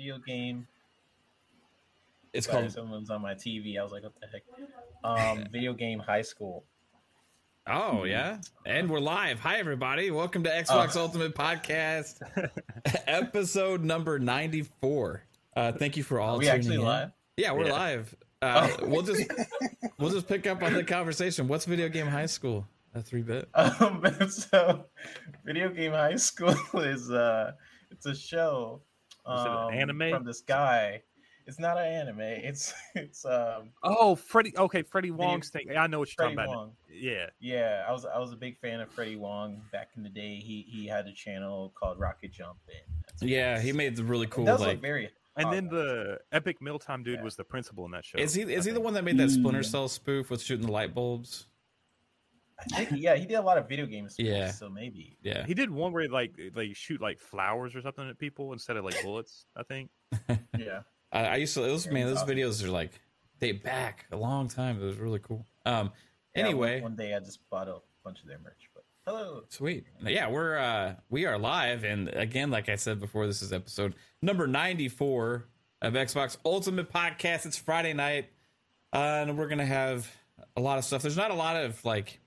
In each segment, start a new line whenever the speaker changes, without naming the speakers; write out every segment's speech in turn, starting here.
video game.
It's
Sorry,
called.
someone's on my TV. I was like, what the heck? Um, video game high school.
Oh yeah, and we're live. Hi everybody, welcome to Xbox
Oh.
Ultimate Podcast, episode number ninety-four. Uh, thank you for all.
Are we
tuning
actually
in.
live?
Yeah, we're
Yeah.
live. Uh,
Oh.
We'll just we'll just pick up on the conversation. What's video game high school? A three bit.
Um, so, video game high school is uh, it's a show.
Is it an
um,
anime?
from this guy? It's not an anime. It's it's um
Oh, Freddie. Okay, Freddie
Video-
Wong's thing. I know what you're
Freddie
talking about. Yeah.
Yeah, I was I was a big fan of Freddie Wong back in the day. He he had a channel called Rocket Jump. And that's
Yeah, he made the really cool
does
like.
look very.
And
Oh,
then
yeah.
the Epic Mealtime dude
Yeah.
was the principal in that show.
Is he is
I
he the one that made that Splinter
Mm.
Cell spoof with shooting the light bulbs?
I think, yeah, he did a lot of video games.
Yeah.
so maybe.
Yeah,
He did one where he like they shoot like flowers or something at people instead of like bullets. I think.
Yeah.
I, I used to. Those
Yeah,
man, those
awesome.
videos are like they back a long time. It was really cool. Um.
Yeah, one-
Anyway,
one, day I just bought a bunch of their merch. But hello.
Sweet. Yeah, we're uh we are live and again like I said before this is episode number 94 of Xbox Ultimate Podcast. It's Friday night. Uh, and we're going to have a lot of stuff. There's not a lot of like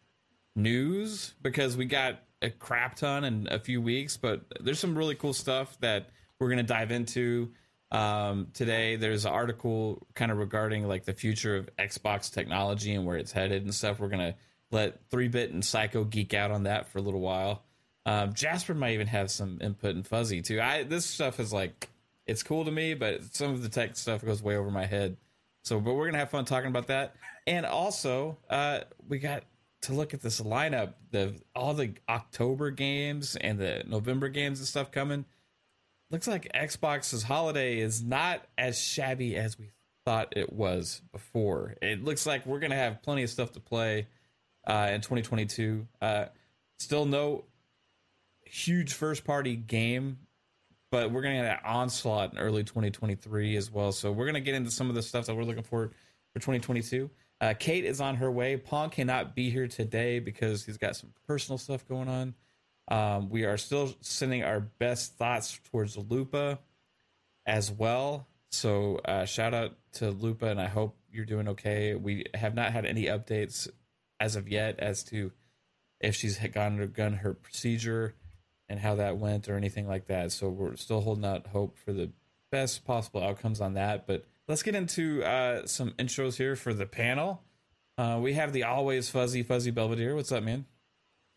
news because we got a crap ton in a few weeks, but there's some really cool stuff that we're going to dive into um, today. There's an article kind of regarding like the future of Xbox technology and where it's headed and stuff. We're going to let 3-Bit and Psycho geek out on that for a little while. Um, Jasper might even have some input and Fuzzy too. I this stuff is like it's cool to me, but some of the tech stuff goes way over my head. So, but we're gonna have fun talking about that, and also uh, we got to look at this lineup, the all the October games and the November games and stuff coming. Looks like Xbox's holiday is not as shabby as we thought it was before. It looks like we're gonna have plenty of stuff to play uh, in 2022. Uh, still no huge first party game, but we're gonna get an onslaught in early 2023 as well. So we're gonna get into some of the stuff that we're looking for for 2022. Uh, Kate is on her way. Pong cannot be here today because he's got some personal stuff going on. Um, we are still sending our best thoughts towards Lupa as well. So uh, shout out to Lupa, and I hope you're doing okay. We have not had any updates as of yet as to if she's gone undergone her procedure and how that went or anything like that. So we're still holding out hope for the best possible outcomes on that. But let's get into uh, some intros here for the panel. Uh, we have the always fuzzy fuzzy Belvedere. What's up, man?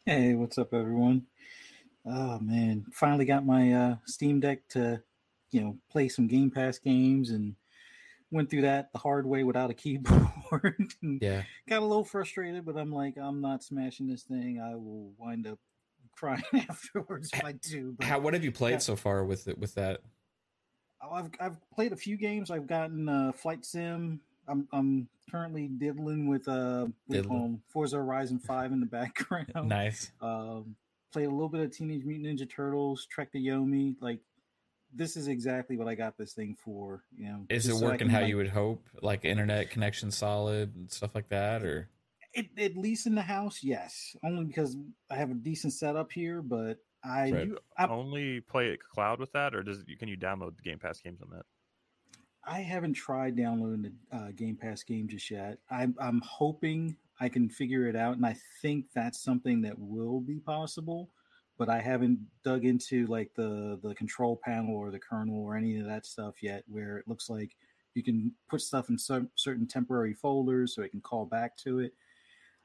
Hey, what's up, everyone? Oh man, finally got my uh, Steam Deck to, you know, play some Game Pass games, and went through that the hard way without a keyboard. and
Yeah,
got a little frustrated, but I'm like, I'm not smashing this thing. I will wind up crying afterwards if I do. But
how what have you played
Yeah.
so far with it with that?
Oh, I've I've played a few games. I've gotten uh, Flight Sim. I'm I'm currently diddling with uh what do you call
Diddling.
'em? Forza Horizon Five in the background.
Nice.
Um, played a little bit of Teenage Mutant Ninja Turtles, Trek to Yomi. Like, this is exactly what I got this thing for. You know,
Is it
so
working how
like-
you would hope? Like internet connection solid and stuff like that, or
It, at least in the house, yes. Only because I have a decent setup here, but I
Right.
You
I'm-
only play it cloud with that, or does it, can you download the Game Pass games on that?
I haven't tried downloading the uh, Game Pass game just yet. I'm I'm hoping I can figure it out, and I think that's something that will be possible. But I haven't dug into like the the control panel or the kernel or any of that stuff yet, where it looks like you can put stuff in some certain temporary folders so it can call back to it.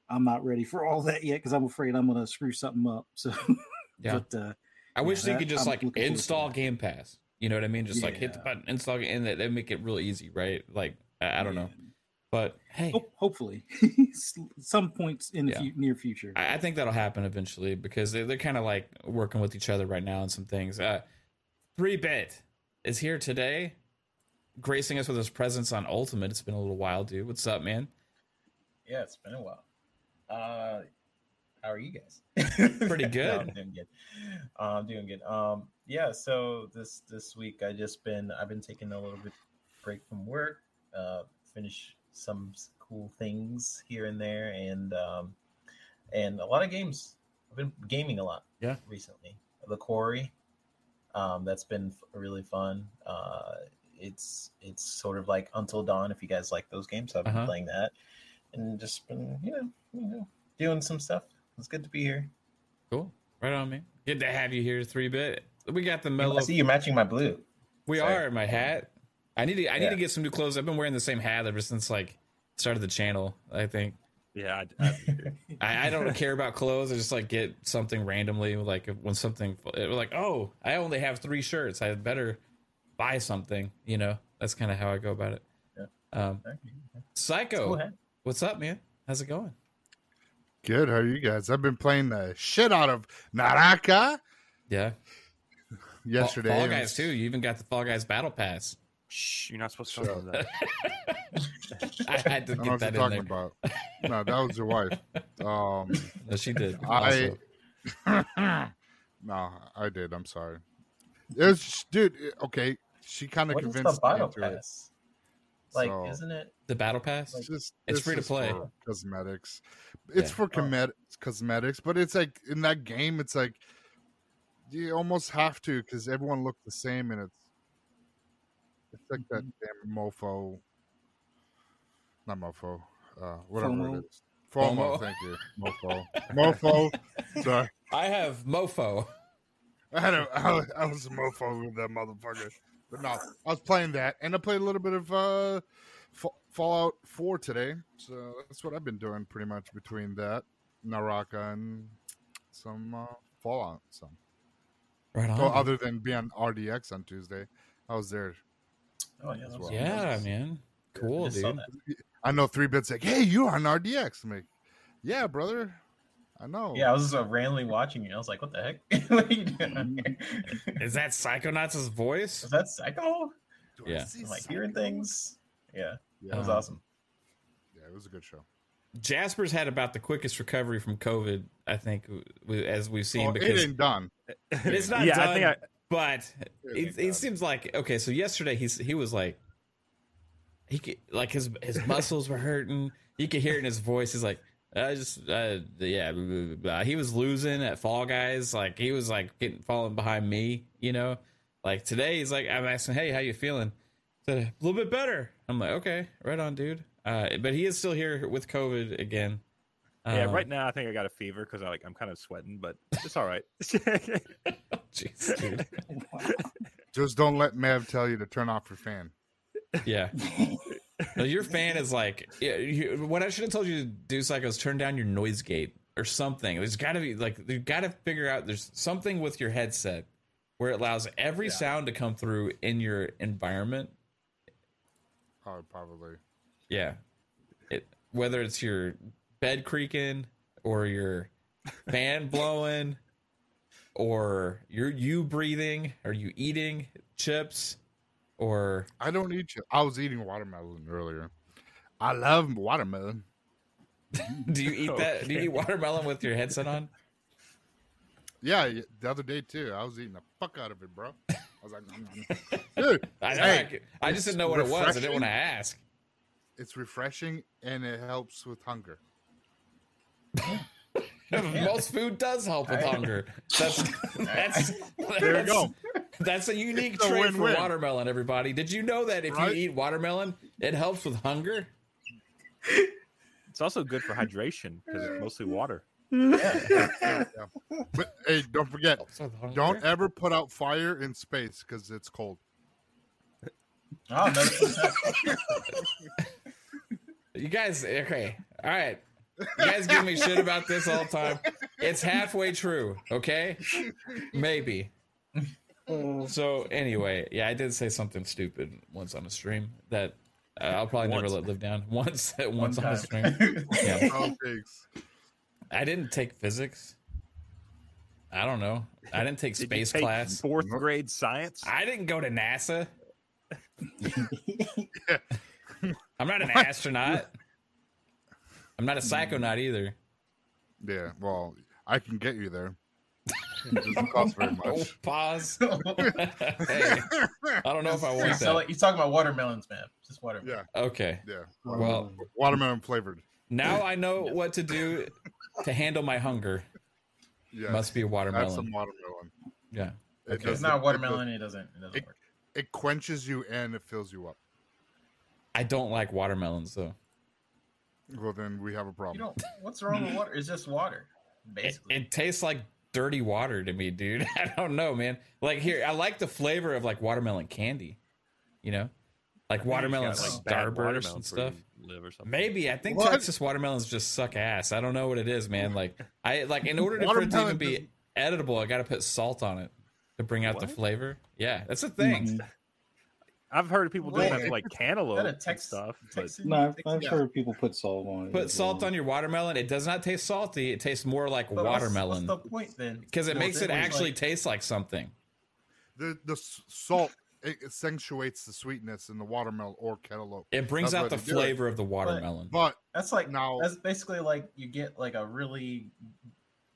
I'm not ready for all that yet because I'm afraid I'm gonna screw something up. So,
Yeah.
but uh,
I wish they could just
I'm
like
looking forward to
install. Game Pass. You know what I mean? Just like hit the button, install, it, and that they make it real easy, right? Like I, I don't know, but hey,
Ho- hopefully, some points in the
Yeah.
fu- near future.
I, I think that'll happen eventually because they, they're kind of like working with each other right now on some things. Uh, Three bit is here today, gracing us with his presence on Ultimate. It's been a little while, dude. What's up, man?
Yeah, it's been a while. Uh, how are you guys?
Pretty
No,
good.
I'm doing good. Uh, I'm doing good. Um, yeah. So this this week I just been I've been taking a little bit break from work. Uh, finish some cool things here and there, and um, and a lot of games. I've been gaming a lot.
Yeah.
Recently, the quarry. Um, that's been really fun. Uh, it's it's sort of like Until Dawn. If you guys like those games, I've been
Uh-huh.
playing that and just been you know you know doing some stuff. It's good to be here.
Cool. Right on, man. Good to have you here, three bit. We got the mellow.
I see you matching my blue.
We
Sorry.
are my hat. I need to. I need to get some new clothes. I've been wearing the same hat ever since like started the channel. I think
Yeah, I, I,
I, I don't care about clothes. I just like get something randomly. Like when something like oh, I only have three shirts. I better buy something. You know, that's kind of how I go about it.
Yeah.
Um, Psycho,
Cool
what's up, man? How's it going?
Good. How are you guys? I've been playing the shit out of Naraka
Yeah,
yesterday.
Fall, Fall Guys too. You even got the Fall Guys Battle Pass.
shh, you're not supposed to talk about that.
I had to
I don't know
get
what
that
you're
in
talking
there.
about. No, that was your wife. Um,
No, she did.
I- no, I did. I'm sorry. It was, just- dude. Okay, she kind of
What is the
convinced me
battle
into it.
Pass? Like,
So-
isn't it?
the Battle Pass.
It's just
It's free to play.
cosmetics. It's
Yeah.
for comet- cosmetics, but it's like in that game, it's like you almost have to because everyone looks the same, and it's it's like that
Mm-hmm.
damn mofo, not mofo, uh, whatever
FOMO?
it is. FOMO,
FOMO.
thank you, mofo, mofo. Sorry,
I have Mofo.
I had a, I was, I was a mofo with that motherfucker. But no, I was playing that, and I played a little bit of uh, Fa- Fallout Four today. So that's what I've been doing pretty much between that, Naraka, and some uh, Fallout. So,
Right on.
well, other than being on RDX on Tuesday, I was there.
Oh yeah,
As
that
well.
was-
yeah, man. Cool,
I
dude.
I know three bits like, hey, you're on RDX. I'm like, yeah, brother. I know.
Yeah, I was uh, randomly watching you. I was like, "What the heck? what are you doing?" here?
Is that Psychonauts' voice?
Is that Psycho?
Do
Yeah.
see
I'm like
something?
hearing things. Yeah,
Yeah,
that was
Uh-huh.
awesome.
yeah, it was a good show.
Jasper's had about the quickest recovery from COVID, I think, as we've seen.
Oh, it
because
ain't done.
it's not
yeah,
done,
I think I,
but
It
it, it seems like okay. So yesterday he's he was like, he could, like his his muscles were hurting. You could hear it in his voice. He's like, I just uh, yeah. blah, blah, blah. He was losing at Fall Guys. Like he was like getting falling behind me. You know, like today he's like, I'm asking, hey, how you feeling? Said a little bit better. I'm like, okay, right on, dude. Uh, but he is still here with COVID again.
yeah,
Um,
right now I think I got a fever because I like I'm kind of sweating, but it's all right.
Jeez, dude.
Just don't let Mav tell you to turn off your fan.
Yeah. No, your fan is like, yeah, you, what I should have told you to do, Psycho, is turn down your noise gate or something. There's got to be like, you've got to figure out there's something with your headset where it allows every
Yeah.
sound to come through in your environment.
Oh, probably.
Yeah. It, whether it's your bed creaking or your fan blowing or you're you breathing or you eating chips or
I don't eat. I was eating watermelon earlier. I love watermelon.
do you eat that? Do you eat watermelon with your headset on?
Yeah, the other day too. I was eating the fuck out of it, bro. I was like, dude,
I know.
Hey,
I, I just didn't know what it was. I didn't want to ask.
it's refreshing and it helps with hunger.
Most food does help with hunger. That's that's
There you go.
That's a unique
It's a
trait for
win-win.
watermelon. Everybody, did you know that if
Right?
you eat watermelon, it helps with hunger?
it's also good for hydration because it's mostly water.
Yeah. But hey, don't forget,
Helps with hunger.
don't ever put out fire in space because it's cold.
Ah, oh, no,
You guys, okay, all right. You guys give me shit about this all the time. It's halfway true, okay? Maybe. So anyway, yeah, I did say something stupid once on a stream that uh, I'll probably never let live down. Once, once on a stream. Yeah.
Oh.
I didn't take physics. I don't know. I didn't take
Did you
space
take
class.
fourth grade science.
I didn't go to NASA. I'm not an astronaut. I'm not a psychonaut either.
Yeah, well, I can get you there. It doesn't cost very
Oh,
much.
pause. hey, I don't know if I want
He's,
that.
he's talking about watermelons, man. Just watermelon.
Yeah,
Okay.
yeah.
Well, um,
Watermelon flavored.
now I know what to do to handle my hunger.
Yeah,
Must be a
have
watermelon.
some watermelon.
Yeah.
It
Okay.
If it's
doesn't-
not watermelon, it doesn't. It doesn't
it-
work.
It quenches you and it fills you up.
I don't like watermelons though.
Well, then we have a problem.
don't. What's wrong with water? It's just water,
It,
basically.
it tastes like dirty water to me, dude. I don't know, man. Like here, I like the flavor of like watermelon candy. You know, like watermelon
You got, bad
starburst
watermelons
and stuff.
Live or something.
Maybe I think
What?
Texas watermelons just suck ass. I don't know what it is, man. Like I like in order to, for it to even be
doesn't-
edible, I got to put salt on it to bring out the flavor. Yeah, that's a mm-hmm.
thing.
I've heard of people doing that for like cantaloupe
that a
and
Tex-
stuff. But
No, I've, I've
Yeah.
heard people put salt on it.
Put salt
well.
on your watermelon. It does not taste salty. It tastes more like
But
watermelon
What's, the point then?
because it
Well,
makes it actually
like-
taste like something.
The the salt it accentuates the sweetness in the watermelon or cantaloupe.
It brings
That's
out the
why they do it.
flavor of the watermelon.
But
That's like
Now-
That's basically like you get like a really,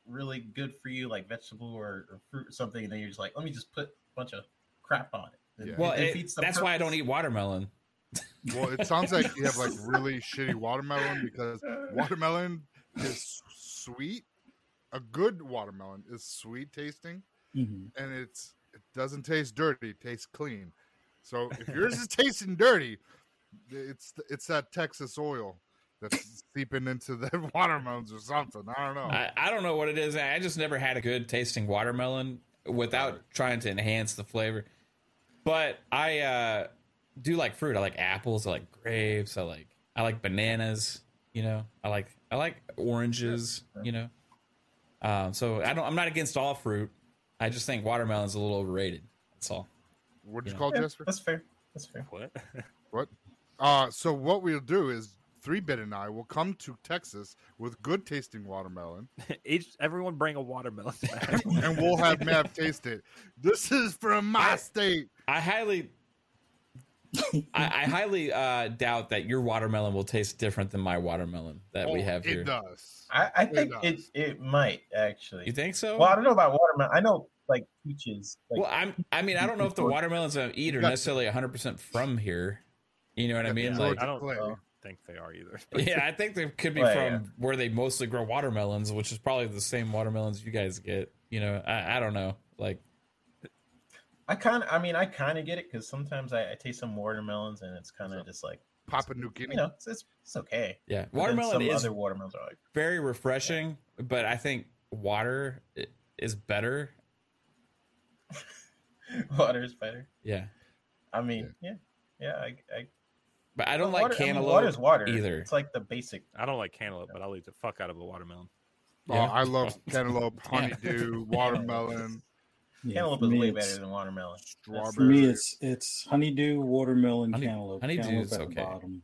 really good for you like vegetable or, or fruit or something, and then you're just like, let me just put a bunch of crap on it. And
Yeah.
well,
it
it-
defeats the
that's why I don't eat watermelon.
well, it sounds like you have like really shitty watermelon because watermelon is sweet. A good watermelon is sweet tasting,
Mhm.
and it's it doesn't taste dirty. It tastes clean. So if yours is tasting dirty, it's it's that Texas oil that's seeping into the watermelons or something. I don't know.
I, I don't know what it is. I just never had a good tasting watermelon without trying to enhance the flavor. But I uh, do like fruit. I like apples. I like grapes. I like I like bananas. You know, I like I like oranges. You know, um, so I don't. I'm not against all fruit. I just think watermelon's a little overrated. That's all.
What'd you
Yeah.
call it,
Yeah,
Jasper?
that's fair. That's fair.
what?
What? Uh, so what we'll do is Three Bit and I will come to Texas with good tasting watermelon,
Each everyone bring a watermelon.
and we'll have Mav taste it. This is from my state.
I highly. I, I highly uh, doubt that your watermelon will taste different than my watermelon that we
Oh,
have here.
It does.
I, I think it,
does.
it might actually.
You think so?
Well, I don't know about watermelon. I know like peaches. Like,
Well, I'm. I mean, I don't know if the watermelons I eat are necessarily 100 percent from here. You know what I mean?
Yeah.
Like,
I don't
clay.
think they are either.
yeah, I think they could be
Well,
from
yeah.
where they mostly grow watermelons, which is probably the same watermelons you guys get. You know, I, I don't know. Like,
I kind of. I mean, I kind of get it because sometimes I, I taste some watermelons and it's kind of just like
Papua New Guinea.
you know, it's it's, it's okay.
yeah,
But
watermelon
some
is
other watermelons are like
very refreshing, but I think water is better.
water is better.
Yeah,
I mean, yeah, yeah. I, I
but I don't
but
like
water, I mean,
cantaloupe
water's water
either.
It's like the basic.
I don't like cantaloupe, but I'll eat the fuck out of a watermelon.
Oh,
Yeah.
I love cantaloupe, honeydew, watermelon,
Yeah,
Cantaloupe is way better than watermelon.
strawberry.
For me, it's it's honeydew, watermelon,
Honey-
cantaloupe.
honeydew is okay.
bottom.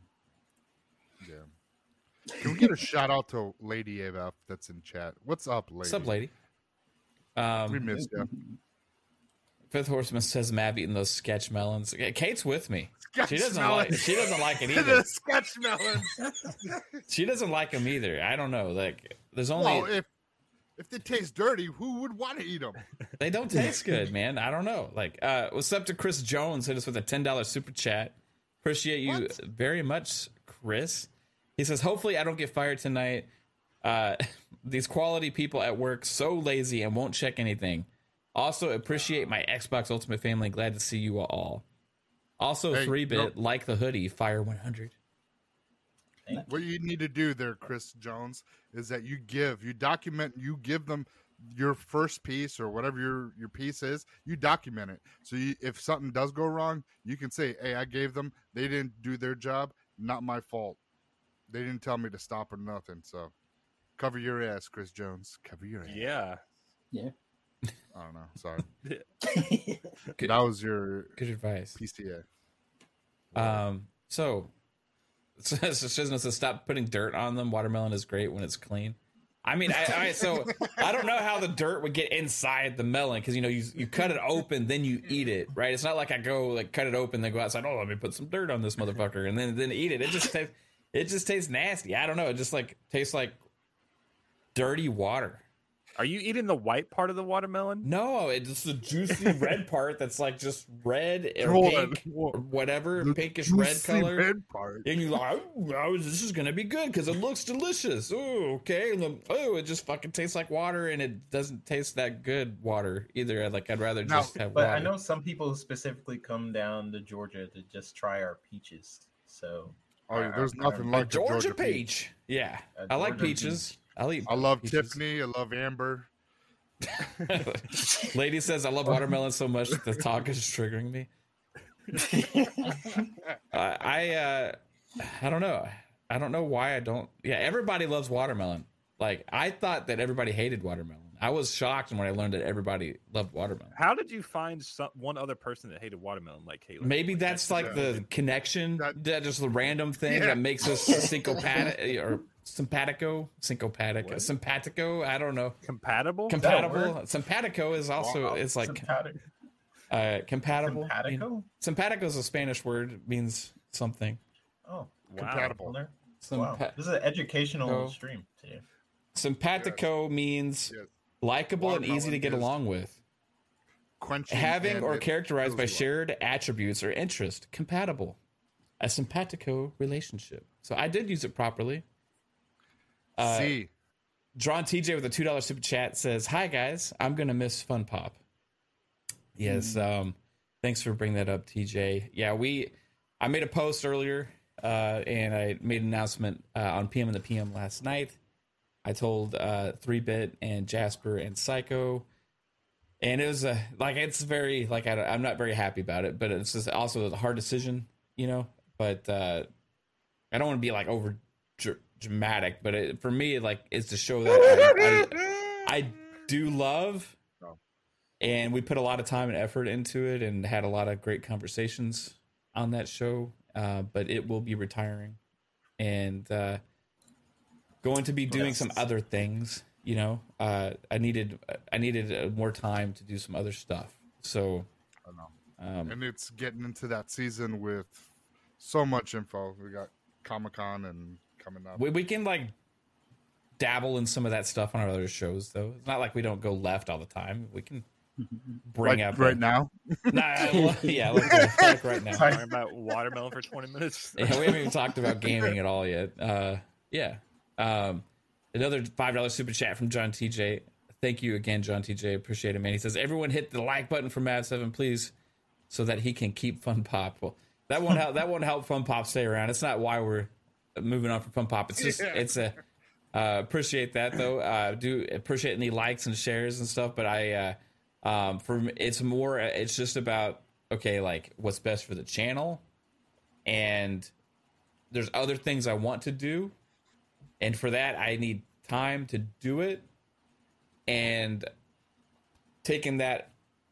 Yeah. Can we get a shout out to Lady Ava that's in chat? What's up, lady?
What's up, lady?
We
Um,
missed you.
Fifth Horseman says Mav eating those sketch melons. Kate's with me. She doesn't
Sketchmelon.
like. She doesn't like it
the
either.
sketch melon.
She doesn't like them either. I don't know. Like, there's only
well, if if they taste dirty, who would want to eat them?
they don't taste good, man. I don't know. Like, uh, what's up to Chris Jones? Hit us with a ten dollars super chat. Appreciate you
What?
very much, Chris. He says, hopefully I don't get fired tonight. Uh, these quality people at work so lazy and won't check anything. Also appreciate my Xbox Ultimate family. Glad to see you all. Also, three bit like the hoodie. Fire one hundred.
What you need to do there, Chris Jones, is that you give, you document, you give them your first piece or whatever your your piece is. You document it. So you, if something does go wrong, you can say, "Hey, I gave them. They didn't do their job. Not my fault. They didn't tell me to stop or nothing." So cover your ass, Chris Jones. Cover your ass.
Yeah yeah.
I don't know. Sorry.
Good,
That was your
good advice.
PCA.
Um, so Chisholm says stop putting dirt on them. Watermelon is great when it's clean. I mean, I, I so I don't know how the dirt would get inside the melon because you know you you cut it open then you eat it right. It's not like I go like cut it open then go outside. Oh, let me put some dirt on this motherfucker and then then eat it. It just tastes it just tastes nasty. I don't know. It just like tastes like dirty water.
Are you eating the white part of the watermelon?
No, it's the juicy red part that's like just red or
Hold on.
pink or whatever,
The
pinkish red
juicy
color.
red part.
And you're like, oh, oh, this is gonna be good because it looks delicious. Oh, okay. And then, oh, it just fucking tastes like water, and it doesn't taste that good water either. Like I'd rather
Now-
just have water.
But
water.
I know some people specifically come down to Georgia to just try our peaches. So
Oh,
I-
there's
I-
nothing
I-
A
like a
Georgia,
Georgia peach.
peach. Yeah,
A
I like
Georgia
peaches. I'll eat.
I love
peaches.
Tiffany. I love Amber.
Lady says I love watermelon so much the talk is triggering me. I I, uh, I don't know. I don't know why I don't. Yeah, everybody loves watermelon. Like I thought that everybody hated watermelon. I was shocked when I learned that everybody loved watermelon.
How did you find some, one other person that hated watermelon like Caitlin?
Maybe that's like the connection
That-
that just the random thing
Yeah.
that makes us syncopatic or simpatico, syncopathic,
What?
simpatico. I don't know.
compatible.
Compatible. Simpatico is also
Wow.
it's like
Sympatic-
uh compatible. I mean,
simpatico?
simpatico is a Spanish word means something.
Oh,
Wow.
Compatible.
well, wow.
Sympa-
This is an educational
Go.
stream today.
simpatico means
Yes.
likable and easy to get along with.
Quenching
Having or characterized by
fills you
shared attributes or interest. Compatible. A simpatico relationship. So I did use it properly. Uh,
See,
Drawn TJ with a two dollar super chat says, "Hi guys, I'm gonna miss Fun Pop." Yes, um, thanks for bringing that up, TJ. Yeah, we, I made a post earlier, uh, and I made an announcement uh, on PM and the PM last night. I told uh, Three Bit and Jasper and Psycho, and it was a like it's very like I, I'm not very happy about it, but it's just also a hard decision, you know. But uh, I don't want to be like over dramatic, but it, for me, like it's to show that I, I, I do love, and we put a lot of time and effort into it, and had a lot of great conversations on that show. Uh, but it will be retiring, and uh, going to be doing
Yes.
some other things. You know, uh, I needed I needed uh, more time to do some other stuff. So,
I know.
um,
and it's getting into that season with so much info. We got Comic Con and coming up.
we we can like dabble in some of that stuff on our other shows, though. It's not like we don't go left all the time. We can bring
right,
up
right
a-
now.
Nah, well, yeah, like, like right now.
Talking about watermelon for 20 minutes.
Yeah, we haven't even talked about gaming at all yet. Uh, yeah. Um, another five dollar super chat from John TJ. Thank you again, John TJ. Appreciate it, man. He says, "Everyone hit the like button for Mad Seven, please, so that he can keep Fun Pop." Well, that won't help. That won't help Fun Pop stay around. It's not why we're moving on from Fun Pop. It's just
Yeah.
it's a uh, appreciate that though. Uh, do appreciate any likes and shares and stuff. But I, uh, um, for it's more. It's just about okay, like what's best for the channel, and there's other things I want to do, and for that I need time to do it, and taking that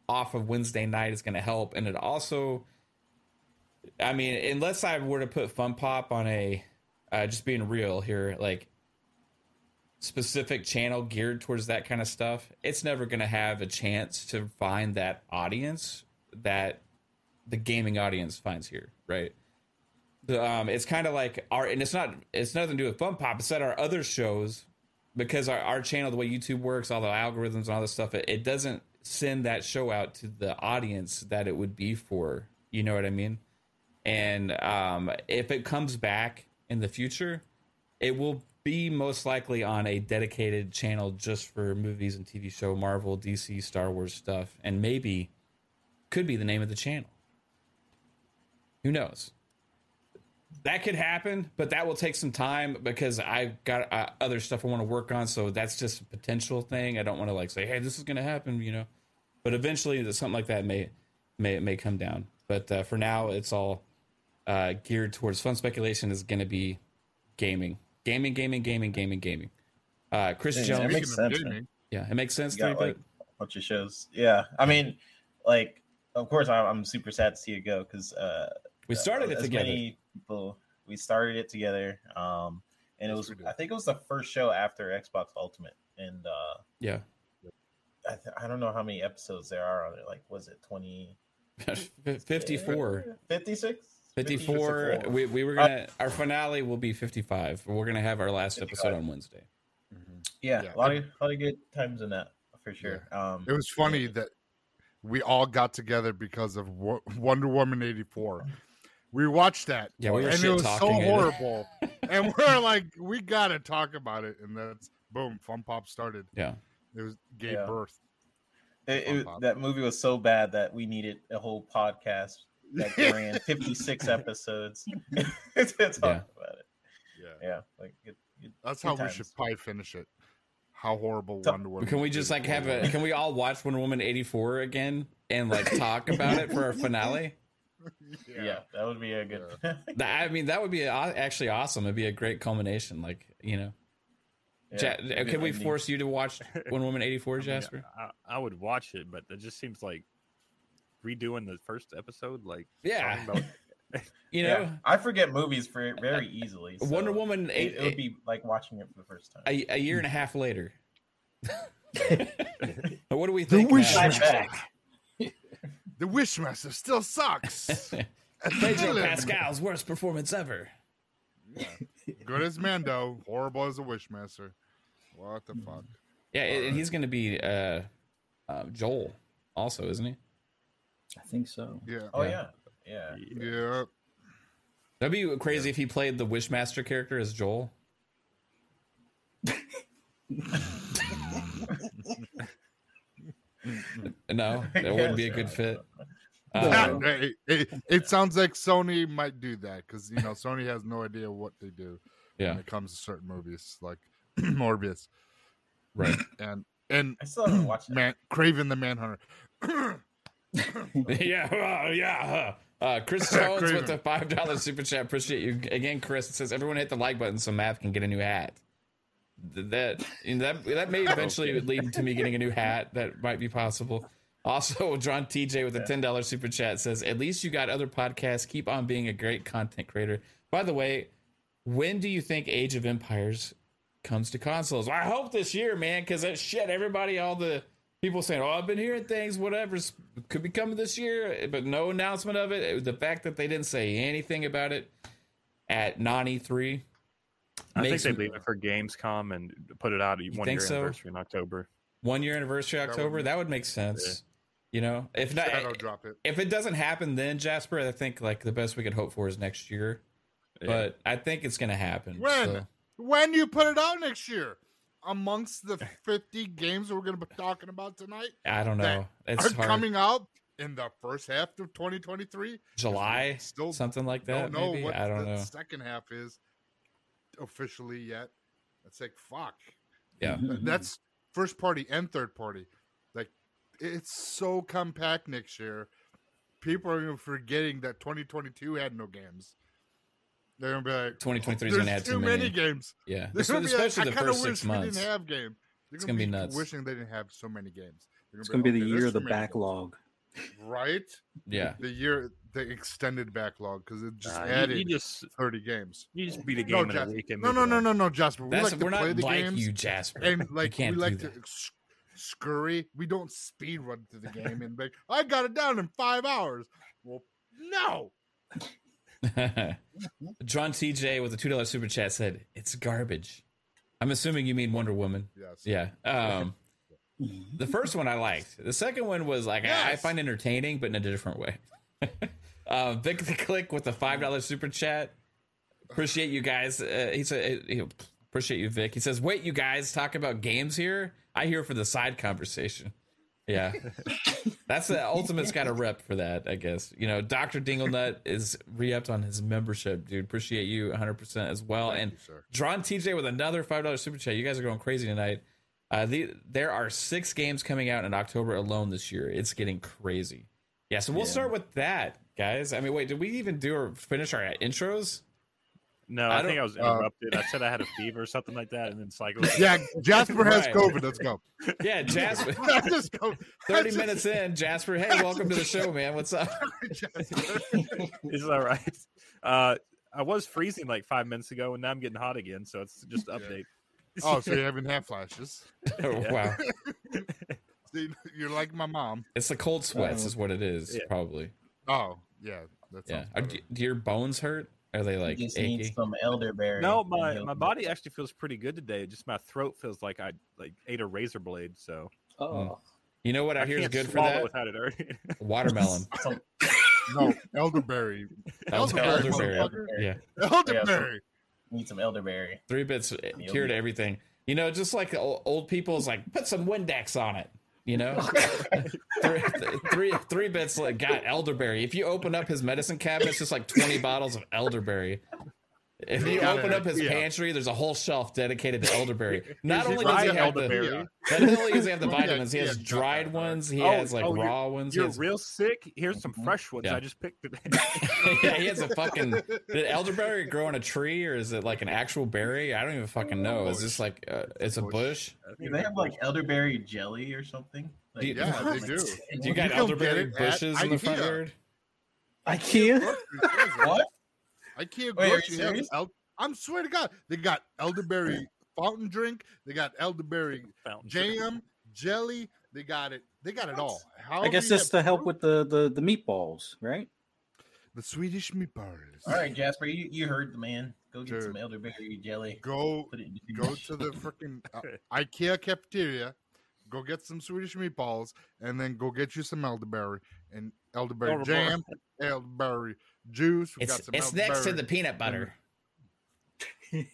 off of Wednesday night is going to help, and it also, I mean, unless I were to put Fun Pop on a, uh, just being real here, like specific channel geared towards that kind of stuff, it's never going to have a chance to find that audience that the gaming audience finds here, right? The, um, it's kind of like our, and it's not, it's nothing to do with Fun Pop. It's that our other shows, because our, our channel, the way YouTube works, all the algorithms and all this stuff, it, it doesn't send that show out to the audience that it would be for. You know what I mean? And um, if it comes back in the future, it will be most likely on a dedicated channel just for movies and TV show, Marvel, DC, Star Wars stuff, and maybe could be the name of the channel. Who knows? That could happen, but that will take some time because I've got uh, other stuff I want to work on. So that's just a potential thing. I don't want to like say, "Hey, this is going to happen," you know. But eventually, something like that may may may come down. But uh, for now, it's all uh, geared towards fun speculation. Is going to be gaming, gaming, gaming, gaming, gaming, gaming. Uh, Chris
Yeah,
Jones,
that makes sense, man.
yeah, it makes sense.
You got
three
like a bunch of shows. Yeah, I mean, like, of course, I'm, I'm super sad to see it go because uh,
We started it
as
together.
Many people, we started it together, um, and it was.
we did.
I think it was the first show after Xbox Ultimate, and uh,
Yeah,
I, th- I don't know how many episodes there are on it. Like, was it 20?
fifty-four.
56?
54 we, we were gonna our finale will be 55 we're gonna have our last episode on wednesday
Yeah,
Yeah.
a lot of a lot of good times in that for sure. Um,
It was funny that we all got together because of Wonder Woman eighty four. We watched that,
Yeah, we were
and it was so
it.
horrible, and we're like, we gotta talk about it, and that's boom, Fun Pop started.
Yeah.
It was gave
Yeah.
birth.
it, it- that movie was so bad that we needed a whole podcast that ran 56 episodes to talk
Yeah.
about it.
Yeah,
Yeah, like it, it,
that's
good
how we should probably finish it. How horrible
So-
Wonder Woman!
Can we just like have a? Can we all watch Wonder Woman eighty four again and like talk about it for our finale?
yeah. that would be a good.
That- I mean, that would be actually awesome. It'd be a great culmination. Like you know,
yeah,
Ja- can we
ending.
force you to watch Wonder Woman eighty four,
I mean,
Jasper?
I, I would watch it, but it just seems like redoing the first episode. Like,
Yeah.
about-
You
Yeah,
know,
I forget movies for very easily. so
Wonder Woman
It,
eight,
it would be like watching it for the first time.
a, a year and a half later. what do we
The
think?
wish-
Matt?
Flashback.
the Wishmaster still sucks.
Pedro Pascal's worst performance ever.
Good as Mando, horrible as a Wishmaster. What the fuck?
Yeah, and and he's going to be uh, uh, Joel, also, isn't he?
I think so.
Yeah,
Oh
Yeah.
yeah, yeah.
yeah.
That'd be crazy if he played the Wishmaster character as Joel. no, it wouldn't be a good fit. Um,
it, it, it sounds like Sony might do that because you know Sony has no idea what they do
yeah,
when it comes to certain movies like Morbius
right.
and and
I still haven't watched.
Man Kraven the Manhunter.
yeah, uh, yeah. uh, Chris Jones with the five dollar super chat. Appreciate you again, Chris. It says everyone hit the like button so Mav can get a new hat. Th- That and that that may eventually lead to me getting a new hat. That might be possible. Also, John TJ with a ten dollar super chat says, "At least you got other podcasts. Keep on being a great content creator." By the way, when do you think Age of Empires comes to consoles? I hope this year, man, because that shit. Everybody, all the people saying, "Oh, I've been hearing things. Whatever could be coming this year," but no announcement of it. The fact that they didn't say anything about it at non E3
I think
makes
they
me-
leave it for Gamescom and put it out at one
think
year
so?
anniversary in October.
one year anniversary
That would
October.
make-
That would make sense. You know, if not,
Shadow drop it.
if it doesn't happen then Jasper, I think like the best we could hope for is next year.
Yeah.
But I think it's gonna happen.
When?
so-
When you put it out next year? Amongst the 50 games we're going to be talking about tonight
I don't know. It's hard.
coming out in the first half of 2023.
July,
Still
something like that.
don't know
maybe
what
I don't
the
know.
second half is officially yet. It's like fuck.
Yeah.
That's first party and third party. Like it's so compact next year. People are even forgetting that 2022 had no games. They're gonna be like,
2023 is gonna have
too
too
many
many.
games.
Yeah,
They're gonna be like,
especially
I
the
kinda
first
wish
six
we
months.
didn't have games. They're
It's gonna be nuts.
Wishing they didn't have so many games. They're
It's going to be oh, the
"Okay,
year of the
too many games."
backlog.
right?
Yeah,
The year, the extended backlog because it just
Nah, you-
added
you, just
30 games.
you just beat a
No,
game in a
Jas-
week. And
no, no, no, no, no, Jasper. We
that's
like to
we're
play
not
the
like
games
you, Jasper.
and like we
can't
like to sc- scurry. We don't speed run through the game and like I got it down in five hours. Well, no.
John TJ with a two dollar super chat said it's garbage. I'm assuming you mean Wonder Woman.
Yes.
Yeah. Um, the first one I liked. The second one was like I, I find entertaining, but in a different way. uh, Vic the Click with the five dollar super chat. Appreciate you guys. Uh, he said, he, "Appreciate you, Vic." He says, "Wait, you guys talk about games here. I here for the side conversation." Yeah, that's the ultimate's got a rep for that, I guess. You know, Doctor Dinglenut is re-upped on his membership, dude. Appreciate you 100 percent as well.
Thank
and
you, sir.
Drawn TJ with another five dollar super chat. You guys are going crazy tonight. Uh, the, there are six games coming out in October alone this year. It's getting crazy. Yeah, so we'll
Yeah.
start with that, guys. I mean, wait, did we even do or finish our intros?
No,
I
I, think I was interrupted. I said I had a fever or something like that, and then cycled.
Yeah, Jasper has
Right.
COVID. Let's go.
Yeah, Jasper.
Let's go.
30 minutes in, Jasper. Hey, welcome to the show, man. What's up?
Is that right? Uh, I was freezing like five minutes ago, and now I'm getting hot again. So it's just an
Yeah.
update.
Oh, so you're having half flashes.
Oh, wow.
See, You're like my mom.
It's the cold sweats,
Uh-oh.
is what it is,
Yeah.
probably.
Oh, yeah. That's
Yeah. Are, do, do your bones hurt? Are they like
you just need some elderberry.
No, my, my body actually feels pretty good today. Just my throat feels like I like ate a razor blade. So
Oh, mm.
You know what I,
I
hear is good for that?
without it hurting.
Watermelon.
No, elderberry.
Elderberry.
Elderberry,
Elderberry. Yeah.
Elderberry.
need some elderberry.
Three bits
You'll
cured
be-
everything. You know, just like old, old people is like, put some Windex on it. You know, three, three, three bits like got elderberry. If you open up his medicine cabinet, it's just like twenty bottles of elderberry. If you
Yeah,
open up his
yeah.
pantry, there's a whole shelf dedicated to elderberry. Not only does he
dried
have the,
elderberry.
not only does he have the vitamins, he
yeah,
has
got
dried
that,
ones. He
Oh,
has like
oh, you're-
raw ones.
You're
has,
real sick. Here's some
Mhm.
fresh ones
Yeah.
I just picked today.
yeah, he has a fucking. Did elderberry grow on a tree or is it like an actual berry? I don't even fucking know. Is this like uh, it's a bush?
Do they have like elderberry jelly or something?
Do you-
Yeah, they do.
Do you
You
got
can
elderberry
get it at
bushes in the front yard?
IKEA.
What?
I can't
Wait, are
grocery el- I'm swear to God, they got elderberry fountain drink. They got elderberry
Fountain.
jam, jelly. They got it. They got it all.
I guess
you
that's to help with the, the the meatballs, right?
the Swedish meatballs.
All right, Jasper, you, you heard the man. Go get
Dude.
some elderberry jelly.
Go
Put it in your
go to the freaking uh, IKEA cafeteria. Go get some Swedish meatballs, and then go get you some elderberry and elderberry
Elderberry.
jam, elderberry juice. We got
It's
some
it's next to the peanut butter.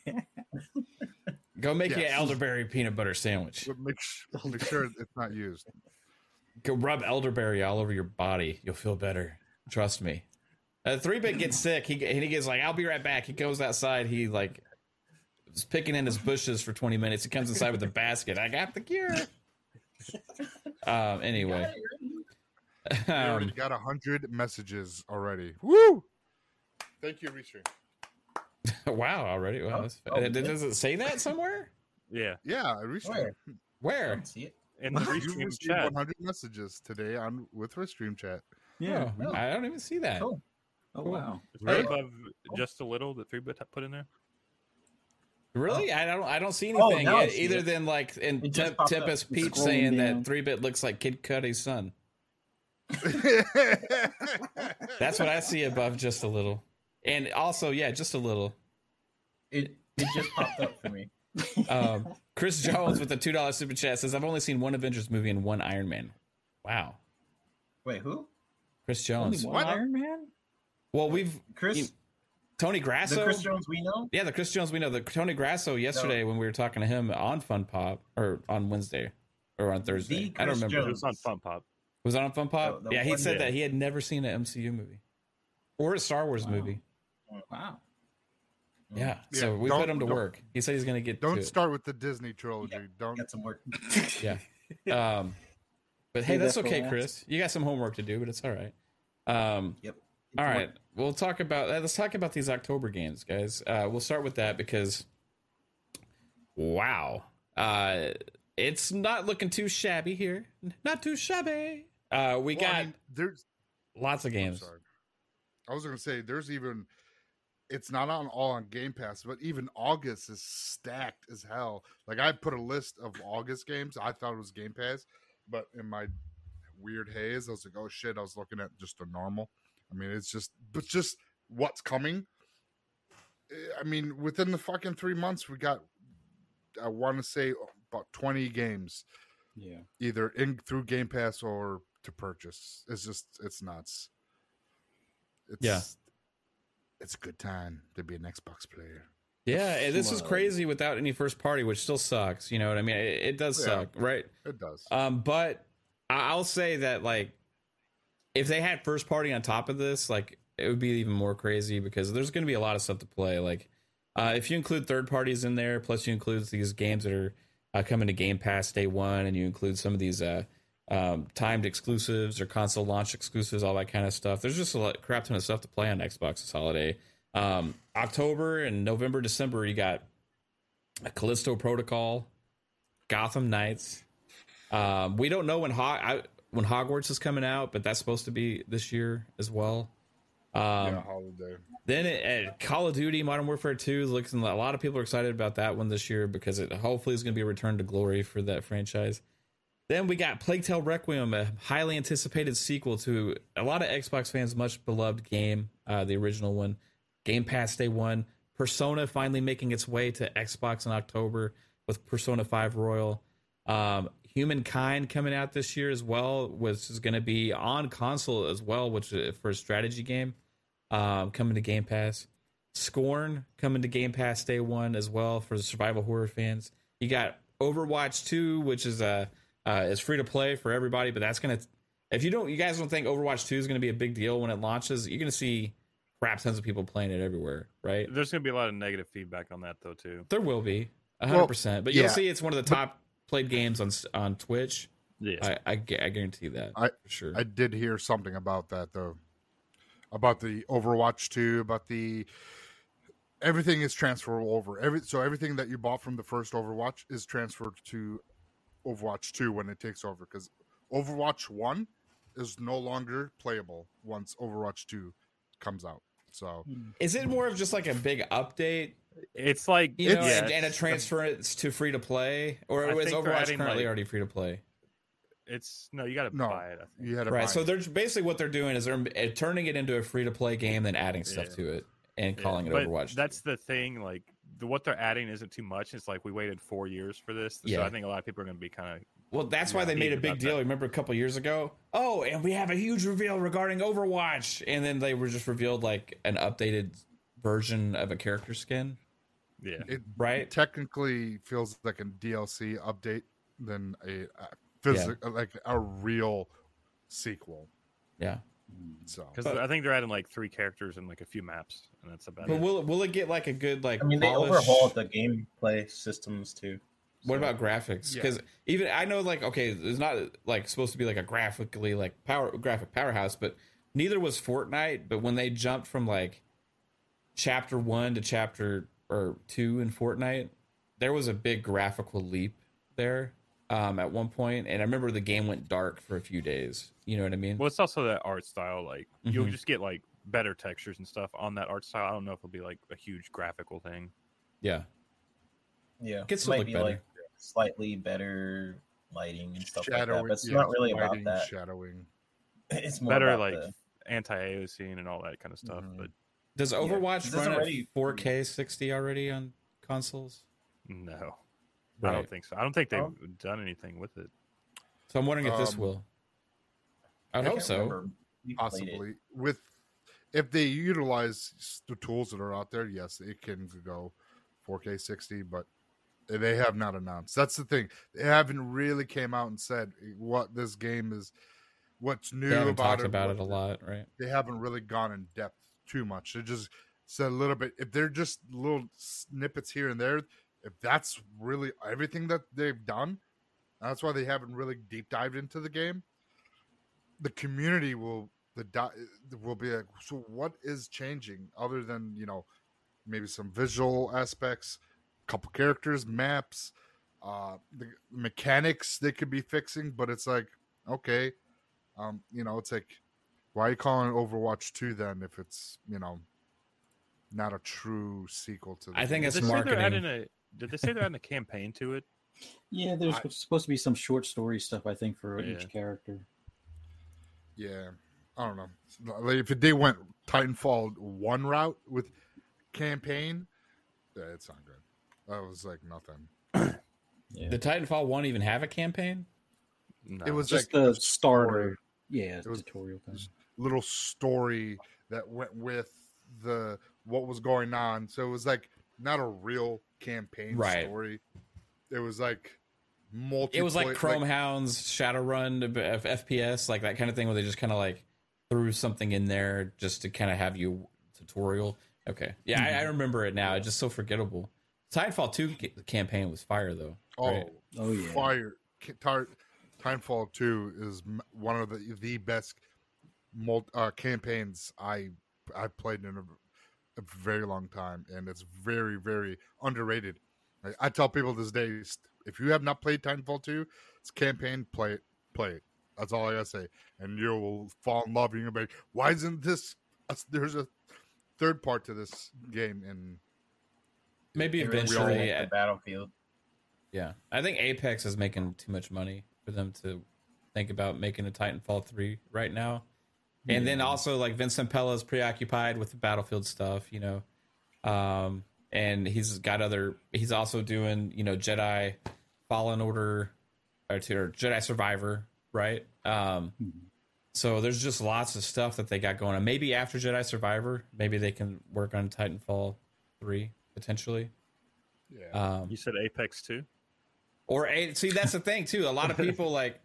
Go make you an elderberry peanut butter sandwich.
But Make, sh- make sure it's not used.
Go rub elderberry all over your body. You'll feel better. Trust me. Uh, three bit gets sick. He and he gets like, "I'll be right back." He goes outside. He like is picking in his bushes for twenty minutes. He comes inside with a basket. I got the cure. Um. Anyway.
We already
Um,
got a hundred messages already. Woo! Thank you, Restream.
wow. Already. Wow.
Oh,
that's,
oh,
does it say that somewhere?
Yeah,
Yeah, Restream.
Where? I
Where?
don't see it.
in the
You
restream chat.
100 messages today on with Restream chat.
Yeah.
Oh, I don't even see that.
Cool.
Oh
Cool.
wow.
It's right
Hey.
above just a little that three bit put in there.
Really? I don't. I don't see
Oh,
anything
now I
yet,
see
either
it.
than like in
It just
Temp-
popped up.
Tempest
It's
Peach saying
down.
that three bit looks like Kid Cudi's son. That's what I see above just a little, and also yeah, just a little.
It it just popped up for me.
Um, Chris Jones with the two dollar super chat says, "I've only seen one Avengers movie and one Iron Man." Wow,
Wait, who?
Chris
Only
Jones.
one
What?
Iron Man?
Well, we've
Chris?
You- Tony
the
Grasso.
Chris Jones we know?
Yeah, the Chris Jones we know. The Tony Grasso yesterday when we were talking to him on Fun Pop or on Wednesday or on Thursday. I don't
Chris
remember.
It was on Fun Pop.
Was it on Fun Pop?
The- the
yeah, he said
yeah.
that he had never seen an MCU movie or a Star Wars
Wow.
movie.
Wow.
Yeah,
Yeah,
so we
don't-
put him to work. He said he's going to get
Don't
to it.
start with the Disney trilogy. Don't.
Got some work.
Yeah. Um, but hey,
Save
that's
that
okay. Chris. You got some homework to do, but it's all right. Um,
Yep.
all right, we'll talk about uh, let's talk about these October games, guys. Uh, we'll start with that because, wow, uh, it's not looking too shabby here. Not too shabby. Uh, we
Well, I
got
mean, there's.
lots of games.
I was going to say there's even. It's not on all on Game Pass, but even August is stacked as hell. Like I put a list of August games. I thought it was Game Pass, but in my weird haze, I was like, oh shit! I was looking at just a normal. I mean, it's just, but just what's coming. Eh, I mean, within the fucking three months, we got. I want to say about twenty games,
Yeah.
either in through Game Pass or to purchase. It's just, it's nuts. It's,
Yeah.
it's a good time to be an Xbox player.
Yeah, and this is crazy without any first party, which still sucks. You know what I mean? It, it does
Yeah.
suck, right?
It does.
Um, but I- I'll say that like if they had first party on top of this, like it would be even more crazy because there's going to be a lot of stuff to play. Like uh, if you include third parties in there, plus you include these games that are uh, coming to Game Pass day one, and you include some of these uh, um, timed exclusives or console launch exclusives, all that kind of stuff. There's just a lot, crap ton of stuff to play on Xbox this holiday. Um, October and November, December, you got a Callisto Protocol, Gotham Knights. Um, we don't know when Ho- I, when Hogwarts is coming out, but that's supposed to be this year as well. Um,
yeah, holiday.
then it, at Call of Duty Modern Warfare 2 is looking a lot of people are excited about that one this year because it hopefully is going to be a return to glory for that franchise. Then we got Plague Tale Requiem, a highly anticipated sequel to a lot of Xbox fans' much beloved game, uh, the original one. Game Pass day one. Persona finally making its way to Xbox in October with Persona 5 Royal. Um, Humankind coming out this year as well, which is going to be on console as well, which is for a strategy game um, coming to Game Pass. Scorn coming to Game Pass day one as well for the survival horror fans. You got Overwatch 2, which is a uh, Uh, is free to play for everybody, but that's gonna if you don't you guys don't think Overwatch 2 is gonna be a big deal when it launches, you're gonna see crap tons of people playing it everywhere, right?
There's going to be a lot of negative feedback on that though too.
There will be hundred
Well,
percent, but you'll
yeah.
see it's one of the top played games on on Twitch.
Yeah.
I, I, I guarantee that
I-
for sure.
I did hear something about that though, about the Overwatch two, about the everything is transferable over. Every so everything that you bought from the first Overwatch is transferred to Overwatch two when it takes over because Overwatch one is no longer playable once Overwatch two comes out. So
Is it more of just like a big update,
it's like
you know,
It's-
and, and a transference to free to play, or
I
is Overwatch currently
like-
already free to play?
It's no, you got to
No.
buy it. I think.
you had to
Right.
buy
So
it.
they're basically what they're doing is they're uh, turning it into a free to play game, then adding stuff
Yeah.
to it and
Yeah,
calling it
but
Overwatch.
That's the thing. Like the, what they're adding isn't too much. It's like we waited four years for this.
Yeah.
So I think a lot of people are going to be kind of
Well, that's why they made a big deal.
that.
Remember a couple years ago? Oh, and we have a huge reveal regarding Overwatch, and then they were just revealed like an updated version of a character skin,
yeah.
it
right?
technically feels like a DLC update than a, a physical like a real sequel.
Yeah. Mm.
So
Because I think they're adding like three characters and like a few maps, and that's about
But
it.
will will it get like a good like?
I mean, they
polish?
overhauled the gameplay systems too.
What about graphics?
Yeah.
Because even I know like okay, it's not like supposed to be like a graphically like power graphic powerhouse, but neither was Fortnite. But when they jumped from like chapter one to chapter or two in Fortnite, there was a big graphical leap there um, at one point, and I remember the game went dark for a few days. You know what I mean?
Well, it's also that art style. Like you'll
Mhm.
just get like better textures and stuff on that art style. I don't know if it'll be like a huge graphical thing.
yeah,
Yeah,
Could
it
still
might
look
be
better.
like slightly better lighting and stuff like
shadowing,
that. But it's
yeah,
not really
lighting,
about that.
Shadowing.
It's more
better like
the-
anti AOC and all that kind of stuff.
Mhm.
But
does Overwatch
this is
run
already-
at 4K 60 already on consoles?
no, I don't think so. I don't think they've
Oh.
done anything with it.
So I'm wondering if this
Um,
will. I
I
hope so.
remember. We played it.
possibly with if they utilize the tools that are out there yes it can go 4k 60 but they have not announced that's the thing they haven't really came out and said what this game is what's new
They haven't
about
talked
it
about it a lot, right?
they haven't really gone in depth too much they just said a little bit if they're just little snippets here and there if that's really everything that they've done that's why they haven't really deep dived into the game the community will the di- will be like so what is changing other than you know maybe some visual aspects a couple characters maps uh the mechanics they could be fixing but it's like okay um you know it's like why are you calling it overwatch 2 then if it's you know not a true sequel to the
I think
game?
it's
Did they say they're
marketing.
adding a? Did they say they're adding a campaign to it?
Yeah, there's
I-
supposed to be some short story stuff I think for
Yeah.
each character.
Yeah, I don't know. Like if they went Titanfall one route with campaign, yeah, it's not good. That was like nothing.
Yeah.
Did Titanfall 1 even have a campaign?
No.
It was
just
like
the
a
starter. Yeah,
It was-
tutorial thing.
little story that went with the what was going on. So it was like not a real campaign
Right.
story. It was like multi.
It was like Chrome Hounds, Shadowrun, F- FPS, like that kind of thing, where they just kind of like threw something in there just to kind of have you tutorial. Okay, yeah, I, I
Mm-hmm.
remember it now. It's just so forgettable. Titanfall 2 ca- campaign was fire though.
Oh,
right?
Oh, yeah.
fire! Ki- Tar- Timefall Two is m- one of the the best mul- uh, campaigns I I've played in a, a very long time, and it's very very underrated. I, I tell people this day, if you have not played Titanfall Two, it's campaign. Play it, play it. That's all I gotta say, and you will fall in love. And you'll be like, why isn't this? There's a third part to this game, and
Maybe
They really
eventually.
like uh, the
at-
battlefield.
yeah, I think Apex is making too much money for them to think about making a Titanfall 3 right now. And then also like Vince Zampella is preoccupied with the Battlefield stuff, you know, um, and he's got other. He's also doing you know Jedi Fallen Order or, to- or Jedi Survivor, right? Um,
Mhm.
so there's just lots of stuff that they got going on. Maybe after Jedi Survivor, maybe they can work on Titanfall three potentially.
Yeah.
Um,
You said Apex too.
or a, see, that's the thing too. A lot of people like.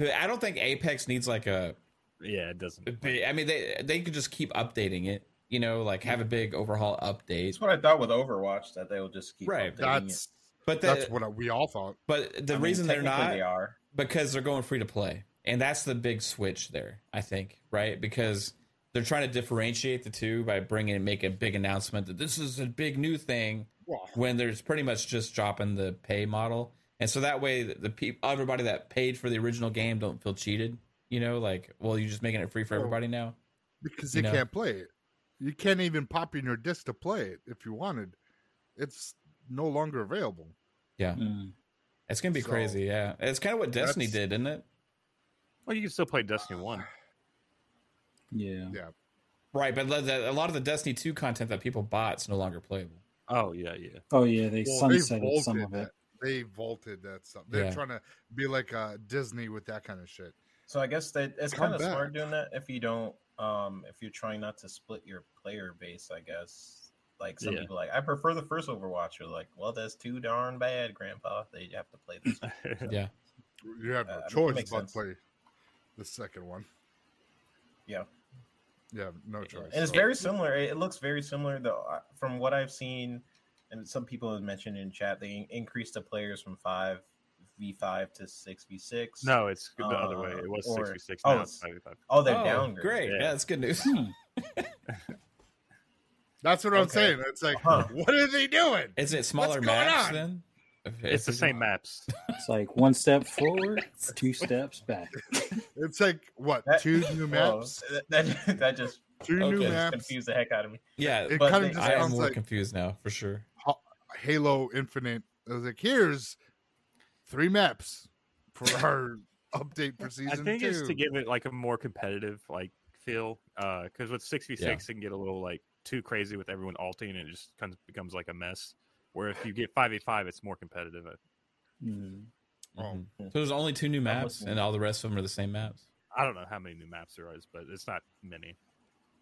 I don't think Apex needs like a
Yeah, it doesn't.
But, I mean, they they could just keep updating it. You know, like have a mm-hmm. big overhaul update.
That's what I thought with Overwatch that they will just keep
Right.
updating
that's
it.
But the,
that's what we all thought.
but the
I mean,
reason they're not
they are.
because they're going free to play, and that's the big switch there. I think right because they're trying to differentiate the two by bringing and make a big announcement that this is a big new thing
Well,
when there's pretty much just dropping the pay model, and so that way the, the people everybody that paid for the original game don't feel cheated. You know, like well, you're just making it free for
Well,
everybody now.
because
you
you
know.
can't play it. You can't even pop in your disc to play it if you wanted. It's no longer available.
Mm.
It's gonna be
So,
crazy. Yeah, it's kind of what Destiny did, isn't it?
Well, you can still play Destiny One.
Yeah.
Yeah.
Right, but the- the- a lot of the Destiny 2 content that people bought is no longer playable.
Oh yeah, yeah.
Oh yeah, they
Well,
sunsetted some of
vaulted
it.
that. They vaulted that stuff. They're
Yeah.
trying to be like uh, Disney with that kind of shit.
So I guess that it's kind of smart doing that if you don't, um, if you're trying not to split your player base. I guess like some
Yeah.
people like I prefer the first Overwatch. Or like, well, that's too darn bad, Grandpa. They have to play this. one.
Yeah.
You have no
Uh, I mean, it
choice but
sense.
to play the second one.
Yeah.
Yeah, no choice.
and it's very similar. It it looks very similar though uh, from what I've seen, and some people have mentioned in chat. They increased the players from five v five to six v six.
no, it's the other way.
Uh,
It was
or-
sixty six.
oh,
Now it's
it's-
95.
Oh, they're
Oh,
downgraded.
Great.
Yeah.
Yeah. that's good news.
That's what I'm
Okay.
saying. It's like,
Huh.
what are they doing?
Is it smaller
going
maps
on?
then?
It's the same maps.
It's like one step forward, two steps back.
It's like what
That-
two new maps?
that, that that just
Two new maps.
confused the heck out of me.
Yeah,
It
But
kind
they-
of just
I am more
like
confused now for sure.
Halo Infinite. I was like, here's three maps for our update for season.
I think
two.
it's to give it like a more competitive like feel. Because with six v six, it can get a little like too crazy with everyone alting, and it just kind of becomes like a mess. Where if you get five v five, it's more competitive.
Mm.
Oh.
Mhm. So there's only two new maps, and all the rest of them are the same maps.
I don't know how many new maps there is, but it's not many.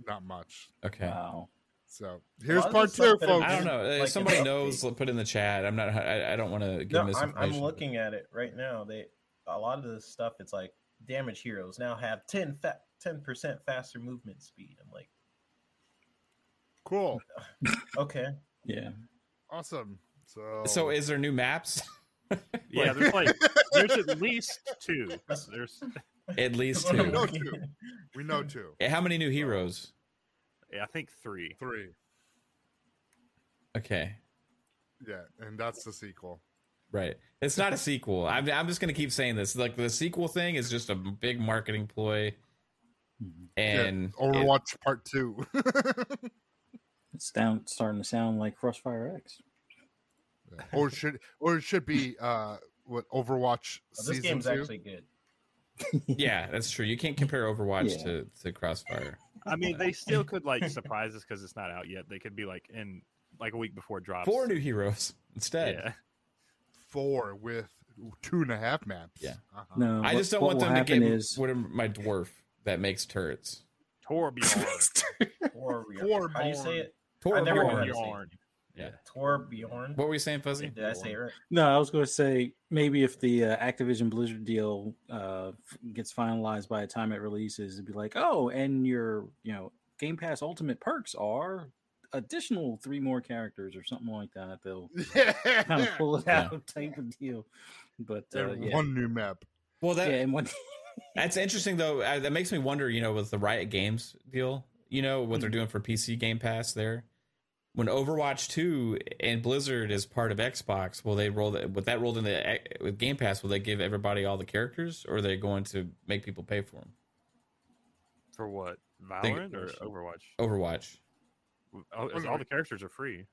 Not much.
Okay.
Wow.
So here's
lot
part two,
stuff that have
folks.
I don't know.
Like
If
an
somebody
update.
knows, put in the chat. I'm not. I, I don't want to give
No, I'm. I'm looking at it right now. They a lot of the stuff. It's like damage heroes now have 10 ten percent faster movement speed. I'm like,
Cool.
okay,
Yeah.
Awesome. So
So is there new maps?
Yeah, there's like there's at least two. There's
At least
That's what I'm
two.
No,
looking
two. we know two.
How many new heroes?
Yeah, I think three.
Three.
Okay.
Yeah, and that's the sequel.
Right. It's not a sequel. I'm, I'm just going to keep saying this. Like the sequel thing is just a big marketing ploy. And
yeah, Overwatch Part Two.
It's down starting to sound like Crossfire X.
or should or it should be uh what Overwatch
Well, this game's
two?
actually good.
yeah, that's true. You can't compare Overwatch
Yeah.
to, to Crossfire.
I mean, they still could like surprise us because it's not out yet. They could be like in like a week before it drops.
Four new heroes instead.
Yeah,
four with two and a half maps.
Yeah.
Uh-huh.
No,
I just don't want them to
happen
get
is
what am- my dwarf that makes turrets.
Torbjorn.
Torbjorn. How do you say it?
Torbjorn.
Never knew how to say it.
Torbjorn.
Yeah.
Torbjorn.
What were you saying, Fuzzy?
Did I say it right?
No, I was going to say maybe if the uh, Activision Blizzard deal uh, gets finalized by the time it releases, it'd be like, oh, and your you know Game Pass Ultimate perks are additional three more characters or something like that. They'll kind of pull it
Yeah.
out type of deal. But uh, yeah,
one new map.
Well, that
yeah, and one
That's interesting though. Uh, that makes me wonder, you know, with the Riot Games deal, you know, what they're doing for PC Game Pass there. When Overwatch 2 and Blizzard is part of Xbox, will they roll that with that rolled into uh, with Game Pass, will they give everybody all the characters or are they going to make people pay for them?
For what?
Think-
Valorant or Overwatch?
Overwatch.
Oh, it's- all the characters are free.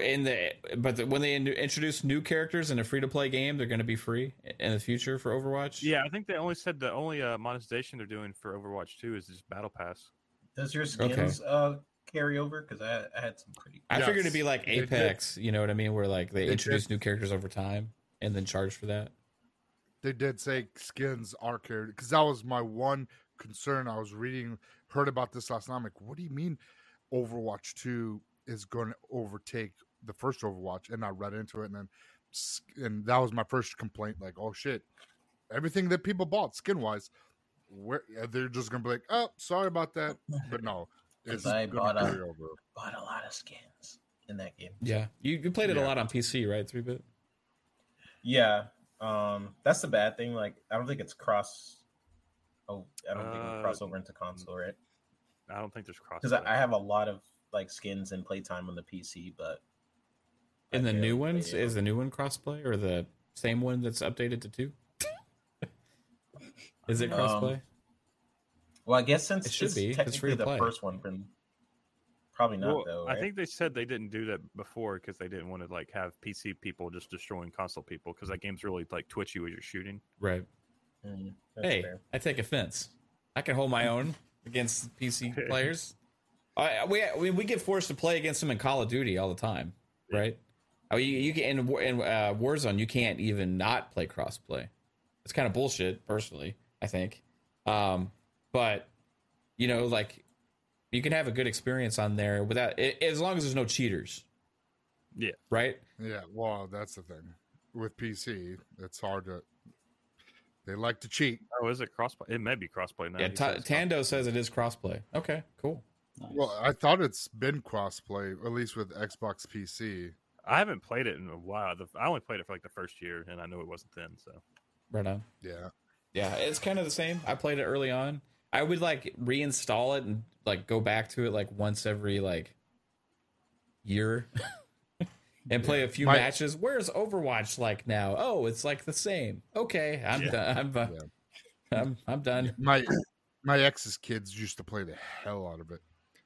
in the but the, when they introduce new characters in a free to play game, they're going to be free in the future for Overwatch.
Yeah, I think they only said the only uh, monetization they're doing for Overwatch 2 is just Battle Pass.
Does your skins uh, carry over? Because I, I had some pretty.
I
Yes,
figured it'd be like
they did.
Apex. You know what I mean? Where like they,
They
introduce
did.
new characters over time and then charge for that.
they did say skins are carried because that was my one concern. I was reading, heard about this last night. I'm like, what do you mean Overwatch 2 is going to overtake the first Overwatch? And I read into it, and then, s- and that was my first complaint. Like, oh shit, everything that people bought skin wise, where they're just going to be like, oh, sorry about that. But no,
'Cause I bought a-
over.
Bought a lot of skins in that game.
Yeah, you, you played it a lot on PC, right? Three bit.
Yeah, um, that's the bad thing. Like, I don't think it's cross. Oh, I don't think
Uh,
it cross over into console, right?
I don't think there's cross.
Because I, I have a lot of like skins and playtime on the PC, but
In
I
the new ones, is the new one crossplay or the same one that's updated to two? is it
Um,
crossplay?
Well, I guess since
It should
it's
be. It's
technically
free to
the
play.
first one, then probably not
Well,
though.
I think they said they didn't do that before because they didn't want to like have PC people just destroying console people because that game's really like twitchy when you're shooting.
right.
Mm,
Hey,
fair.
I take offense. I can hold my own against PC players. I, we we we get forced to play against them in Call of Duty all the time, right? I mean, you, you can in, in uh, Warzone you can't even not play crossplay. It's kind of bullshit, personally. I think, um, but you know, like you can have a good experience on there without as long as there's no cheaters.
Yeah.
Right.
Yeah, well, that's the thing with PC. It's hard to. They like to cheat.
Oh, is it crossplay? It may be crossplay now.
yeah.
He
Ta
said it's
Tando says it is crossplay. Okay. Cool.
Nice.
Well, I thought it's been crossplay, at least with Xbox PC.
I haven't played it in a while. I only played it for like the first year, and I knew it wasn't then. So
Right on.
Yeah,
Yeah, it's kind of the same. I played it early on. I would like reinstall it and like go back to it like once every like year and play a few
My-
matches. Where's Overwatch like now? Oh, it's like the same. Okay, I'm
Yeah.
done. I'm, uh, I'm I'm done.
my my ex's kids used to play the hell out of it.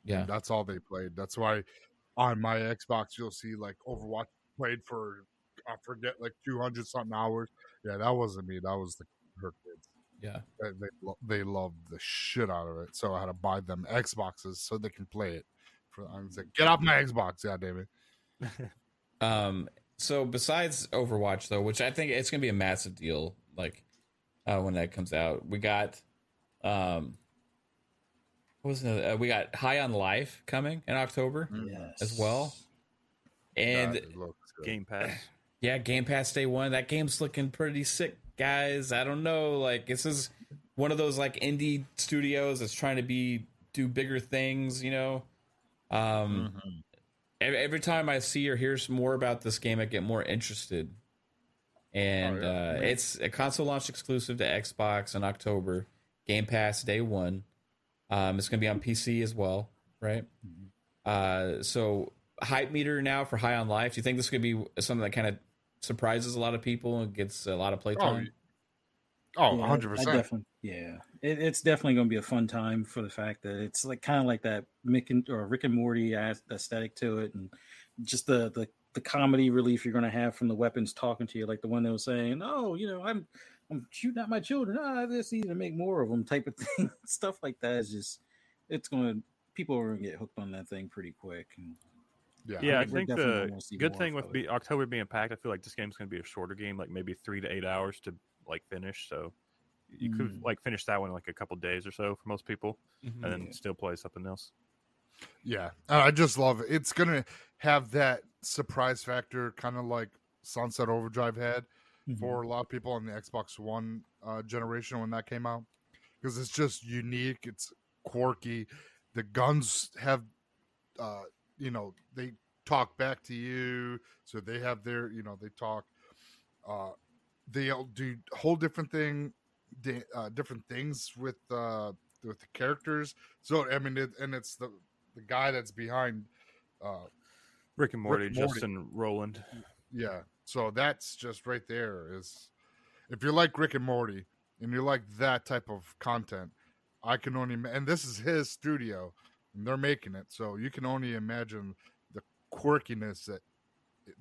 Yeah.
That's all they played. That's why on my Xbox you'll see like Overwatch played for I forget like two hundred something hours. Yeah, that wasn't me. That was the her kids.
Yeah.
They they, lo- they loved the shit out of it. So I had to buy them Xboxes so they can play it. For I was like, get off my Xbox, yeah, David.
Um. So besides Overwatch though, which I think it's gonna be a massive deal, like uh, when that comes out, we got um. What was it? Uh, we got High on Life coming in October
yes.
as well, and
That.
Game Pass.
Yeah, Game Pass Day One. That game's looking pretty sick, guys. I don't know. Like this is one of those like indie studios that's trying to be do bigger things. You know, um,
Mhm.
every, time I see or hear more about this game, I get more interested. And
Oh, yeah.
uh, it's a console launch exclusive to Xbox in October. Game Pass Day One. Um, it's going to be on PC as well, right? Uh, so hype meter now for High on Life. Do you think this could be something that kind of surprises a lot of people and gets a lot of playtime?
Oh,
Yeah, I-
100
I
percent.
definitely, yeah, it, it's definitely going to be a fun time for the fact that it's like kind of like that Mick and, or Rick and Morty aesthetic to it, and just the the the comedy relief you're going to have from the weapons talking to you, like the one that was saying, "Oh, you know, I'm I'm shooting at my children. Ah, this need to make more of them," type of thing. Stuff like that is just it's going to people are going to get hooked on that thing pretty quick. And
Yeah.
Yeah, I
we're
think the good thing with be, October being packed, I feel like this game's going to be a shorter game, like maybe three to eight hours to like finish. So you could
Mm.
like finish that one in like a couple days or so for most people,
Mhm.
and then
Yeah.
still play something else.
Yeah, I just love it. It's gonna have that surprise factor, kind of like Sunset Overdrive had
Mm-hmm.
for a lot of people on the Xbox One uh, generation when that came out, because it's just unique. It's quirky. The guns have, uh, you know, they talk back to you, so they have their, you know, they talk. Uh, they all do whole different thing, uh, different things with uh, with the characters. So I mean, it, and it's the the guy that's behind uh
Rick and Morty,
and Morty.
Justin Roiland.
yeah so that's just right there is if you're like rick and morty and you like that type of content i can only and this is his studio and they're making it so you can only imagine the quirkiness that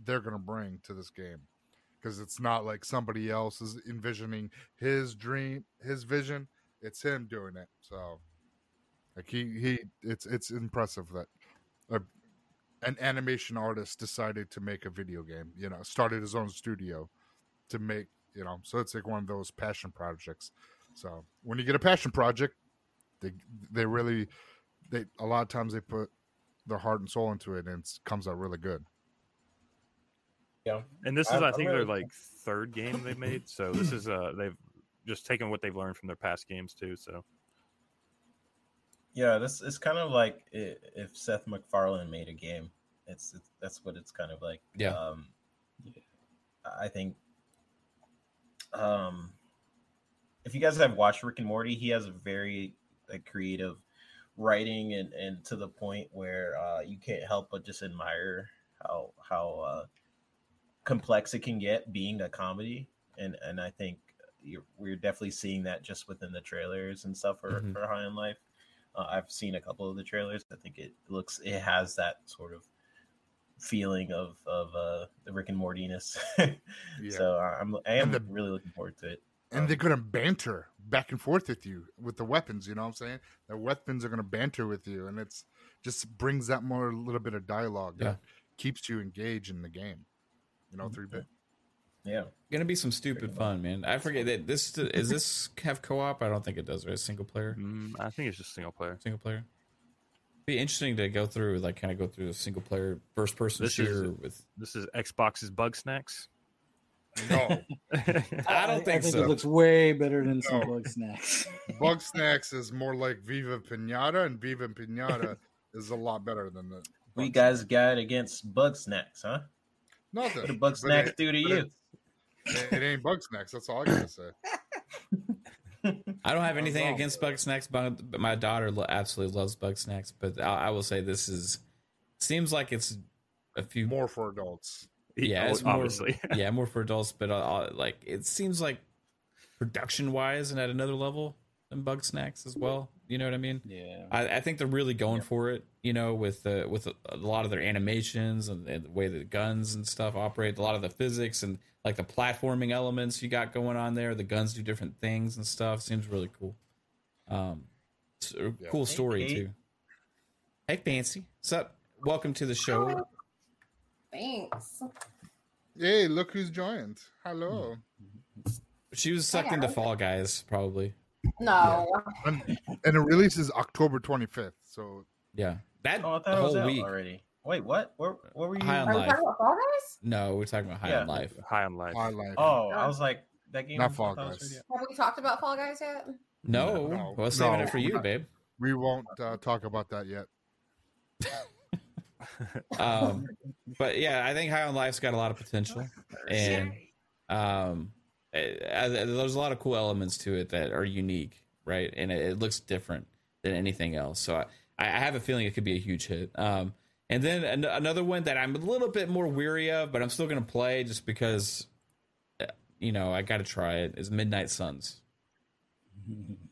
they're going to bring to this game because it's not like somebody else is envisioning his dream, his vision. It's him doing it. So, like he he, it's it's impressive that a, an animation artist decided to make a video game. You know, started his own studio to make. You know, so it's like one of those passion projects. So when you get a passion project, they they really they a lot of times they put their heart and soul into it, and it comes out really good.
Yeah,
And this is,
I'm-
I
I'm
think,
really-
their like third game they made. So this is uh they've just taken what they've learned from their past games too. So
yeah. This is kind of like if Seth MacFarlane made a game. It's, it's that's what it's kind of like.
Yeah.
Um, I think. Um, if you guys have watched Rick and Morty, he has a very like creative writing and and to the point where uh, you can't help but just admire how how uh, complex it can get being a comedy and and I think you're, we're definitely seeing that just within the trailers and stuff for,
Mhm.
for High on Life. Uh, I've seen a couple of the trailers. I think it looks it has that sort of feeling of of uh, the Rick and Mortiness.
Yeah.
So I'm I am
the-
really looking forward to it.
And they're gonna banter back and forth with you with the weapons. You know what I'm saying? The weapons are gonna banter with you, and it's just brings that more little bit of dialogue
Yeah.
that keeps you engaged in the game. You know, three bit.
Yeah.
Gonna be some stupid fun, man. I forget that this is this have co-op. I don't think it does. Right, single player,
mm, I think it's just single player.
single player. Be interesting to go through, like, kind of go through a single player first person
This is-
shooter with.
This is Xbox's Bugsnax.
No,
I don't think so.
it looks way better than some
Bugsnax.
Bug Snacks
is more like Viva Pinata, and Viva Pinata is a lot better than
that.
We
guys got against Bugsnax, huh?
Nothing.
What do Bugsnax
it-
do to you?
It, it ain't Bugsnax. That's all I gotta say.
I don't have anything
wrong.
against Bugsnax, but but my daughter absolutely loves Bugsnax. But I, I will say this is seems like it's a few
More for adults.
Yeah, it's more-
obviously.
yeah, more for adults, but uh, uh, like it seems like production wise and at another level than Bugsnax as well. You know what I mean?
Yeah.
I, I think they're really going for it. You know, with uh, with a, a lot of their animations and, and the way the guns and stuff operate, a lot of the physics and like the platforming elements you got going on there. The guns do different things and stuff. Seems really cool. Um,
Yeah.
cool
Hey,
story
Kate.
too. Hey, Fancy, what's up? Welcome to the show.
Thanks.
Hey, look who's joined. Hello.
She was sucked into Fall Guys, probably.
No.
And, and it releases October 25th. So
Yeah, that
Oh, I thought
the
it was
whole
out
week.
already. Wait, what? Where, where were you?
High on
Are we
Life.
talking about Fall Guys?
No, we're talking about High
Yeah.
on Life.
High on life.
I like.
Oh, I was like that game.
Not
I
Fall
thought was
Guys.
already
Have we talked about Fall Guys yet?
No,
No.
well, saving
No.
it for you, babe.
we won't uh, talk about that yet.
Um, but yeah, I think High on Life's got a lot of potential, and um, eh, eh, there's a lot of cool elements to it that are unique, right? And it, it looks different than anything else. So I, I have a feeling it could be a huge hit. Um, and then an- another one that I'm a little bit more weary of, but I'm still going to play just because, eh, you know, I got to try it. Is Midnight Suns.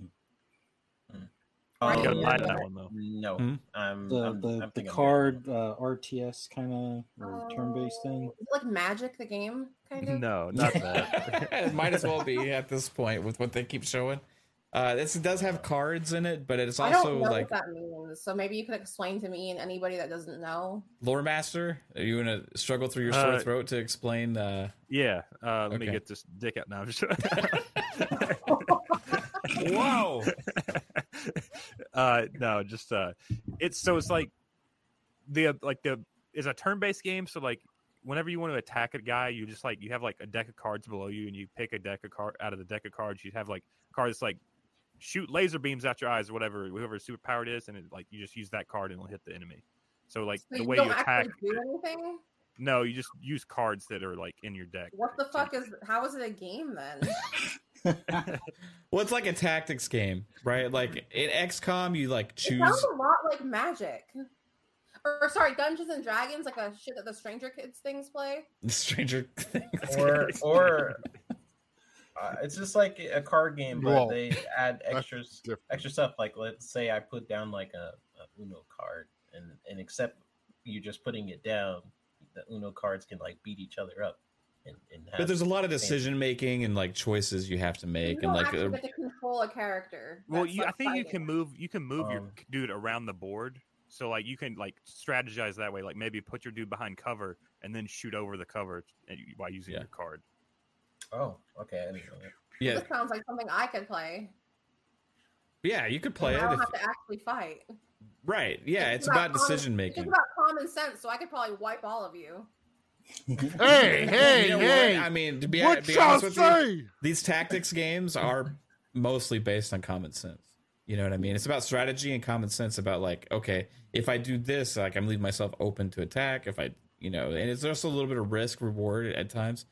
Oh,
You gotta
Oh,
buy that one though.
No,
Hmm?
I'm,
the
I'm,
the,
I'm
the card uh, RTS kind of or turn based thing.
Like Magic the game, kind of?
No, not that.
it might as well be at this point with what they keep showing. Uh, this does have cards in it, but it's
I
also
don't know
like
what that means. So maybe you could explain to me and anybody that doesn't know.
lore master. Are you gonna struggle through your sore
Uh,
throat to explain? Uh,
yeah. Uh, let me get this dick out now.
Whoa!
uh, no, just uh, it's so it's like the like the is a turn-based game. So like whenever you want to attack a guy, you just like you have like a deck of cards below you, and you pick a deck of card out of the deck of cards. You have like cards like shoot laser beams out your eyes or whatever, whoever superpower is, and it, like you just use that card and it'll hit the enemy. So like
So
the
you
way you attack,
do anything.
no, you just use cards that are like in your deck.
What the
So-
fuck is? How is it a game then?
well, it's like a tactics game, right? Like in XCOM, you like
It
choose.
sounds a lot like Magic. Or, or sorry, Dungeons and Dragons, like a shit that the Stranger Kids things play.
Stranger Things.
or or uh, it's just like a card game, but
Well,
they add extras, extra stuff. Like let's say I put down like a, a Uno card, and and except you're just putting it down, the Uno cards can like beat each other up. And, and have
But there's a lot of decision making and like choices you have to make,
don't
and like uh,
to control a character.
Well,
That's
you, I
what's
think you can move. You can move your
Um,
c- dude around the board. So like you can like strategize that way. Like maybe put your dude behind cover and then shoot over the cover and you- while using
Yeah.
your card.
Oh, okay. I that.
yeah,
This sounds like something I could play.
yeah, you could play
I
it.
don't
If,
have to actually fight.
right? Yeah, it's
about
about
common-
decision
It's about common sense, so I could probably wipe all of you.
Hey, hey,
You know what?
hey!
I mean, to be,
what
be
y'all
honest with you,
say?
these tactics games are mostly based on common sense. You know what I mean? It's about strategy and common sense about like, okay, if I do this, like I'm leaving myself open to attack. If I, you know, and it's also a little bit of risk reward at times.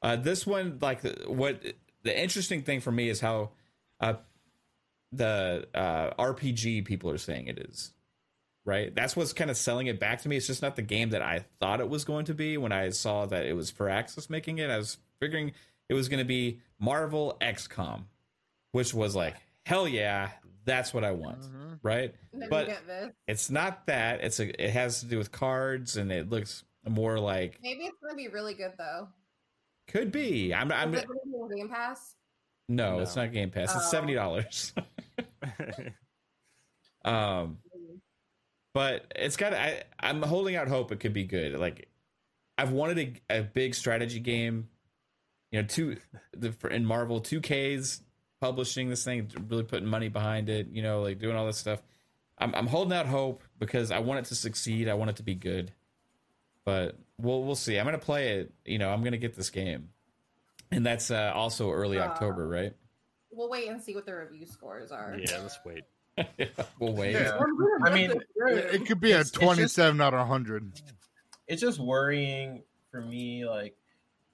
Uh, this one, like, what the interesting thing for me is how uh, the uh, RPG people are saying it is. Right, that's what's kind of selling it back to me. It's just not the game that I thought it was going to be when I saw that it was Firaxis making it. I was figuring it was going to be Marvel XCOM, which was like, hell yeah, that's what I want,
Mhm.
right?
And
But-
you get this.
It's not that. It's a. It has to do with cards, and it looks more like
Maybe it's gonna be really good though.
could be. I'm. I'm.
Is it gonna be Game Pass?
No, it's not Game Pass. It's
Oh.
seventy dollars. um, but it's got. I. I'm holding out hope it could be good. Like, I've wanted a, a big strategy game. You know, two the in Marvel, two Ks publishing this thing, really putting money behind it. You know, like doing all this stuff. I'm I'm holding out hope because I want it to succeed. I want it to be good. But we'll we'll see. I'm gonna play it. You know, I'm gonna get this game, and that's uh, also early
Uh,
October, right?
We'll wait and see what the review scores are.
yeah, let's wait.
We'll wait.
Yeah.
I
I mean,
mean,
It, it could be a
It's- it's just-
27 out of 100.
it's just worrying for me, like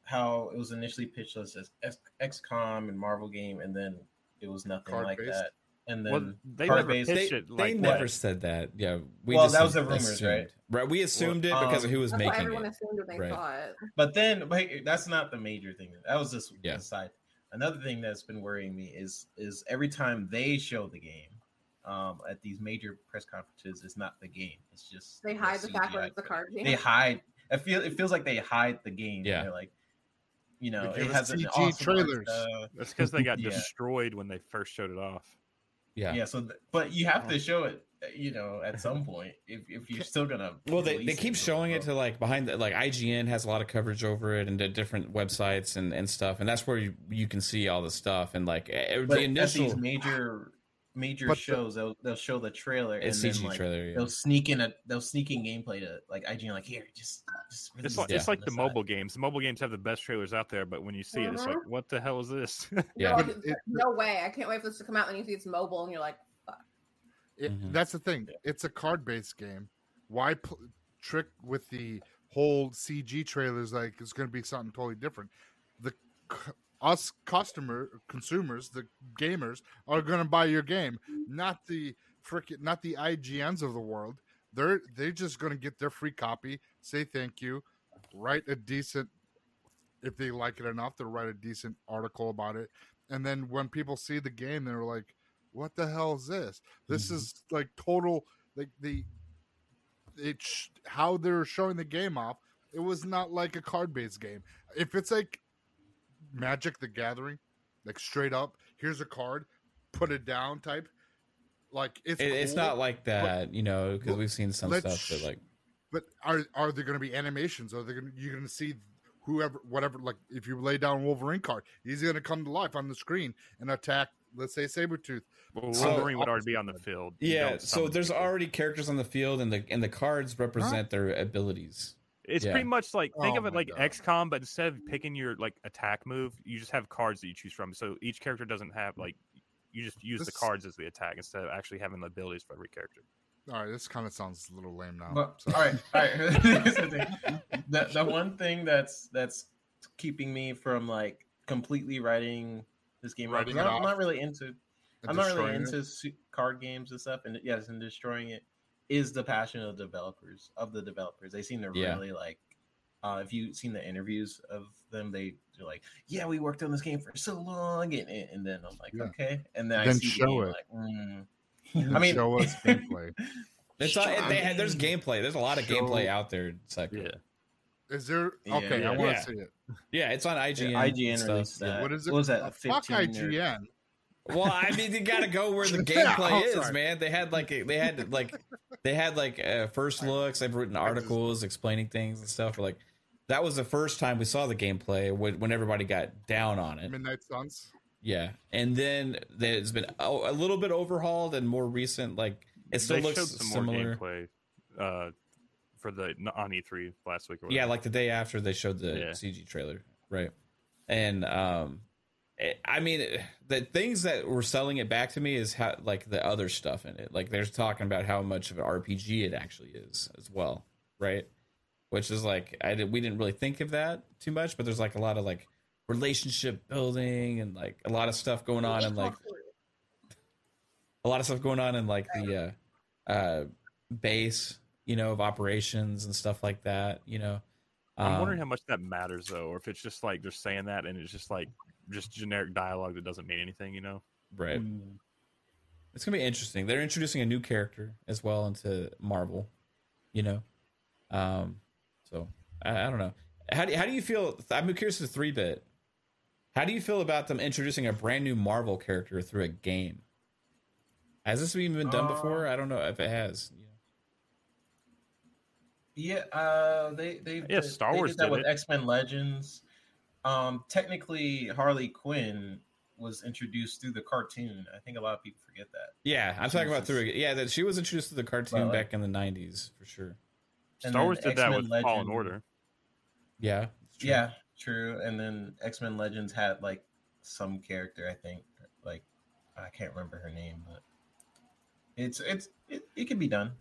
how it was initially pitched as this X- XCOM and Marvel game, and then it was nothing like
Card-based?
that. And then
Well, they never
based-
pitched
They,
it
they never
that.
said that. Yeah, we
Well,
just
that was the rumors,
assumed.
right?
Right, we assumed it because of
um,
who was
That's what
making
everyone
it.
assumed when they
Right.
saw it.
But then, but that's not the major thing. That was just
Yeah.
the side. Another thing that's been worrying me is is every time they show the game um, at these major press conferences, it's not the game. It's just
They hide the fact that it's the
trailer.
card game.
They hide. I feel it feels like they hide the game.
Yeah.
They're like, you know, it has
us
an
CG
awesome
trailers.
style.
That's because they got
Yeah.
destroyed when they first showed it off.
Yeah.
Yeah. So, th- but you have to show it. uh, You know, at some point, if, if you're still gonna.
Well, they, they keep
it,
showing it to like behind the, like IGN has a lot of coverage over it and the different websites and, and stuff, and that's where you, you can see all the stuff and like
But
the initial
these major major
But the-
shows, they'll they'll show the trailer
it's
and
CG
then like
trailer. Yeah.
they'll sneak in a they'll sneak in gameplay to like IGN like here just just
It's like, it's like
on
the mobile games. The mobile games have the best trailers out there, but when you see it, it's like, what the hell is this?
Yeah.
You're
it-
no way. I can't wait for this to come out. And you see it's mobile, and you're like,
It,
Mhm.
That's the thing. It's a card based game. Why pl- trick with the whole CG trailers like it's going to be something totally different? The c- us customer consumers, the gamers are going to buy your game, not the frickin' not the IGNs of the world. They're they're just going to get their free copy, say thank you, write a decent if they like it enough, they'll write a decent article about it. And then when people see the game, they're like, "What the hell is this? This
Mhm.
is like total like the it's sh- how they're showing the game off. It was not like a card based game. If it's like Magic the Gathering, like straight up, here's a card, put it down type. Like it's
It- it's not like that, you know, because we've seen some stuff that like
But are are there going to be animations? Are they going to, you're going to see whoever whatever like if you lay down Wolverine card, he's going to come to life on the screen and attack. Let's say Sabretooth.
Well,
So-
Wolverine would uh, already be on the field.
Yeah. So there's
people.
already characters on the field, and the and the cards represent their abilities.
It's
yeah.
pretty much like think
Oh
of it like
God.
XCOM, but instead of picking your like attack move, you just have cards that you choose from. So each character doesn't have like you just use the cards as the attack instead of actually having the abilities for every character.
All right, this kind of sounds a little lame now.
But,
So-
all right, all right. Here's the. The, the one thing that's that's keeping me from like completely writing this game off, 'cause
Writing it
I'm, I'm
off?
not really into I'm not really
destroying it?
into card games and stuff, and yes, and destroying it is the passion of developers of the developers. They seem to
Yeah.
really like. Uh, if you've seen the interviews of them, they they're like, "Yeah, we worked on this game for so long," and, and then I'm like,
Yeah.
"Okay," and then I
Then
see the
show
game,
it.
like, mm.
And
I mean-
show us gameplay.
It's all,
Show
they had, there's gameplay. There's a lot of
Show-
gameplay out there. It's like
Yeah.
Is there?
Yeah.
Okay, I
Yeah.
want
Yeah.
to see it.
Yeah, it's on IGN.
Yeah, IGN
and stuff.
released that.
What is it?
What was that?
Fuck
15 or-
IGN.
Well, I mean, you got to go where the gameplay
oh,
is, man. They had like they had like they had like uh, first looks. They've written articles explaining things and stuff. Like that was the first time we saw the gameplay when, when everybody got down on it.
Midnight Suns.
Yeah, and then there's been oh, a little bit overhauled and more recent. Like it still
they
looks
some
similar.
more gameplay uh, for the on E3 last week. Or
Yeah, like the day after they showed the
Yeah.
CG trailer, right? And um, it, I mean, the things that were selling it back to me is how like the other stuff in it. Like they're talking about how much of an RPG it actually is as well, right? Which is like I did, we didn't really think of that too much, but there's like a lot of like relationship building and like a lot of stuff going on and like a lot of stuff going on in like the uh, uh base, you know, of operations and stuff like that. You know,
I'm
Um,
wondering how much that matters though, or if it's just like they're saying that and it's just like just generic dialogue that doesn't mean anything, you know?
Right.
Mm.
It's gonna be interesting. They're introducing a new character as well into Marvel. You know, um, so I, I don't know. How do how do you feel? I'm curious to three bit. How do you feel about them introducing a brand new Marvel character through a game? Has this even been done
Uh,
before? I don't know if it has.
Yeah, uh, they they
Yeah,
did-
Star
they
Wars
did that
did
with. X Men Legends. Um, technically, Harley Quinn was introduced through the cartoon. I think a lot of people forget that.
Yeah, I'm talking about through. Yeah, that she was introduced to the cartoon
Well,
back in the '90s for sure.
And
Star Wars did that
X-Men
with Fallen Order.
Yeah, true.
Yeah, true. And then X Men Legends had like some character. I think like I can't remember her name, but it's it's it, it can be done.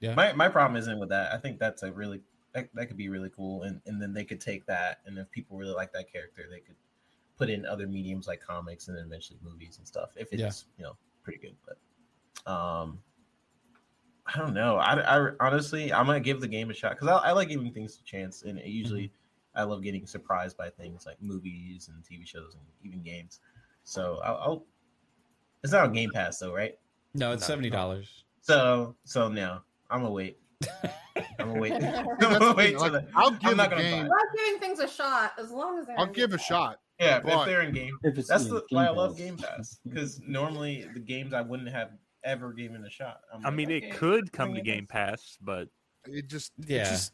Yeah.
My my problem isn't with that. I think that's a really that, that could be really cool, and and then they could take that, and if people really like that character, they could put in other mediums like comics and then eventually movies and stuff. If it's
Yeah.
you know pretty good, but um. I don't know. I, I honestly, I'm gonna give the game a shot because I, I like giving things a chance, and it usually
Mm-hmm.
I love getting surprised by things like movies and TV shows and even games. So I'll, I'll it's not on Game Pass though, right?
No, it's seventy dollars.
So so no, I'm gonna wait. I'm gonna wait. I'm gonna wait till
like,
the-
I'll give
not
a
gonna buy
game.
Not giving things a shot as long as they're
I'll
in
give a
Game Pass.
shot.
yeah, if
but-
they're in game.
If it's
That's
yeah,
the
Game
why I love Game Pass because normally the games I wouldn't have ever given a shot. I'm
I
like,
mean,
okay,
it could come to Game. Pass, but
It just it
Yeah.
just-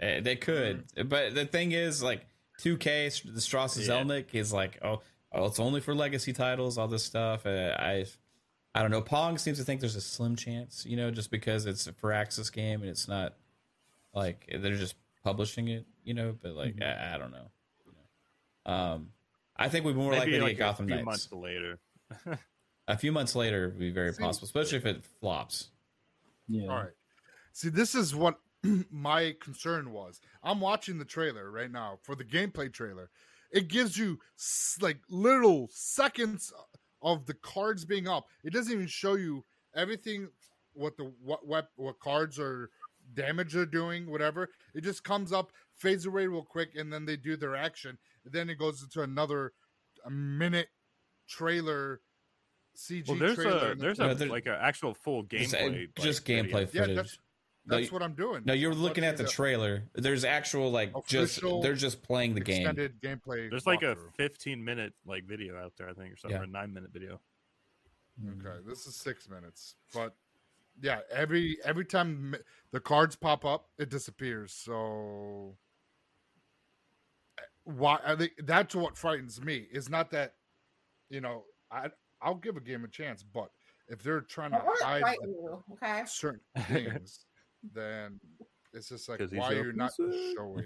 Eh, They could, but the thing is, like 2K, the Strauss
Yeah.
Zelnick is like, oh, oh, it's only for legacy titles, all this stuff. Uh, I, I don't know. Pong seems to think there's a slim chance, you know, just because it's a Firaxis game and it's not like they're just publishing it, you know. But like, I, I don't know. You know. Um, I think we'd be more likely
maybe
to
like
get Gotham
a few
Knights.
months later.
A few months later would be very
See-
possible, especially if it flops.
Yeah.
all right. See, this is what my concern was. I'm watching the trailer right now for the gameplay trailer. It gives you like little seconds of the cards being up. It doesn't even show you everything what the what what, what cards are damage they're doing, whatever. It just comes up, fades away real quick, and then they do their action. Then it goes into another a minute trailer CG
Well, there's
trailer.
a
and
there's
No,
a
there-
like an actual full
Just, uh,
gameplay.
just
like,
gameplay
video.
Yeah,
footage.
That's-
No,
what I'm doing.
No, you're
I'm
looking at
watching
the trailer. There's actual like just they're just playing the game.
extended gameplay.
There's like a 15 minute like video out there, I think, or something,
Yeah.
or a nine minute video.
Okay, this is six minutes, but yeah, every every time the cards pop up, it disappears. So why? I think that's what frightens me. Is not that you know I I'll give a game a chance, but if they're trying to hide
fight you, okay?
certain things, then it's just like why
a
you're not showing.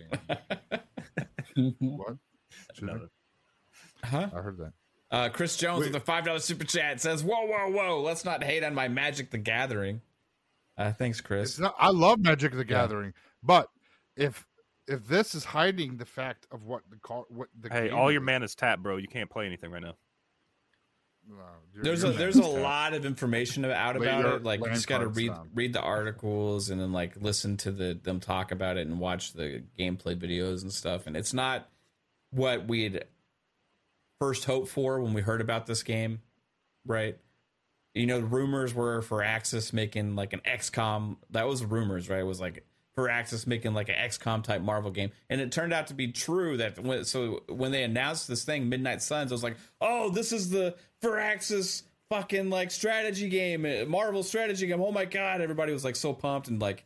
What? Excuse?
No,
huh?
I heard that.
Uh, Chris Jones
Wait.
with a five dollar super chat says, "Whoa, whoa, whoa! Let's not hate on my Magic the Gathering." Uh, thanks, Chris.
It's not. I love Magic the Gathering, but if if this is hiding the fact of what the car, what the
hey, all your
is-
man is tapped, bro. You can't play anything right now.
No,
there's a there's a lot of information out about it. Like you just got to read
down.
read the articles and then like listen to the them talk about it and watch the gameplay videos and stuff. And it's not what we'd first hoped for when we heard about this game, right? You know, the rumors were Firaxis making like an XCOM. That was rumors, right? It was like Firaxis making like an XCOM type Marvel game, and it turned out to be true. That when, so when they announced this thing, Midnight Suns, I was like, oh, this is the Firaxis fucking like strategy game, uh, Marvel strategy game. Oh my god, everybody was like so pumped and like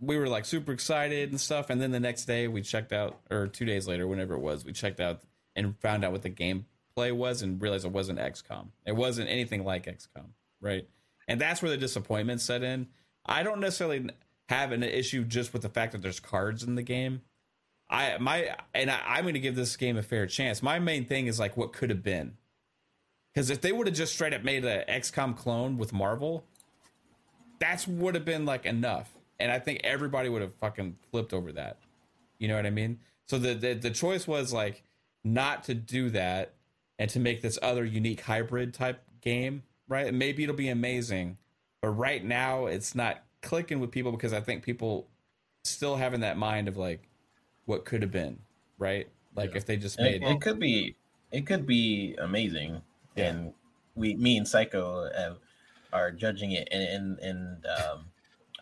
we were like super excited and stuff. And then the next day we checked out, or two days later, whenever it was, we checked out and found out what the gameplay was and realized it wasn't XCOM. It wasn't anything like XCOM, right? And that's where the disappointment set in. I don't necessarily have an issue just with the fact that there's cards in the game. I my and I, I'm going to give this game a fair chance. My main thing is like what could have been, because if they would have just straight up made an XCOM clone with Marvel, that's would have been like enough, and I think everybody would have fucking flipped over that. You know what I mean? So the the, the choice was like not to do that and to make this other unique hybrid type game, right? And maybe it'll be amazing, but right now it's not clicking with people because I think people still having that mind of like what could have been, right? Like
Yeah.
if they just made
it, it could be it could be amazing
Yeah.
and we me and psycho have, are judging it and and, and um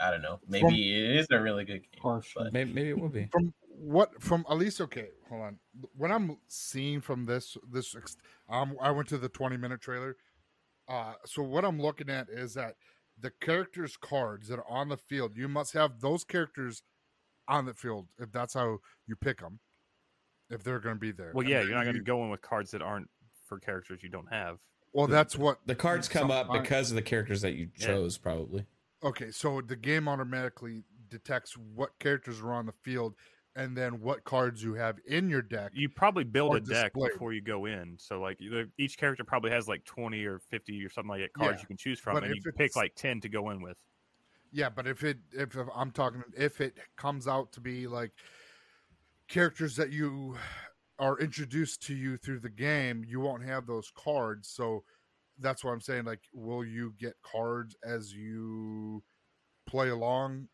i don't know maybe
From-
it is a really good game
Partial.
but
maybe, maybe it will be.
from what from at least okay hold on what i'm seeing from this this um i went to the 20 minute trailer uh so what i'm looking at is that the characters cards that are on the field you must have those characters on the field if that's how you pick them if they're going to be there
Well,
And
yeah, you're not going to go in with cards that aren't for characters you don't have.
well that's what
The cards come up because of the characters that you
Yeah.
chose, probably.
Okay, so the game automatically detects what characters are on the field and then what cards you have in your deck.
You probably build a deck
displayed.
before you go in. So, like, each character probably has like 20 or 50 or something like that cards
Yeah,
you can choose from,
but
and you pick like 10 to go in with.
Yeah, but if it if, if I'm talking if it comes out to be like characters that you are introduced to you through the game, you won't have those cards. So that's what I'm saying. Like, will you get cards as you play along?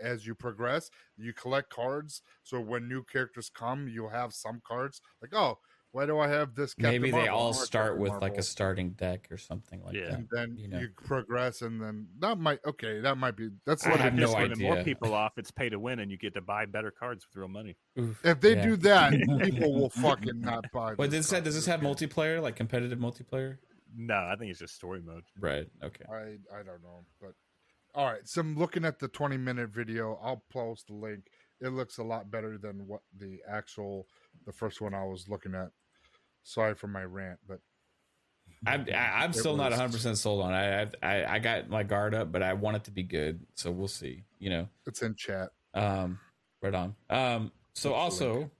As you progress, you collect cards. So when new characters come, you'll have some cards. Like, oh, why do I have this? Captain
maybe they
Marvel? I
all
want
start
Captain
with like a starting deck or something like
Yeah.
that.
and then
you know.
you progress, and then that might okay. That might be that's
I
what
have
it
no
is.
Just when more people off, it's pay to win, and you get to buy better cards with real money.
Oof.
If they
Yeah.
do that, people will fucking not buy. But
does this, have, does this have multiplayer, like competitive multiplayer?
No, I think it's just story mode.
Right. Okay.
I I don't know, but all right. So I'm looking at the 20 minute video. I'll post the link. It looks a lot better than what the actual the first one I was looking at. Sorry for my rant, but
I'm I, I'm still not 100 percent sold on. it. I, I I got my guard up, but I want it to be good. So we'll see. You know.
it's in chat.
Um. Right on. Um. So also,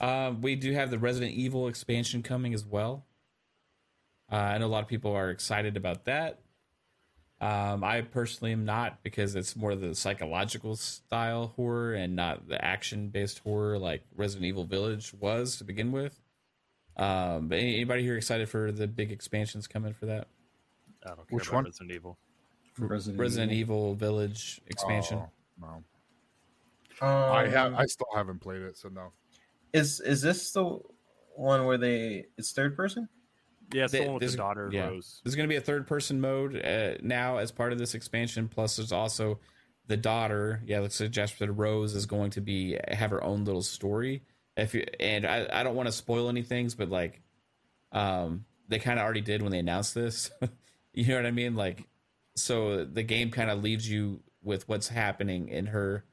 um, we do have the Resident Evil expansion coming as well. Uh, I know a lot of people are excited about that. Um, I personally am not because it's more the psychological style horror and not the action based horror like Resident Evil Village was to begin with. Um, but anybody here excited for the big expansions coming for that
I don't care
Which
about
one?
Resident Evil.
Resident,
Resident Evil Village expansion?
Oh, no,
um,
I have. I still haven't played it, so no.
is is this the one where they it's third person
Yeah, it's the
Th-
one with
this-
the daughter
yeah.
Rose.
There's going to be a third person mode uh, now as part of this expansion. Plus, there's also the daughter. Yeah, looks like Jasper said Rose is going to be have her own little story. If you and I, I don't want to spoil any things, but like, um, they kind of already did when they announced this. you know what I mean? Like, so the game kind of leaves you with what's happening in her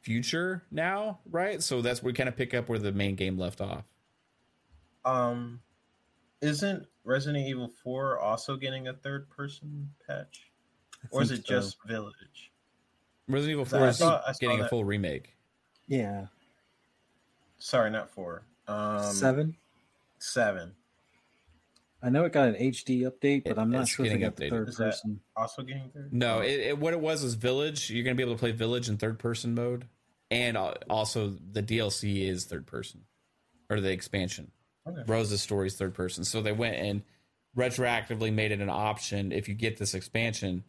future now, right? So that's where we kind of pick up where the main game left off.
um isn't resident evil 4 also getting a third person patch or is it
so.
just village
Resident Evil Four
I
is
saw- I
getting a full remake.
Yeah,
sorry not 4 um
seven.
seven
I know it got an HD update, but
It-
I'm not
it's
sure if it
getting
got the
updated.
third
is
person.
also getting third
No, it, it, what it was was Village. You're going to be able to play Village in third person mode, and also the DLC is third person, or the expansion.
Okay.
Rose's story is third person. So they went and retroactively made it an option if you get this expansion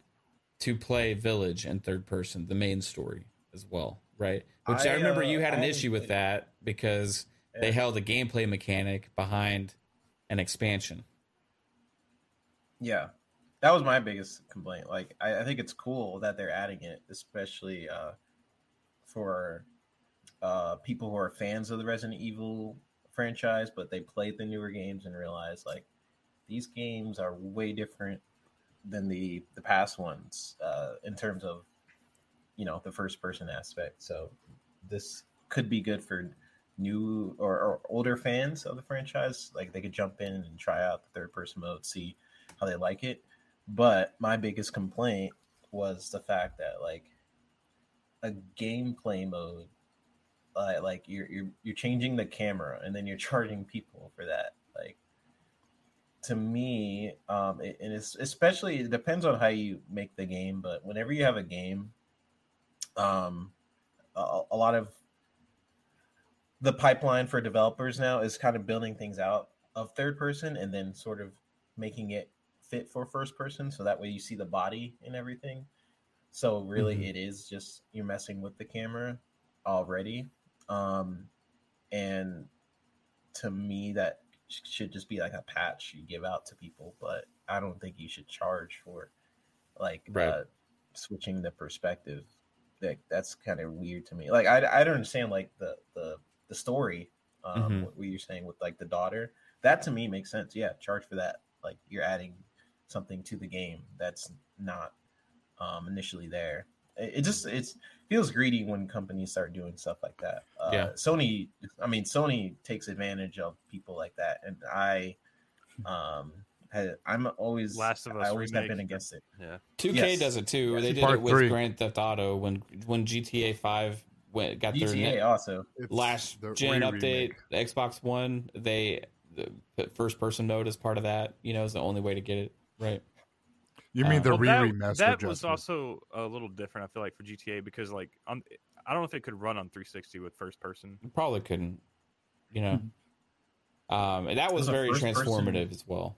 to play Village in third person, the main story as well, right? Which I,
I,
remember
uh,
you had an
haven't
issue with that because they held a gameplay mechanic behind an expansion.
Yeah. that was my biggest complaint. Like, I, I think it's cool that they're adding it, especially uh, for uh, people who are fans of the Resident Evil franchise, but they played the newer games and realized like these games are way different than the the past ones uh, in terms of you know the first person aspect. So this could be good for new or, or older fans of the franchise. Like they could jump in and try out the third person mode, see how they like it. But my biggest complaint was the fact that like a gameplay mode, uh, like you're you're you're changing the camera and then you're charging people for that. Like to me, um, it, and it's especially it depends on how you make the game. But whenever you have a game, um, a, a lot of the pipeline for developers now is kind of building things out of third person and then sort of making it fit for first person so that way you see the body and everything so really
Mhm.
it is just you're messing with the camera already um and to me that should just be like a patch you give out to people but i don't think you should charge for like
Right.
uh, switching the perspective. Like that's kind of weird to me. Like i i don't understand like the the the story um
Mhm.
what you're saying with like the daughter. That to me makes sense. Yeah charge for that. Like you're adding something to the game that's not um initially there it, it just it's feels greedy when companies start doing stuff like that uh
Yeah.
sony i mean sony takes advantage of people like that and i um had, i'm always
Last of Us
i always have
remake.
been against it Yeah.
2K
Yes.
does it too.
Yes.
They did
Part
it with
three.
Grand Theft Auto when when GTA 5 went got their
gta
net-
also
last
the
gen update,
re-remake.
Xbox One, they the first person mode as part of that. You know, is the only way to get it right.
You
Uh,
mean the
Well,
re
that,
remaster?
that was also a little different. I feel like for GTA because like on, I don't know if it could run on 360 with first person.
Probably couldn't. You know, um, and that was
Was
very
first person?
transformative as well.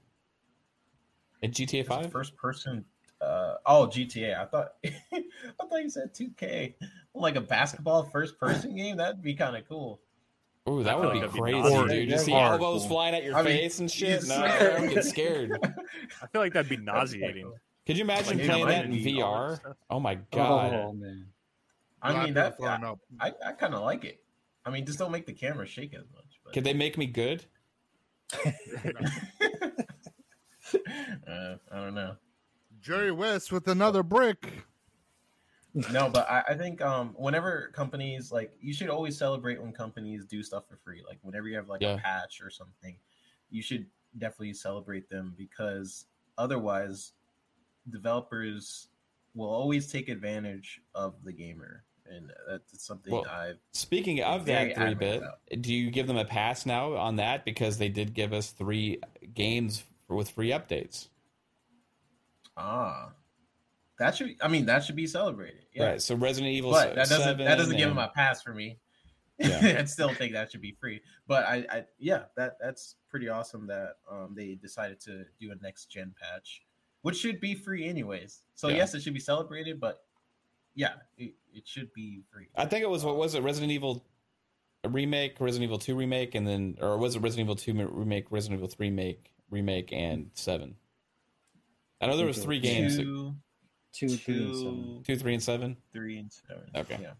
In GTA
It's
Five,
first person uh oh gta i thought i thought you said 2k like a basketball first person game that'd be kind of cool
ooh, that
I
would
feel
be
like be
crazy, dude. You
That'd
see
be
elbows flying at your
I mean,
face and shit. No, I would get scared.
I feel like that'd be nauseating.
Could you imagine
Like,
playing
yeah,
that in
lightning, that
VR? Oh my god!
Oh man.
A
i
lot
mean
of
that
people throwing.
I, I kind of like it. I mean, just don't make the camera shake as much. But
Could they make me good?
uh, I don't know.
Jerry West with another brick.
No, but I, I think um, whenever companies like, you should always celebrate when companies do stuff for free. Like whenever you have like
Yeah.
a patch or something, you should definitely celebrate them because otherwise, developers will always take advantage of the gamer, and that's something
Well,
I've
Speaking of that three bit,
adamant
do you give them a pass now on that because they did give us three games with free updates?
ah. That should, I mean, that should be celebrated. Yeah.
Right. So Resident Evil,
but that doesn't that doesn't give them a pass for me.
Yeah.
I'd still think that should be free. But I, I yeah, that that's pretty awesome that um they decided to do a next gen patch, which should be free anyways. So
Yeah.
yes, it should be celebrated, but yeah, it, it should be free.
I think it was what was it Resident Evil remake, Resident Evil Two remake, and then or was it Resident Evil Two remake, Resident Evil Three make remake, and Seven? I know there was three games,
Two,
Two, three, and seven.
two,
two, three, and seven.
three, and seven.
Okay.
Yeah.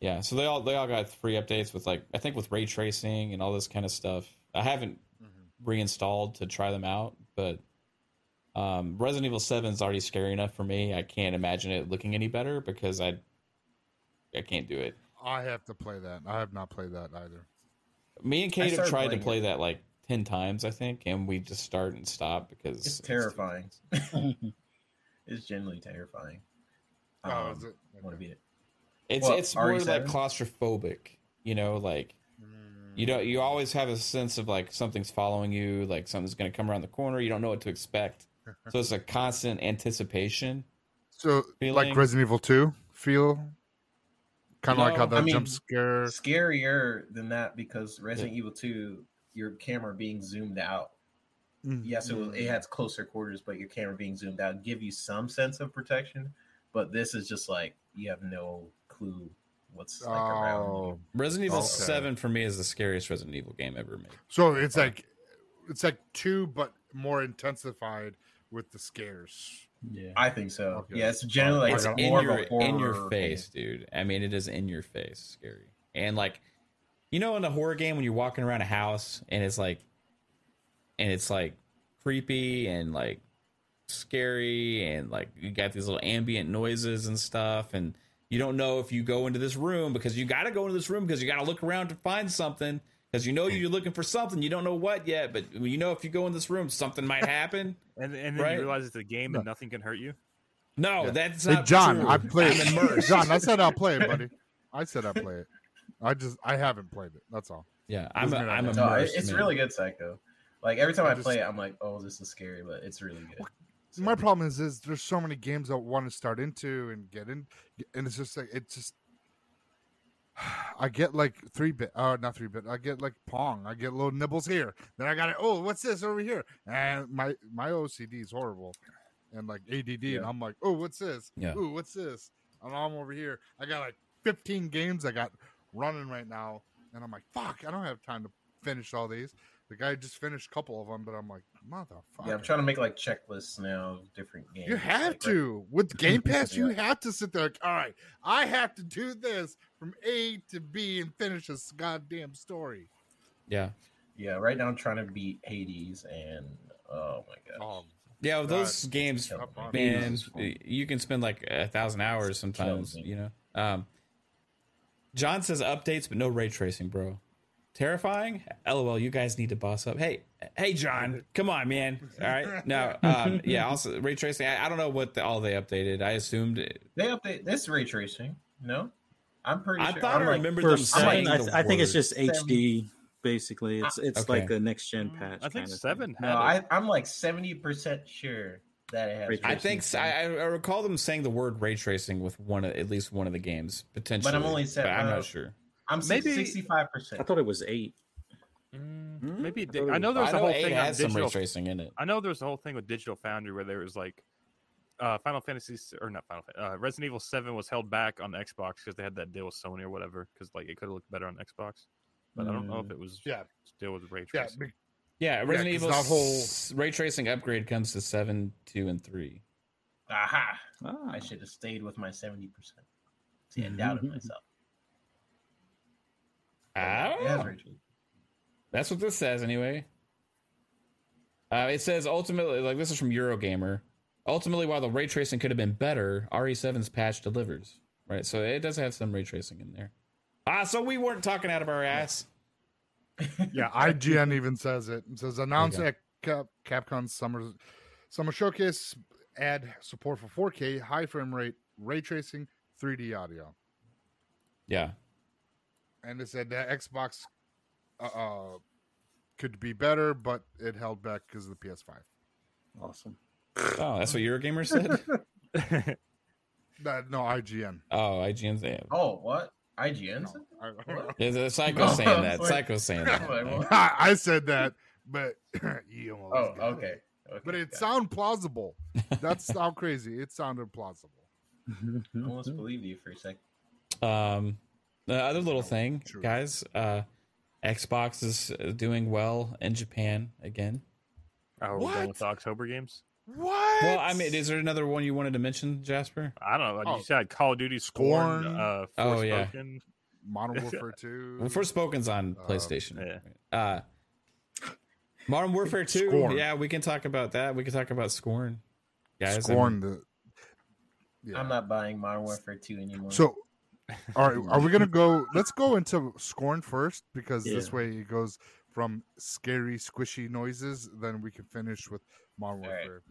Yeah, so they all they all got free updates with like I think with ray tracing and all this kind of stuff. I haven't reinstalled to try them out, but um, Resident Evil Seven is already scary enough for me. I can't imagine it looking any better because I I can't do it.
I have to play that. I have not played that either.
Me and Kate have tried to play
it.
that like ten times, I think, and we just start and stop because
It's terrifying. it's generally terrifying.
Oh,
Um,
is it?
want to beat it.
It's
What,
it's more
RE7?
like claustrophobic, you know, like
Mm.
you don't you always have a sense of like something's following you, like something's going to come around the corner. You don't know what to expect, so it's a constant anticipation.
So,
feeling-
like Resident Evil 2 feel? Kind of
You
like how
that
the
I mean,
jump scare.
Scarier than that because Resident Evil 2, your camera being zoomed out. Mm-hmm. Yes, it, was, it mm-hmm. has closer quarters, but your camera being zoomed out give you some sense of protection. But this is just like you have no clue what's like around
Oh,
you.
Resident Evil
Okay.
Seven for me is the scariest Resident Evil game ever made.
so it's like it's like two, but more intensified with the scares.
Yeah.
I think so.
Okay.
Yeah, it's generally like
it's
Like
in
more
your in your face,
thing.
dude. I mean, it is in your face, scary. And like, you know, in a horror game when you're walking around a house and it's like, and it's like creepy and like scary and like you got these little ambient noises and stuff and you don't know if you go into this room because you got to go into this room because you got to look around to find something because you know hmm. you're looking for something you don't know what yet but you know if you go in this room something might happen
And and then
Right.
you realize it's a game
No.
and nothing can hurt you.
no
Yeah.
that's
Hey,
not
John,
true.
I played.
I'm immersed
John, I said I'll play it, buddy. I said I'll play it. I just I haven't played it. That's all.
yeah i'm
Doesn't mean I
i'm
won't.
No, it's
man.
really good, Psycho. Like every time
I
I,
just-
play it, I'm like, oh, this is scary, but it's really good. So-
My problem is, is there's so many games I want to start into and get in, and it's just like it's just. I get like three bit, uh, not three bit. I get like Pong. I get little nibbles here. Then I got it. Oh, what's this over here? And my my OCD is horrible, and like ADD. And I'm like, oh, what's this?
Yeah.
Ooh, what's this? And I'm over here. I got like 15 games I got running right now, and I'm like, fuck, I don't have time to finish all these. The guy just finished a couple of them, but I'm like, motherfucker.
Yeah, I'm trying to make like checklists now of different games.
You have
like,
to with Game Pass. You have to sit there. Like, All right, I have to do this from A to B and finish this goddamn story.
yeah
Yeah, right now I'm trying to beat Hades, and oh my god,
Um,
Yeah,
God,
those games,
killing
man,
Hades is fun.
you can spend like a thousand hours sometimes. You know. Um, John says updates, but no ray tracing, bro. Terrifying. LOL. You guys need to boss up. Hey, hey, John, come on, man. All right. Now, um, yeah. Also, ray tracing. I, I don't know what the, all they updated. I assumed. It,
they update this ray tracing. No, I'm pretty
I
sure.
thought
I'm
I
like,
remembered
For
them
seven,
saying
I,
the
I think it's
word.
just HD. Basically, it's it's
Okay.
like a next gen patch.
I think
kinda
seven
No,
had it.
I, I'm like seventy percent sure that it has.
Ray
ray
I think
tracing.
I, I I recall them saying the word ray tracing with one of, at least one of the games potentially.
But I'm only set-
I'm
uh,
not sure.
I'm
maybe-
sixty-five percent.
I thought it was eight.
Mm, maybe it
I
did.
thought
I know there's a whole thing on
has some ray
digital.
tracing in it.
I know there's a whole thing with Digital Foundry where there was like uh Final Fantasy or not Final uh, Resident Evil 7 was held back on the Xbox because they had that deal with Sony or whatever because like it could have looked better on Xbox. But I don't know if it was
Yeah.
still with ray
yeah,
tracing.
be-
Yeah, Resident
'cause
Evil
that whole-
ray tracing upgrade comes to seven, two, and three.
Aha!
Ah,
I should have stayed with my seventy percent. See, I doubted myself.
I don't know.
ray.
That's what this says anyway. Uh, it says ultimately, like this is from Eurogamer. Ultimately, while the ray tracing could have been better, RE7's patch delivers. Right, so it does have some ray tracing in there. Ah, so we weren't talking out of our ass.
yeah. IGN even says it. It says announced
Okay.
at Cap, Capcom's summer summer showcase. Add support for 4K, high frame rate, ray tracing, 3D audio,
Yeah,
and it said that Xbox uh, uh, could be better, but it held back because of the PS5.
awesome.
oh, that's what Eurogamer said.
That, no, IGN.
oh, IGN's yeah.
Oh, what? IGN?
No,
said?
I-
What?
Yeah, the Psycho
Oh,
saying that.
wait.
Psycho saying that.
I'm like, what?
I said that, but you almost
Oh,
got it.
okay. okay.
But it
got
sounded plausible. That's how crazy it sounded plausible.
I almost believed you for a second.
Um, the other little thing,
true.
guys. Uh, Xbox is uh, doing well in Japan again.
Oh, we're going with
What?
the October games.
What?
Well, I mean, is there another one you wanted to mention, Jasper?
I don't know. Like
Oh.
you said, Call of Duty Scorn,
Scorn.
uh,
Oh, yeah.
Modern Warfare 2.
Well, Forspoken's on
Uh,
PlayStation.
yeah.
Uh, Modern Warfare Two.
Scorn.
Yeah, we can talk about that. We can talk about Scorn, guys. I
Scorn
mean,
the. Yeah.
I'm not buying Modern Warfare 2 anymore.
So, all right, are we gonna go? Let's go into Scorn first because this way it goes from scary, squishy noises. Then we can finish with Modern
All right.
Warfare.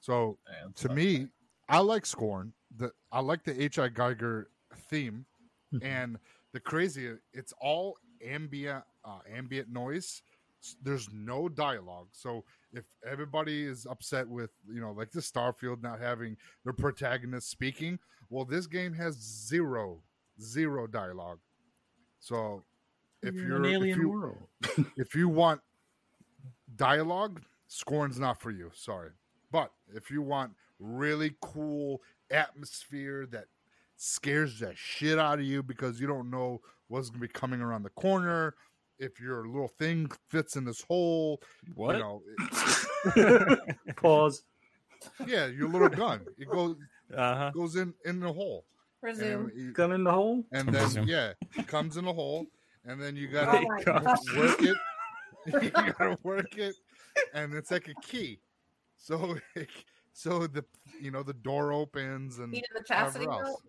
So,
right,
to me, I like Scorn. The I like the H. R. Geiger theme,
Mhm.
and the crazy. It's all ambient, uh, ambient noise. There's no dialogue. So if everybody is upset with you know like the Starfield not having their protagonist speaking, well, this game has zero, zero dialogue. So if
You're
you're,
an
if you,
world.
if you want dialogue, Scorn's not for you. Sorry. But if you want really cool atmosphere that scares the shit out of you because you don't know what's going to be coming around the corner, if your little thing fits in this hole,
What?
you know,
Pause.
Yeah, your little gun. It goes
Uh huh.
goes in in the hole.
Resume.
And,
Gun in the hole.
and
Resume.
then yeah, it comes in the hole, and then you
Oh
gotta
my
God.
gosh.
work it. you gotta work it, and it's like a key. So, so the you know the door opens and
Needed the chastity
whatever
belt.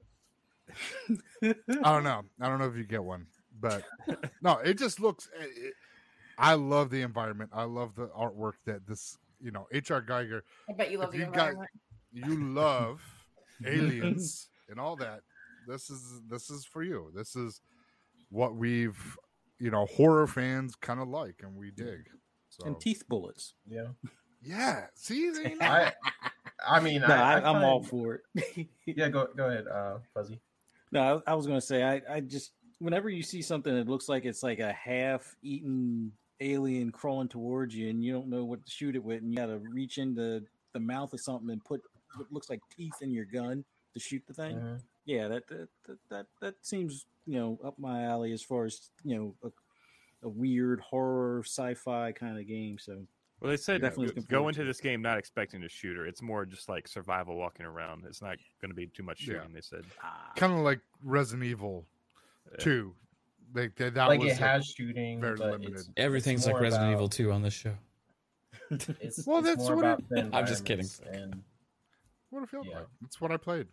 else. I don't know. I don't know if you get one, but no, it just looks. It, it- I love the environment. I love the artwork that this. You know, H.R. Geiger.
I bet you love the
you got-
environment.
You love aliens and all that. This is this is for you. This is what we've you know horror fans kind of like and we dig. So
and teeth bullets.
Yeah.
yeah, see, there you go.
I I mean,
No,
I,
I,
I
I'm all for it.
Yeah, go go ahead, uh, Fuzzy.
No, I, I was going to say, I, I just, whenever you see something that looks like it's like a half eaten alien crawling towards you and you don't know what to shoot it with, and you got to reach into the mouth of something and put what looks like teeth in your gun to shoot the thing.
Mhm.
Yeah, that, that, that, that, that seems, you know, up my alley as far as, you know, a, a weird horror sci fi kind of game. So,
Well, they said
Definitely
go- go into this game not expecting to shoot her. It's more just like survival walking around. It's not going to be too much
Yeah.
shooting. They said.
kind of like Resident Evil
Yeah.
Two. Like that, that
like
was
it
a-
has shooting,
very
but
limited.
it's
Everything's like Resident
about-
Evil 2 on this show.
It's,
Well,
it's
that's
more
what it-
the
I'm just kidding.
And
what it felt
Yeah.
like. That's what I played.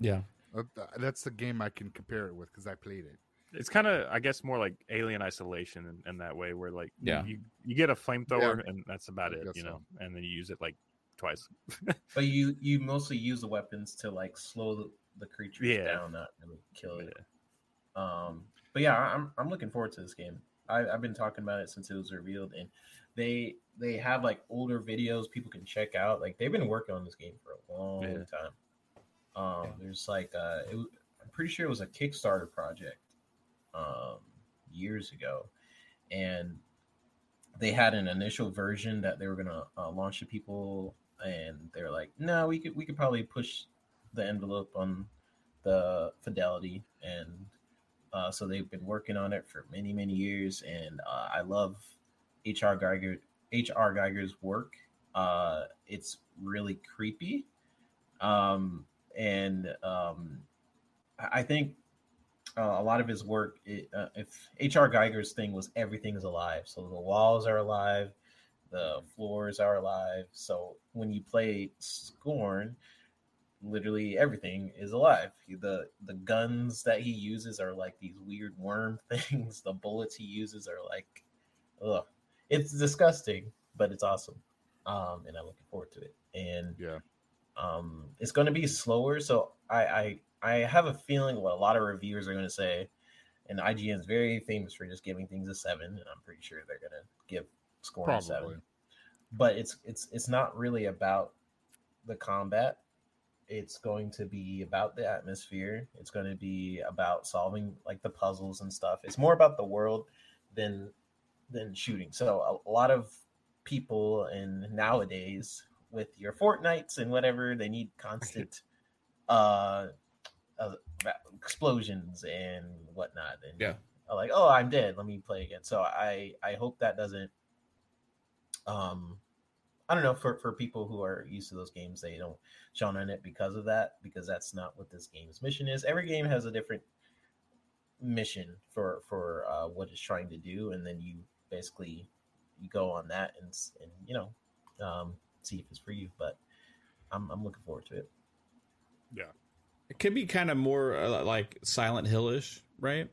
Yeah.
Uh, That's the game I can compare it with because I played it.
It's kind of, I guess, more like Alien Isolation in, in that way, where like
Yeah.
you you get a flamethrower and that's about it,
guess
you
so.
know, and then you use it like twice.
but you you mostly use the weapons to like slow the, the creatures
Yeah.
down, not really kill it.
Yeah.
Um, but yeah, I'm I'm looking forward to this game. I, I've been talking about it since it was revealed, and they they have like older videos people can check out. Like they've been working on this game for a long
Yeah.
time. Um, there's like uh, it, was- I'm pretty sure it was a Kickstarter project um, years ago, and they had an initial version that they were gonna uh, launch to people, and they're like, no, we could we could probably push the envelope on the fidelity and uh, so they've been working on it for many many years and uh, i love hr geiger hr geiger's work. Uh, it's really creepy. Um, and um, I- think uh, a lot of his work it, uh, if hr geiger's thing was everything is alive. So the walls are alive the floors are alive. So when you play scorn literally everything is alive. He- The the guns that he uses are like these weird worm things. The bullets he uses are like, ugh, it's disgusting, but it's awesome. Um, and I'm looking forward to it. And
Yeah.
um, it's going to be slower. So I, I I have a feeling what a lot of reviewers are going to say. And IGN is very famous for just giving things a seven, and I'm pretty sure they're going to give Scorn
Probably.
seven. But it's it's it's not really about the combat it's going to be about the atmosphere. It's going to be about solving like the puzzles and stuff. It's more about the world than than shooting. So a, a lot of people and nowadays with your fortnights and whatever they need constant uh, uh explosions and whatnot and
Yeah.
like oh i'm dead. Let me play again. So i i hope that doesn't um I don't know for for people who are used to those games, they don't shine on it because of that because that's not what this game's mission is. Every game has a different mission for for uh, what it's trying to do, and then you basically you go on that and and you know um, see if it's for you. But I'm I'm looking forward to it.
Yeah, it could be kind of more uh, like Silent Hillish, right?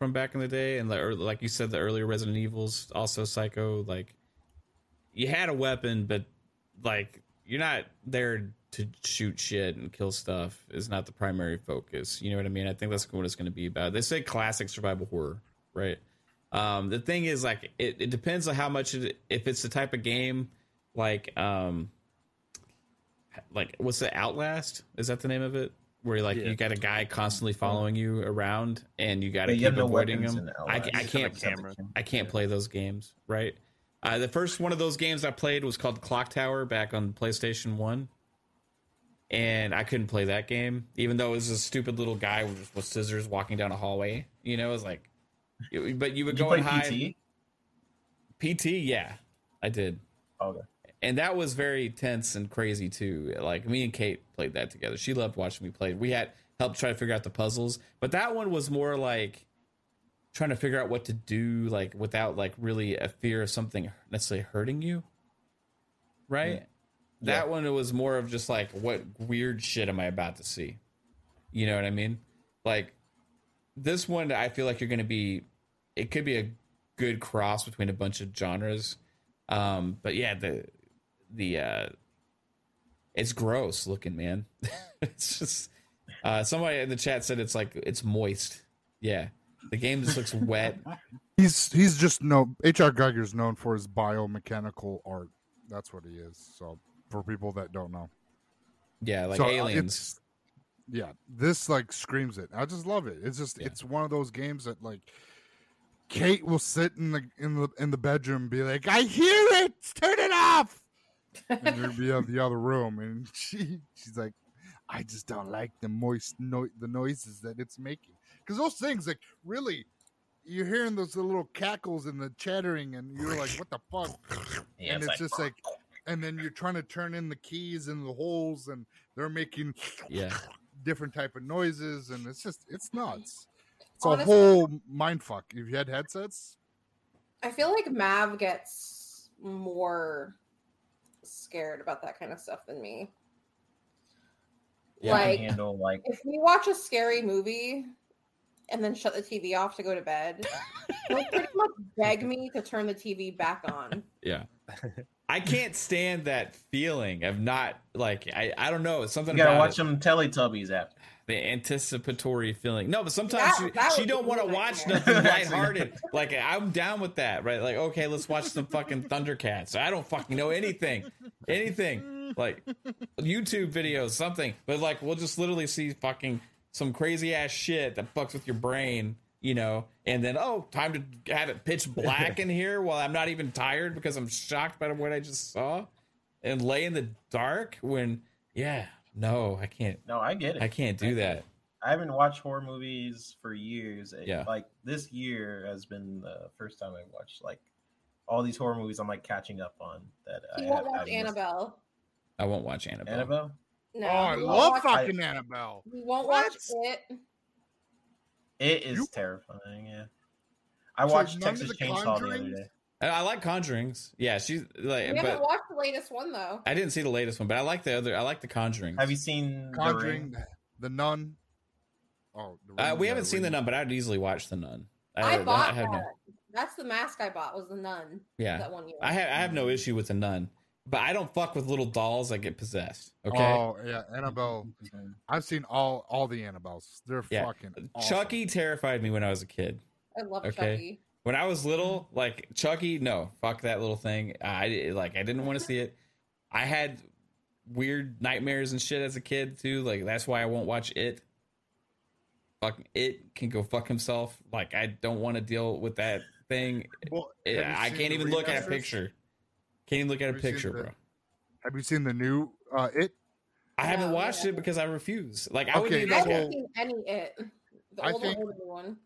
From back in the day, and the, like you said, the earlier Resident Evils, also Psycho. Like you had a weapon, but like you're not there to shoot shit and kill stuff. Is not the primary focus. You know what I mean? I think that's what it's going to be about. They say classic survival horror, right? Um, the thing is, like, it, it depends on how much it, if it's the type of game like um like what's the Outlast? Is that the name of it? Where like
Yeah.
you got a guy constantly following you around and you got to keep
you have no
avoiding him. I, I
You just have a
can't. I can't play those games, right? Uh, the first one of those games I played was called Clock Tower back on PlayStation One, and I couldn't play that game, even though it was a stupid little guy with, with scissors walking down a hallway. You know, it was like, it- but you would
Did you
go and hide.
PT?
PT, yeah, I did.
Okay.
and that was very tense and crazy too. Like me and Kate played that together. She loved watching me play. We had helped try to figure out the puzzles, but that one was more like trying to figure out what to do, like without like really a fear of something necessarily hurting you. Right. That one it was more of just like what weird shit am I about to see? You know what I mean? Like this one I feel like you're going to be it could be a good cross between a bunch of genres. Um but yeah, the the uh it's gross looking, man. it's just uh somebody in the chat said it's like it's moist. Yeah. The game just looks wet.
He's he's just no HR Geiger's known for his biomechanical art. That's what he is. So for people that don't know.
Yeah, like
So, uh,
aliens.
Yeah, this like screams it. I just love it. It's just
Yeah.
it's one of those games that like Kate will sit in the in the in the bedroom and be like, "I hear it. Turn it off." and you'll be in the other room, and she she's like, "I just don't like the moist no- the noises that it's making because those things like really." You're hearing those little cackles and the chattering, and you're like, "What the fuck?"
Yeah,
and it's, just like, and then you're trying to turn in the keys and the holes, and they're making
Yeah.
different type of noises, and it's just it's nuts. It's
Honestly-
a whole mind fuck. If you had headsets,
I feel like Mav gets more scared about that kind of stuff than me.
Yeah.
I can
like
handle like
if we watch a scary movie and then shut the TV off to go to bed, he'll pretty much beg me to turn the TV back on.
Yeah. I can't stand that feeling of not like I, I don't know. It's something
you gotta
about
watch
it,
some Teletubbies app.
the anticipatory feeling. No, but sometimes
That-
she,
that
she don't want to watch
nightmare.
nothing lighthearted. like I'm down with that, right? Like okay, let's watch some fucking Thundercats. I don't fucking know anything, anything like YouTube videos, something. But like we'll just literally see fucking some crazy ass shit that fucks with your brain. You know, and then oh, time to have it pitch black in here while I'm not even tired because I'm shocked by what I just saw, and lay in the dark when yeah, no, I can't,
No, I get it.
I can't do that.
I haven't watched horror movies for years. It-
Yeah.
Like this year has been the first time I've watched like all these horror movies I'm like catching up on that I have
won't watch
I've missed.
Annabelle.
I won't watch Annabelle.
Annabelle?
No,
oh, I
he
love
watch-
fucking Annabelle.
We won't
What?
watch it.
It is
You-
terrifying, yeah. I
So
watched Texas
the
Chainsaw the other day.
I, I like Conjurings. Yeah, she's like,
We haven't
but
watched the latest one though.
I didn't see the latest one, but I like the other. I like the Conjurings.
Have you seen The
Conjuring,
Ring?
the Nun. Oh, the
Uh, we haven't seen the Nun, but I'd easily watch the Nun.
I, bought
have
that.
no,
That's the mask I bought. Was the nun
yeah,
that one year?
I have I have no issue with the Nun, but I don't fuck with little dolls that get possessed. Okay,
Oh yeah, Annabelle. I've seen all all the Annabelles. They're
Yeah.
fucking awesome.
Chucky terrified me when I was a kid.
I love
Okay.
Chucky.
When I was little, like Chucky, no, fuck that little thing. I like I didn't want to see it. I had weird nightmares and shit as a kid too. Like that's why I won't watch it. Fuck it can go fuck himself. Like I don't want to deal with that thing.
Well, have you
Yeah, I can't even look at a picture. Can't even look at a
Have you
picture,
the-
bro.
Have you seen the new uh, It?
I haven't watched
yeah.
it because I refuse. Like I would
Okay,
need
I
like
so-
haven't seen any it. The
I
old
think-
one or the new one.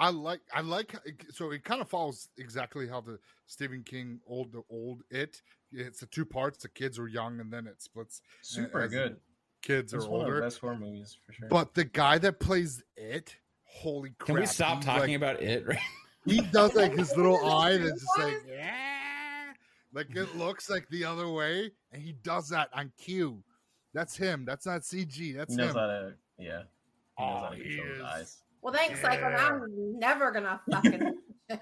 I like I like so it kind of follows exactly how the Stephen King old the old It. It's the two parts. The kids are young, and then it splits.
Super good.
Kids
It's
are
one of the
older.
best horror movies for sure.
But the guy that plays it, holy crap!
can we stop talking
like,
about it? Right?
He does like his little eye
Is it
that's just like yeah, like it looks like the other way, and he does that on cue. That's him. That's not CG. That's
he knows
him.
how to, yeah. He knows how
Oh,
to
he
control his eyes.
Well, thanks, Psycho. I'm never gonna fucking.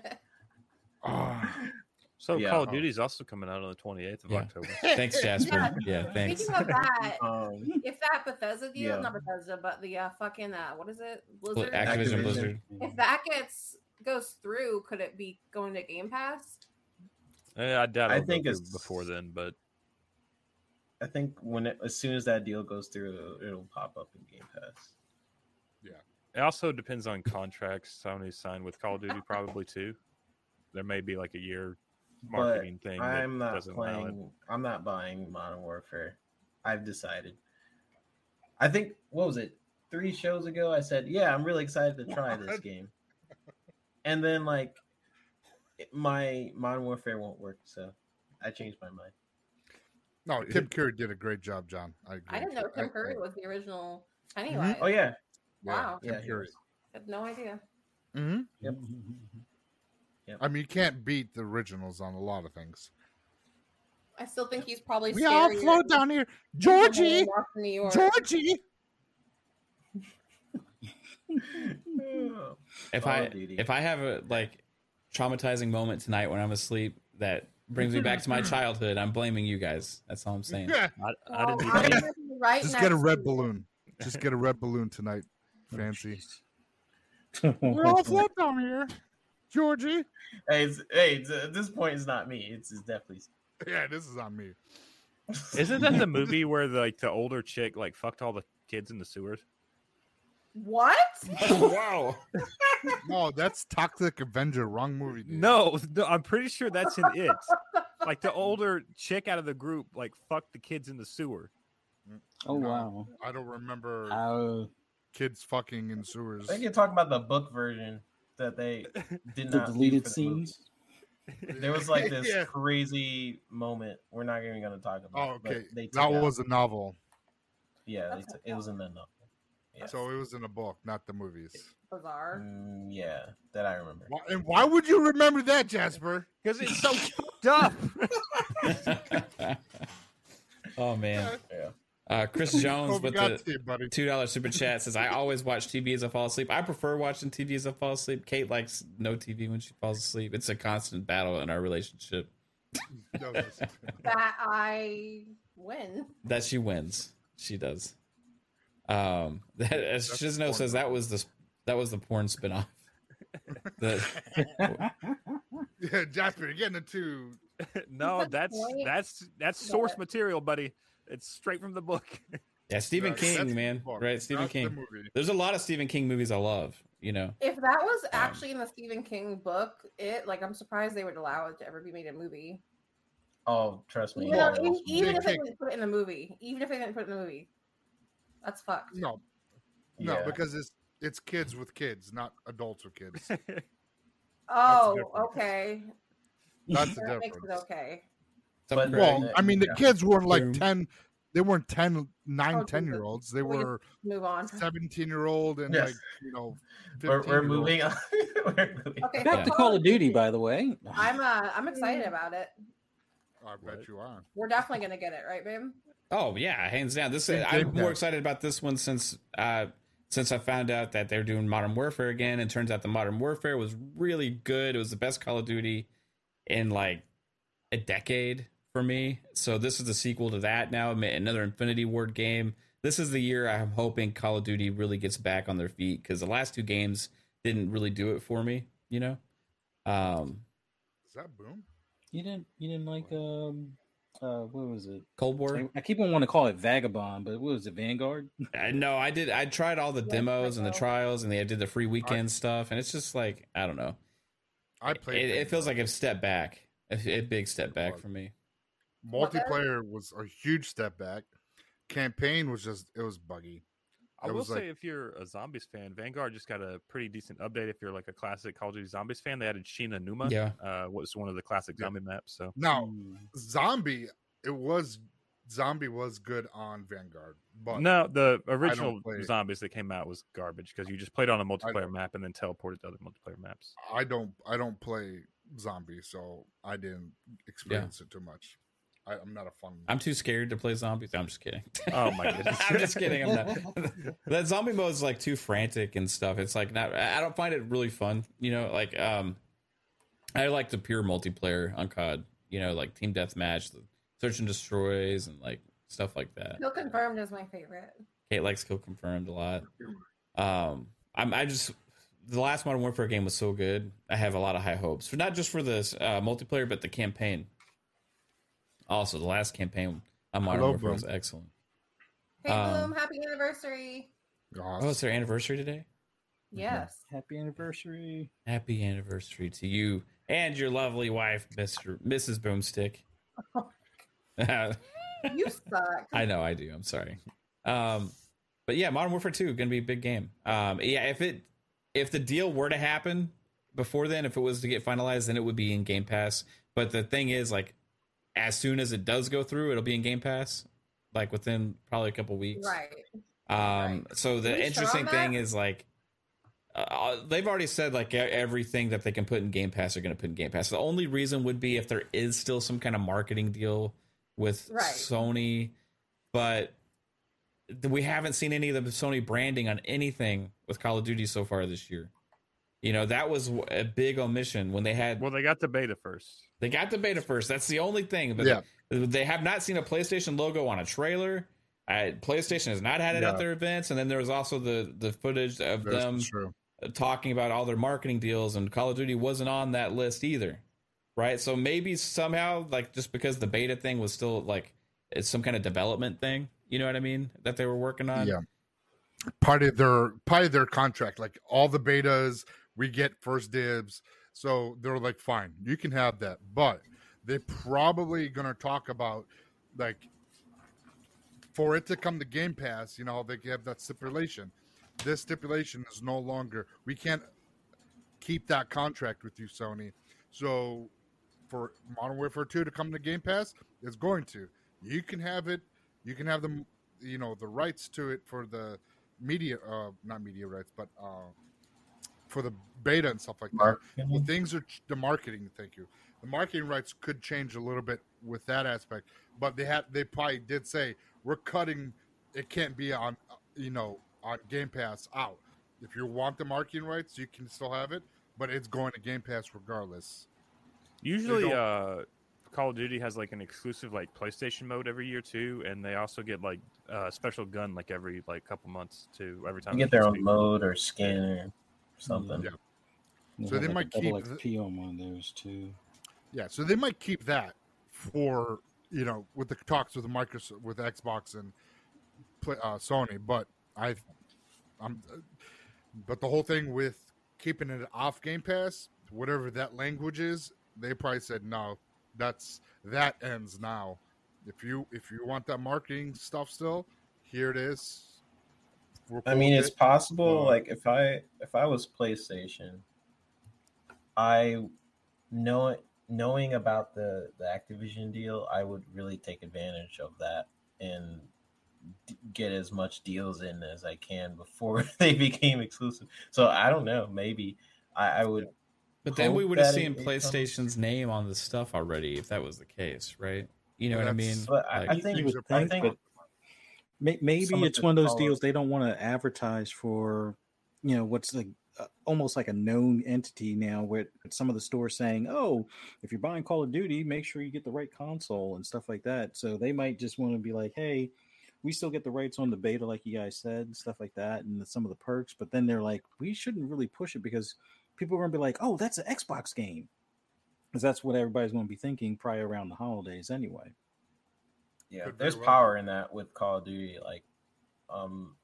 Ah.
So
Yeah.
Call of Duty's also coming out on the 28th of
Yeah.
October.
Thanks, Jasper.
Yeah.
Yeah, thanks.
Speaking of that,
Um,
if that Bethesda deal,
Yeah.
not Bethesda, but the uh, fucking uh, what is it,
Bl-
Blizzard?
Activision Blizzard.
if that gets goes through, could it be going to Game Pass?
Eh, I doubt
I
it'll go
think it's-
before then, but
I think when it, as soon as that deal goes through, it'll, it'll pop up in Game Pass. Yeah.
It also depends on contracts Sony signed with Call of Duty, probably too. There may be like a year
But
marketing thing
I'm not
doesn't
playing. I'm not buying Modern Warfare. I've decided. I think what was it? Three shows ago, I said, "Yeah, I'm really excited to try this game," and then like it- my Modern Warfare won't work, so I changed my mind.
No, Tim Curry did a great job, John. I agree.
I didn't know
I-
Tim Curry
I-
was the original Pennywise.
Oh yeah,
Wow.
Tim
Yeah,
Curry.
I had no idea.
hmm
Yep.
I mean, you can't beat the originals on a lot of things.
I still think he's probably
We all
scarier
float down here, Georgie,
whole Walk to New York.
Georgie.
If
Call
I
of
if I have a like traumatizing moment tonight when I'm asleep that brings me back to my childhood, I'm blaming you guys. That's all I'm saying.
Yeah,
I, I
Well,
didn't.
I'm
Even,
gonna be right
just get a red balloon. Just get a red balloon tonight,
Oh,
fancy. We're all float down here, Georgie.
hey, it's, hey, it's, at this point, it's not me. It's, it's definitely.
Yeah, this is on me.
isn't that the movie where the, like the older chick like fucked all the kids in the sewers?
What?
wow.
No, that's Toxic Avenger. Wrong movie. Dude.
No, no, I'm pretty sure that's in it. Like the older chick out of the group like fucked the kids in the sewer.
Oh
No,
wow.
I don't remember
Uh,
kids fucking in sewers.
I think you're talking about the book version that they did
the
not do
deleted
for the
scenes.
There was like this
Yeah.
crazy moment. We're not even going to talk about.
Oh, okay.
They
That
out-
was a novel,
yeah. They it was in the novel. Yeah.
so it was in a book, not the movies.
Bizarre.
Mm, yeah, that I remember.
Why, and why would you remember that, Jasper?
Because it's so fucked up.
oh man.
Yeah.
Uh, Chris Jones with the
you,
two dollar super chat says, "I always watch TV as I fall asleep. I prefer watching TV as I fall asleep. Kate likes no TV when she falls asleep. It's a constant battle in our relationship
That I win.
that she wins. She does. Um, that, as
That's
Shizno says, that was the that was the porn spinoff. the,
yeah, Jasper, you're getting into
no, that's that's that's source
But-
material, buddy. It's straight from the book.
yeah, Stephen
Yeah, that's
King, man,
book,
right? Stephen
not the
King.
movie.
There's a lot of Stephen King movies I love. You know,
If that was
Um,
actually in the Stephen King book, it like I'm surprised they would allow it to ever be made a movie.
Oh, trust me.
Even, though,
it
even,
was-
even if they didn't put it in the movie, even if they didn't put it in the movie, that's fucked.
No, no,
yeah.
because it's it's kids with kids, not adults with kids.
Oh,
different.
okay.
That's the
That makes it okay.
But-
Well,
Right.
I mean, the
Yeah.
kids weren't like
Boom.
10, they weren't 10, 9,
Oh,
10 year olds. They
We-
were
Move on.
17 year old and
Yes.
like, you know,
we're, we're moving on. we're moving
Okay,
on.
Back to Call of Duty, by the way.
I'm uh I'm excited about it.
I bet you are.
We're definitely gonna get it, right, babe?
Oh yeah, hands down. This
Same
I'm more excited about this one since uh since I found out that they're doing Modern Warfare again. And turns out the Modern Warfare was really good. It was the best Call of Duty in like a decade for me. So this is the sequel to that now, another Infinity Ward game. This is the year I'm hoping Call of Duty really gets back on their feet because the last two games didn't really do it for me. You know. Um,
Is that boom?
You didn't. You didn't like um. Uh, what was it?
Cold War.
I, I keep on wanting to call it Vagabond, but what was it? Vanguard.
I no, I did. I tried all the
Yes,
demos and the trials, and they did the free weekend stuff, and it's just like I don't know.
I
It,
played
it feels like a step back, a, a big step back for me.
multiplayer was a huge step back. Campaign was just, it was buggy.
I will
was
say,
like-
if you're a zombies fan, Vanguard just got a pretty decent update. If you're like a classic Call of Duty Zombies fan, they added Shi No Numa.
Yeah,
uh, was one of the classic
Yeah.
zombie maps. So
Now,
Hmm.
Zombie, it was, Zombie was good on Vanguard. But
no, the original zombies that came out was garbage because you just played on a multiplayer map and then teleported to other multiplayer maps.
I don't, I don't play Zombie, so I didn't experience it too much. I, I'm not a fun.
I'm too scared to play zombies. I'm just kidding.
Oh my goodness.
I'm just kidding. I'm not. that zombie mode is like too frantic and stuff. It's like not. I don't find it really fun. You know, like um, I like the pure multiplayer on COD. You know, like team deathmatch, the search and destroys, and like stuff like that.
Kill confirmed is my favorite.
Kate likes kill confirmed a lot. Um, I'm I just the last Modern Warfare game was so good. I have a lot of high hopes for not just for this uh, multiplayer, but the campaign. Also, the last campaign on Modern
Hello,
Warfare was
Bloom.
excellent.
Hey
Um,
Bloom, happy anniversary.
Gosh.
Oh, it's their anniversary today.
Yes.
Happy anniversary.
Happy anniversary to you and your lovely wife, Mister Mrs. Boomstick. I
You suck.
I know I do. I'm sorry. Um, but yeah, Modern Warfare Two going to be a big game. Um, yeah, if it if the deal were to happen before then, if it was to get finalized, then it would be in Game Pass. But the thing is, like, as soon as it does go through, it'll be in Game Pass, like within probably a couple weeks.
Right.
Um,
Right.
so the
Are
interesting thing is like, uh, they've already said like everything that they can put in Game Pass, they're going to put in Game Pass. The only reason would be if there is still some kind of marketing deal with
Right.
Sony, but we haven't seen any of the Sony branding on anything with Call of Duty so far this year. You know, that was a big omission when they had
Well, they got the beta first.
they got the beta first. That's the only thing. But
Yeah.
they have not seen a PlayStation logo on a trailer. Uh, PlayStation has not had it at their events, and then there was also the the footage of
That's
them
true.
talking about all their marketing deals, and Call of Duty wasn't on that list either, right? So maybe somehow, like just because the beta thing was still like it's some kind of development thing, you know what I mean, that they were working on.
Yeah. Part of their part of their contract, like all the betas, we get first dibs. So they're like, fine, you can have that, but they're probably gonna talk about like for it to come to Game Pass. You know, they have that stipulation. This stipulation is no longer. We can't keep that contract with you, Sony. So for Modern Warfare 2 to come to Game Pass, it's going to. You can have it. You can have the, You know the rights to it for the media, uh, not media rights, but uh, for the beta and stuff like that. Well, things are the marketing. Thank you. The marketing rights could change a little bit with that aspect, but they had they probably did say we're cutting. It can't be on uh, you know on Game Pass out. If you want the marketing rights, you can still have it, but it's going to Game Pass regardless.
Usually, uh, Call of Duty has like an exclusive like PlayStation mode every year too, and they also get like a special gun like every like couple months too. Every time
You get their own mode or skin or something.
Yeah.
They
So they
like
might
a double
keep
XP on one of those too.
Yeah, so they might keep that for you know with the talks with the Microsoft with Xbox and play, uh, Sony, but I, I'm, but the whole thing with keeping it off Game Pass, whatever that language is, they probably said no, that's that ends now. If you if you want that marketing stuff still, here it is. We're
I mean, it's
it.
possible.
Uh,
like if I if I was PlayStation, I know knowing about the the Activision deal, I would really take advantage of that and d- get as much deals in as I can before they became exclusive. So I don't know. Maybe I, I would.
But then we would have seen
it- it comes-
PlayStation's name on the stuff already if that was the case, right? You know
Well,
what I mean?
But I, I
Like-
think
You would
I
think,
think
but may- maybe
some
it's
the
one of those deals they don't want to advertise for, you know, what's like uh, almost like a known entity now. With some of the stores saying, "Oh, if you're buying Call of Duty, make sure you get the right console and stuff like that." So they might just want to be like, "Hey." We still get the rights on the beta, like you guys said, and stuff like that, and some of the perks. But then they're like, we shouldn't really push it because people are going to be like, "Oh, that's an Xbox game," because that's what everybody's going to be thinking probably around the holidays anyway.
Yeah, there's
well
power in that with Call of Duty. Like, um,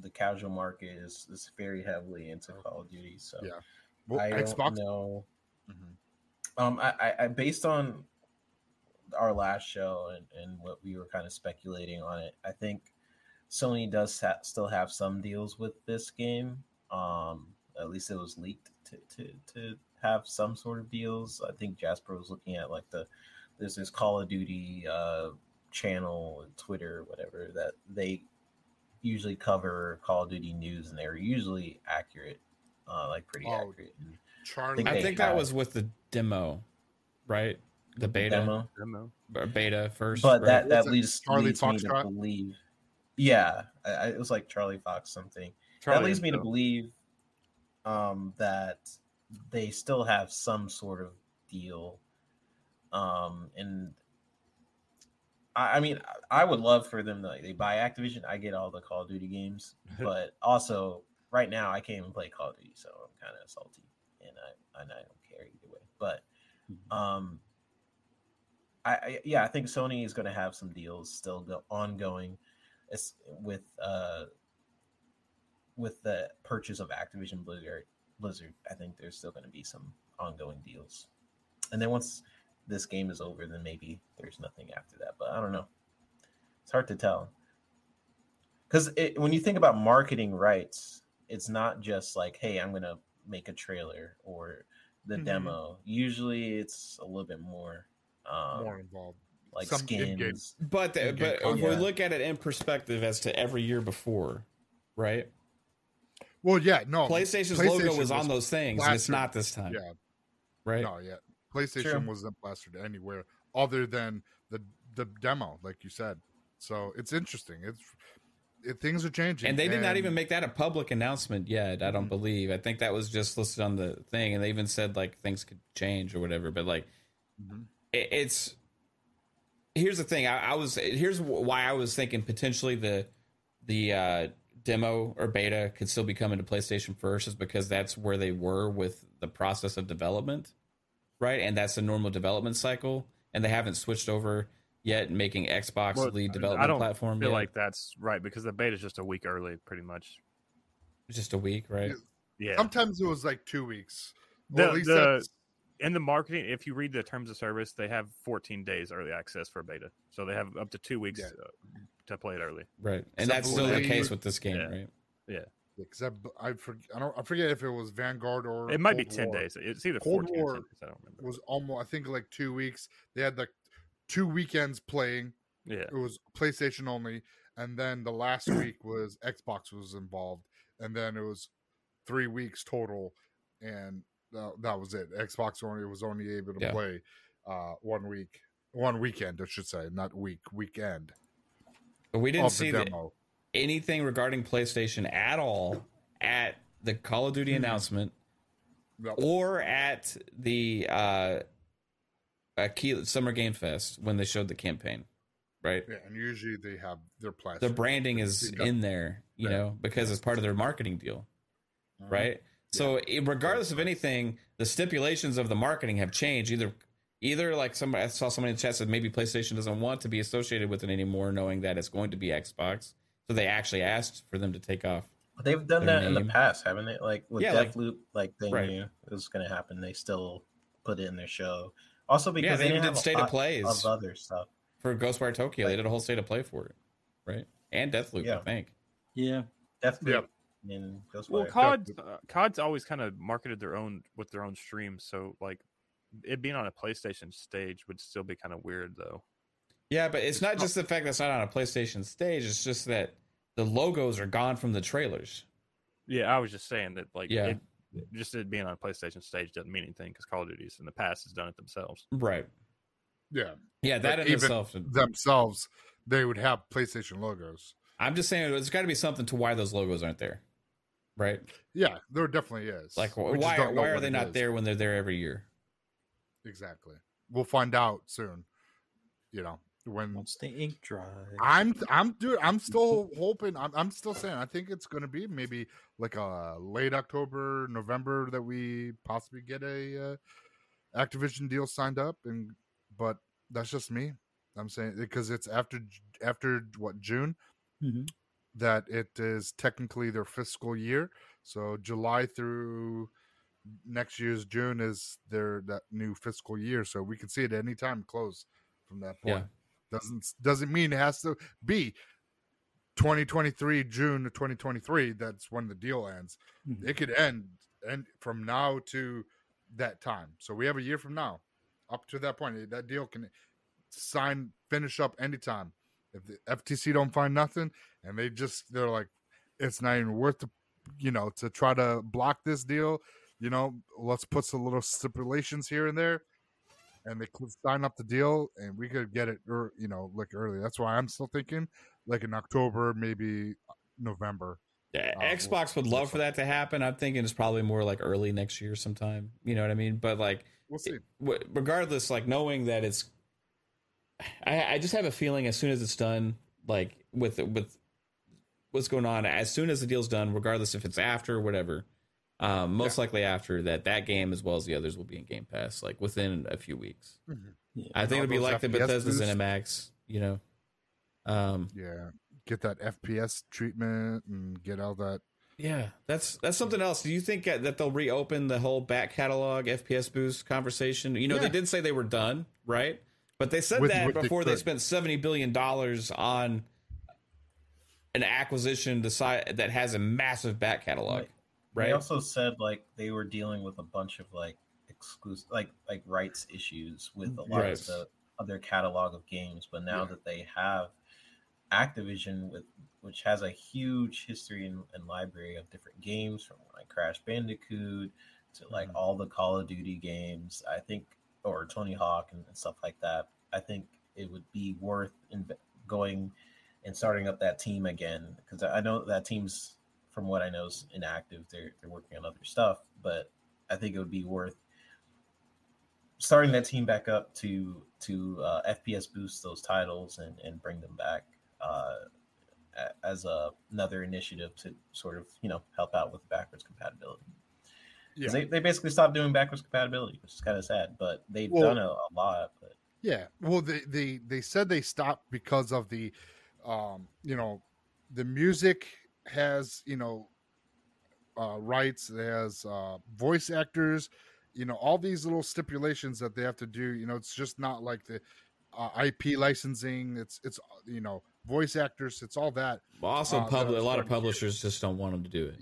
the casual market is is very heavily into Call of Duty. So
Yeah. well,
I
Xbox.
don't know.
Mhm.
Um, I, I, I based on our last show and, and what we were kind of speculating on it, I think Sony does ha- still have some deals with this game. Um, at least it was leaked to, to, to have some sort of deals. I think Jasper was looking at like the there's this Call of Duty uh, channel, Twitter, whatever that they usually cover Call of Duty news, and they're usually accurate, uh, like pretty
Oh,
accurate. And
Charlie.
I
they
think that was with the demo, right? The beta,
demo.
Demo.
or beta first.
but
right?
that that leads,
Charlie
leads me to believe. Yeah, I, I, it was like Charlie Fox something.
Charlie
that leads me to believe um, that they still have some sort of deal. Um, and I, mean, I would love for them to like, they buy Activision. I get all the Call of Duty games, but also right now I can't even play Call of Duty, so I'm kind of salty, and I and I don't care either way. But um, I, I yeah, I think Sony is going to have some deals still go, ongoing, as with uh with the purchase of Activision Blizzard. Blizzard, I think there's still going to be some ongoing deals, and then once this game is over, then maybe there's nothing after that. But I don't know. It's hard to tell because when you think about marketing rights, it's not just like, hey, I'm going to make a trailer or the
Mhm.
demo. Usually, it's a little bit more. Um,
more involved.
like
Some in-game-
skins.
But the,
In-game
but if we look at it in perspective as to every year before, right?
Well, yeah, no.
PlayStation's logo
PlayStation
was on those things, and it's not this time,
Yeah,
right?
no, yeah. PlayStation
True.
wasn't plastered anywhere other than the the demo, like you said. So it's interesting. It's it, things are changing,
And they did not even make that a public announcement yet. I don't
Mhm.
believe. I think that was just listed on the thing, and they even said like things could change or whatever. But like,
Mhm.
it, it's here's the thing. I, I was here's why I was thinking potentially the the uh, demo or beta could still be coming to PlayStation first, is because that's where they were with the process of development, right? And that's the normal development cycle, and they haven't switched over yet, making Xbox
Well,
lead
I
development
don't
platform.
feel
yet.
like that's right because the beta is just a week early, pretty much.
just a week, right?
Yeah.
Sometimes it was like two weeks.
The-
Well, at least
the- in the marketing, if you read the terms of service, they have 14 days early access for beta, so they have up to two weeks
Yeah.
uh, to play it early.
Right, and
Except
that's still the case with this game, right?
Yeah.
right?
Because I, I, forget, I don't I forget if it was Vanguard or
It might be 10
War.
days. It's either
Cold
14
War
or 10 days. I don't remember.
was almost I think like two weeks. They had like two weekends playing.
Yeah.
It was PlayStation only, and then the last week was Xbox was involved, and then it was three weeks total, and uh, that was it. Xbox only was only able to
Yeah.
play uh, one week, one weekend, I should say, not week, weekend
But we didn't see
the
the,
demo.
Anything regarding PlayStation at all at the Call of Duty
Mhm.
announcement
Yep.
or at the uh, uh Summer Game Fest when they showed the campaign, right?
Yeah, and usually they have their
The branding is in there, you
Yeah.
know, because it's part of their marketing deal, right? So i- regardless of anything, the stipulations of the marketing have changed. Either, either like somebody I saw somebody in the chat said maybe PlayStation doesn't want to be associated with it anymore, knowing that it's going to be Xbox. So they actually asked for them to take off.
They've done
Their
that in the past, haven't they? Like with
Yeah, like-
Deathloop, like they
Right.
knew it was going to happen. They still put it in their show. Also because
yeah,
they,
they even
didn't
did
have a
state of
lot
plays
of other stuff.
for Ghostwire Tokyo. They did a whole state of play for it, right? And Deathloop, I think.
Yeah.
Deathloop and Ghostwire.
Well, COD, uh, COD's always kind of marketed their own with their own streams, so like it being on a PlayStation stage would still be kind of weird, though.
Yeah, but it's
It's
not
not-
just the fact that it's not on a PlayStation stage. It's just that the logos are gone from the trailers.
Yeah, I was just saying that, like,
Yeah.
it, just it being on a PlayStation stage doesn't mean anything because Call of Duty's in the past has done it themselves.
Right.
yeah,
Yeah, that
But
in itself.
themselves they would have PlayStation logos.
I'm just saying there's got to be something to why those logos aren't there. Right?
Yeah, there definitely is.
Like
We
why
don't
why are they not
is.
there when they're there every year?
Exactly. We'll find out soon. You know when
Once the ink dries.
I'm I'm dude, I'm still hoping I'm I'm still saying I think it's gonna be maybe like a late October, November that we possibly get a uh, Activision deal signed up and but that's just me. I'm saying because it's after after what June
Mhm.
that it is technically their fiscal year. So July through next year's June is their that new fiscal year. So we can see it anytime close from that point. Doesn't doesn't mean it has to be 2023 June of 2023. That's when the deal ends.
Mhm.
It could end and from now to that time. So we have a year from now up to that point. That deal can sign finish up anytime. If the FTC don't find nothing and they just they're like it's not even worth the you know to try to block this deal, you know, let's put some little stipulations here and there and they could sign up the deal and we could get it or you know like early. That's why I'm still thinking like in October, maybe November.
Yeah,
Uh,
Xbox would love for that to happen. I'm thinking it's probably more like early next year sometime. You know what I mean? But like
We'll see.
w- regardless, like knowing that it's, I, I just have a feeling as soon as it's done, like with with what's going on, as soon as the deal's done, regardless if it's after or whatever, um, most likely after that, that game as well as the others will be in Game Pass, like within a few weeks.
Yeah.
I think it'll be
those
like the
FPS
Bethesda
boosts.
Cinemax, you know. Um,
Yeah. Get that FPS treatment and get all that.
Yeah, that's that's something else. Do you think that that they'll reopen the whole back catalog FPS boost conversation? You know, they did say they were done, right? But they said
With-
that
with the
before they spent seventy billion dollars on an acquisition the si- that has a massive back catalog,
They
right?
also said like they were dealing with a bunch of like exclusive, like like rights issues with a lot
Right.
of the other catalog of games. But now
Yeah.
that they have Activision, with which has a huge history and, and library of different games, from like Crash Bandicoot to like
Mhm.
all the Call of Duty games, I think, or Tony Hawk and, and stuff like that. I think it would be worth inv- going and starting up that team again because I know that team's from what I know is inactive. They're they're working on other stuff, but I think it would be worth starting that team back up to to uh, FPS boost those titles and and bring them back uh, as a, another initiative to sort of you know help out with backwards compatibility.
Yeah.
They, they basically stopped doing backwards compatibility, which is kind of sad, but they've
Well-
done a, a lot. But
Yeah. Well, they they they said they stopped because of the, um, you know, the music has you know, uh, rights. It has uh, voice actors. You know, all these little stipulations that they have to do. You know, it's just not like the uh, IP licensing. It's it's you know, voice actors. It's all that.
Also,
Uh, that
a lot of
starting to
publishers just don't want them to do it.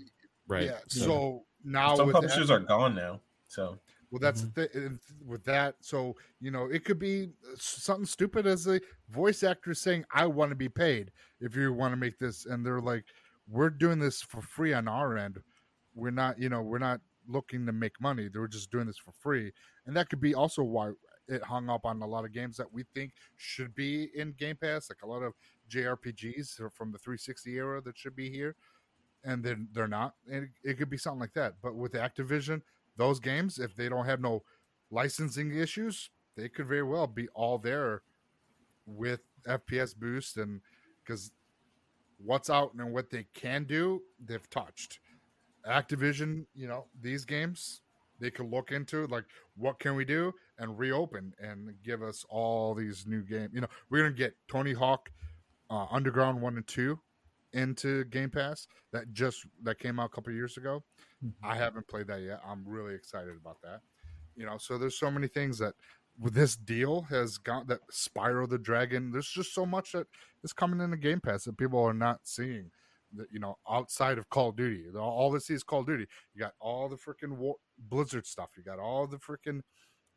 Right.
Yeah. So, now
some
with that-
publishers are gone now. So
Well, that's the th- with that. So you know, it could be something stupid as a voice actor saying, "I want to be paid if you want to make this," and they're like, "We're doing this for free on our end. We're not, you know, we're not looking to make money. They're just doing this for free." And that could be also why it hung up on a lot of games that we think should be in Game Pass, like a lot of JRPGs from the 360 era that should be here, and then they're not. And it, it could be something like that. But with Activision those games, if they don't have no licensing issues, they could very well be all there with FPS boost and because what's out and what they can do, they've touched. Activision, you know, these games they could look into like what can we do and reopen and give us all these new games. You know, we're gonna get Tony Hawk uh, Underground one and two into Game Pass that just that came out a couple years ago. I haven't played that yet. I'm really excited about that. You know, so there's so many things that this deal has got that Spyro the Dragon. There's just so much that is coming in the Game Pass that people are not seeing. That you know, outside of Call of Duty, all- they see is Call of Duty. You got all the freaking War- Blizzard stuff. You got all the freaking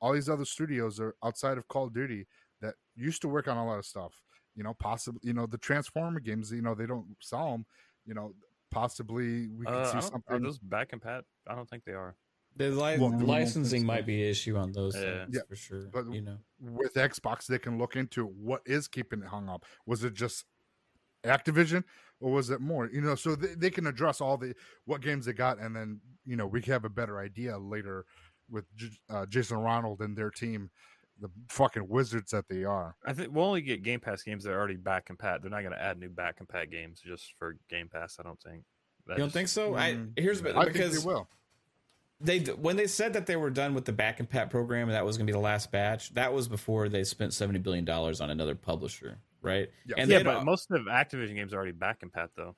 all these other studios are outside of Call of Duty that used to work on a lot of stuff. You know, possibly you know the Transformer games. You know, they don't sell them. You know, possibly we could
Uh,
see something.
are those back compat? I don't think they are.
The li-
Well,
the licensing might be an issue on those
Yeah.
things
Yeah,
for sure.
but-
you know,
with Xbox, they can look into what is keeping it hung up. Was it just Activision, or was it more? You know, so they, they can address all the what games they got, and then you know we can have a better idea later with J- uh, Jason Ronald and their team, the fucking wizards that they are.
I think we'll only get Game Pass games that are already back compat. They're not going to add new back compat games just for Game Pass. I don't think. That
you don't
just-
think so? I
Mm,
here's
I think
because
they will.
They when they said that they were done with the back compat program and that was going to be the last batch. That was before they spent seventy billion dollars on another publisher, right?
Yeah.
And
yeah, but
al-
most of the Activision games are already back compat though.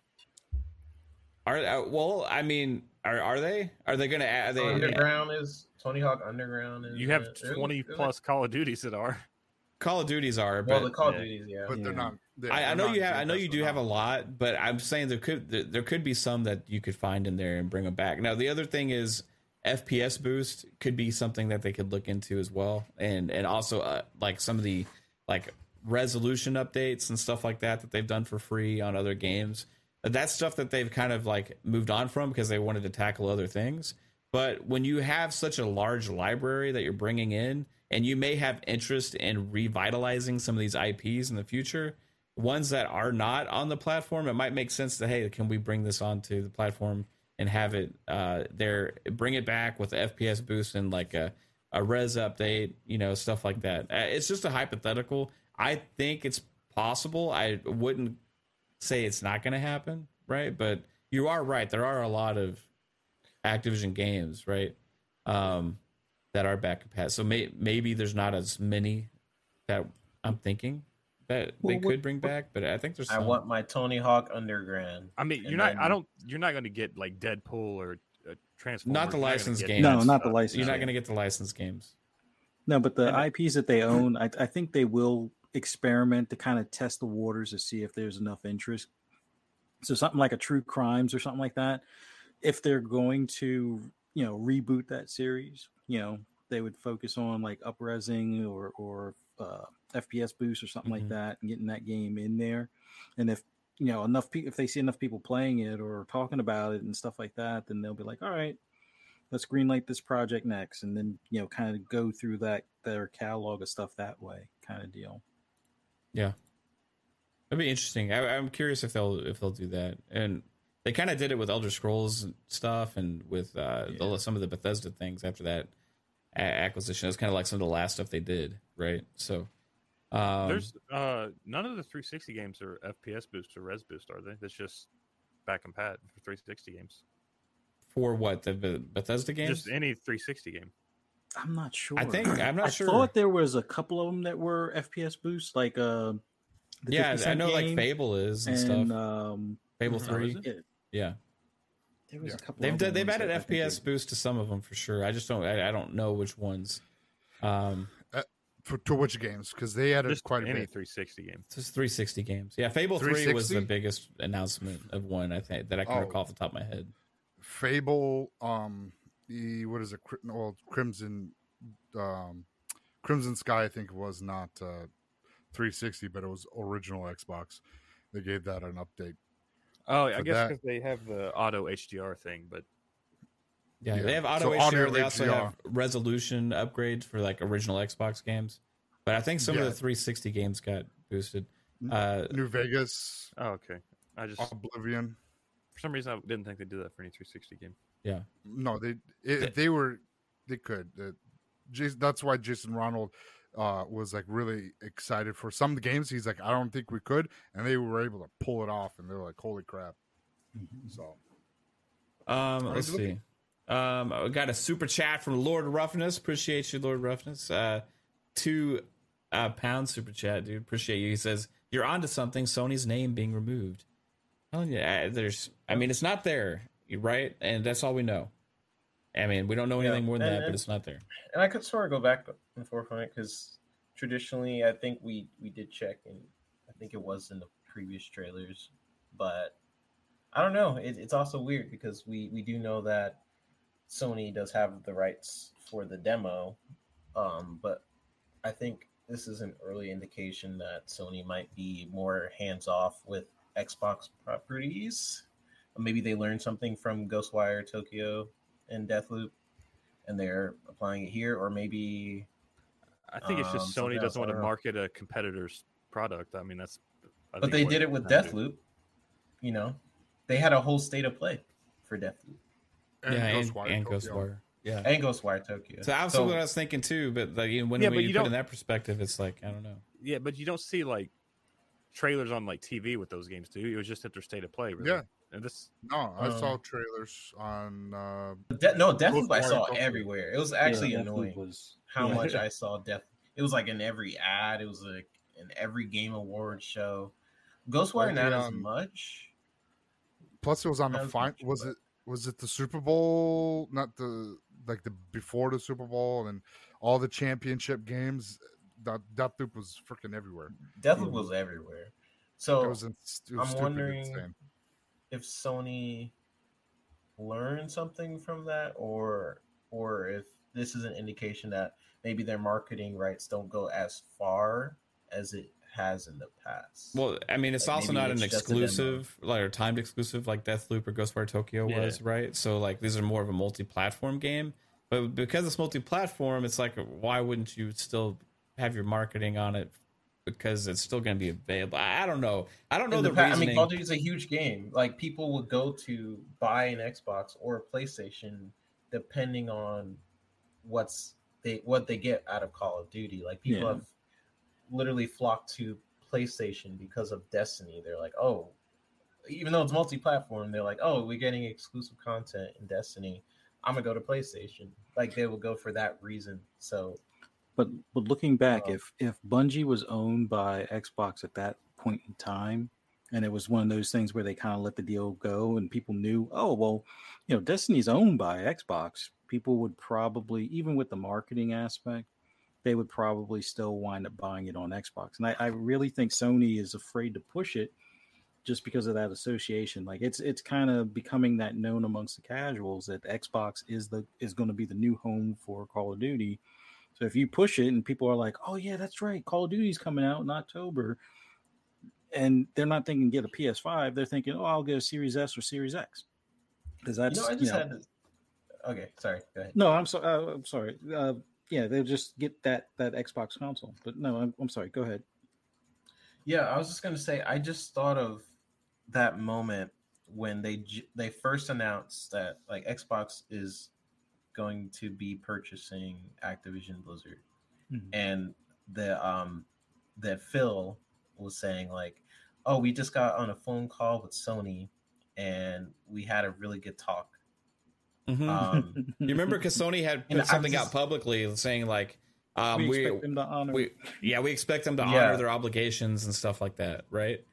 are uh, well, I mean, are are they? Are they going to add? Are they
Underground is Tony Hawk Underground. Is,
You have
uh,
twenty
there's
plus Call of Duties that are.
Call of Duties are,
Like, well,
but
the Call of
yeah.
Duties, yeah.
But they're not. they-
I, I
they're
know
not
you have. I know you
for
do have a lot, but I'm saying there could there, there could be some that you could find in there and bring them back. Now the other thing is FPS boost could be something that they could look into as well, and and also uh, like some of the like resolution updates and stuff like that that they've done for free on other games. That's stuff that they've kind of like moved on from because they wanted to tackle other things. But when you have such a large library that you're bringing in, and you may have interest in revitalizing some of these IPs in the future, ones that are not on the platform, it might make sense to hey, can we bring this onto the platform and have it uh, there, bring it back with the FPS boost and like a a res update, you know, stuff like that. Uh, It's just a hypothetical. I think it's possible. I wouldn't say it's not going to happen, right? But you are right. There are a lot of Activision games, right? Um, that are back compat. So may, maybe there's not as many that I'm thinking that
Well,
they
what-
could bring back, but I think there's.
I
some.
want my Tony Hawk Underground.
I mean, you're not. I don't. You're not going to get like Deadpool or uh, Transformers.
Not the
You're gonna
licensed
get
games.
No, not the license.
You're not going to get the license games.
No, but the
And-
IPs that they own, I, I think they will experiment to kind of test the waters to see if there's enough interest. So something like a True Crimes or something like that. If they're going to, you know, reboot that series, you know, they would focus on like upresing or or uh, FPS boost or something
Mhm.
like that, and getting that game in there. And if you know enough people, if they see enough people playing it or talking about it and stuff like that, then they'll be like, all right, let's greenlight this project next, and then you know kind of go through that their catalog of stuff that way, kind of deal.
Yeah, it'd be interesting. I, I'm curious if they'll if they'll do that. And they kind of did it with Elder Scrolls and stuff, and with uh, the, some of the Bethesda things after that acquisition. It was kind of like some of the last stuff they did, right? So um,
There's uh none of the 360 games are FPS boost or res boost, are they? That's just back compat for 360 games.
for what the Bethesda games.
Just any 360 game.
I'm not sure.
I think I'm not
I
sure.
thought there was a couple of them that were FPS boosts, like uh,
yeah, I know like Fable is and,
and
stuff.
um,
Fable
Mhm.
three,
yeah,
yeah.
there was
Yeah.
a couple.
They've
other
done, they've added
that I think
FPS
they-
boost to some of them for sure. I just don't I, I don't know which ones. Um,
For, to which games? Because they added
Just
quite a
any
bit.
360 game.
just 360 games. Yeah, Fable three was the biggest announcement of one I think that I can
Oh.
recall off the top of my head.
Fable, um, the what is it? Cri- Well, Crimson, um, Crimson Sky. I think was not uh, 360, but it was original Xbox. They gave that an update.
Oh, I guess because they have the auto HDR thing, but
Yeah,
Yeah.
they have auto
So
HDR.
audio
They also
HDR.
have resolution upgrades for like original Xbox games. But I think some
Yeah.
of the 360 games got boosted. Uh,
New Vegas,
oh, okay. I just
Oblivion.
for some reason I didn't think they did that for any 360 game. Yeah.
No, they if they were they could. Uh, Jason, that's why Jason Ronald uh, was like really excited for some of the games. He's like, I don't think we could, and they were able to pull it off, and they're like, holy crap!
Mhm.
So
Um, let's
look
see. Um, I got a super chat from Lord Roughness. Appreciate you, Lord Roughness. Uh, two uh, pound super chat, dude. Appreciate you. He says you're onto something. Sony's name being removed. Oh yeah, there's. I mean, it's not there, right? And that's all we know. I mean, we don't know
Yeah,
anything more than
and-
that, but it's not there.
and I could sort of go back and forth on it because traditionally, I think we we did check, and I think it was in the previous trailers, but I don't know. It, it's also weird because we we do know that Sony does have the rights for the demo, um, but I think this is an early indication that Sony might be more hands off with Xbox properties. Maybe they learned something from Ghostwire Tokyo and Deathloop and they're applying it here, or maybe
I think it's
Um,
just
something
Sony doesn't want to market a competitor's product. I mean, that's. I
but
think
they did it with
they're do.
Deathloop. You know, they had a whole state of play for Deathloop
and
yeah, and,
Ghostwire
and
Tokyo.
Ghostwire. Yeah.
and Ghostwire Tokyo.
So that's what I was thinking too. But like when,
Yeah,
when
but
you,
you
put in that perspective, it's like I don't know.
Yeah, but you don't see like trailers on like TV with those games, do you? It was just at their state of play, really.
Yeah.
And this,
No, I
Um,
saw trailers on. Uh,
De- no, Deathloop I saw
Tokyo.
everywhere. It was actually
Deathloop
annoying
Was,
how
yeah.
much I saw Death. It was like in every ad. It was like in every Game Award show. Ghostwire
Like
not
the,
as
um,
much.
plus, it was on the
That was
fine. Was it? Was it the Super Bowl? Not the like the before the Super Bowl and all the championship games. That Deathloop was freaking everywhere.
Deathloop was everywhere. So
was, in, it was
I'm wondering- if Sony learned something from that, or or if this is an indication that maybe their marketing rights don't go as far as it has in the past.
Well, I mean, it's
Like,
also not
it's
an
just a demo.
exclusive, like or timed exclusive, like Deathloop or Ghostwire Tokyo
Yeah.
was, right? So like these are more of a multi-platform game, but because it's multi-platform, it's like why wouldn't you still have your marketing on it? Because it's still going to be available. I I don't know. I don't know
In
the,
the pa- I mean, Call of Duty is a huge game. Like people would go to buy an Xbox or a PlayStation depending on what's they what they get out of Call of Duty. Like people
Yeah.
have literally flocked to PlayStation because of Destiny. They're like, oh, even though it's multi-platform, they're like, oh, we're getting exclusive content in Destiny. I'm gonna go to PlayStation. Like they will go for that reason. So
But but looking back,
Uh,
if if Bungie was owned by Xbox at that point in time, and it was one of those things where they kind of let the deal go, and people knew, oh well, you know, Destiny's owned by Xbox, people would probably, even with the marketing aspect, they would probably still wind up buying it on Xbox. And I, I really think Sony is afraid to push it just because of that association. Like it's it's kind of becoming that known amongst the casuals that Xbox is the is going to be the new home for Call of Duty. So if you push it and people are like, "Oh yeah, that's right, Call of Duty's coming out in October," and they're not thinking get a PS5, they're thinking, "Oh, I'll get a Series S or Series X." Because that's
You know, I
you
just
know-
had. To... Okay, sorry. Go ahead.
no, I'm sorry. Uh, I'm sorry. Uh, yeah, they'll just get that that Xbox console. But no, I'm, I'm sorry. Go ahead.
Yeah, I was just gonna say. I just thought of that moment when they they first announced that like Xbox is going to be purchasing Activision Blizzard,
Mhm.
and the um that Phil was saying like, "Oh, we just got on a phone call with Sony, and we had a really good talk."
Mhm.
Um,
you remember because Sony had put something
was
out publicly saying like, um,
we
we,
expect them to honor.
we yeah we expect them to
Yeah.
honor their obligations and stuff like that, right?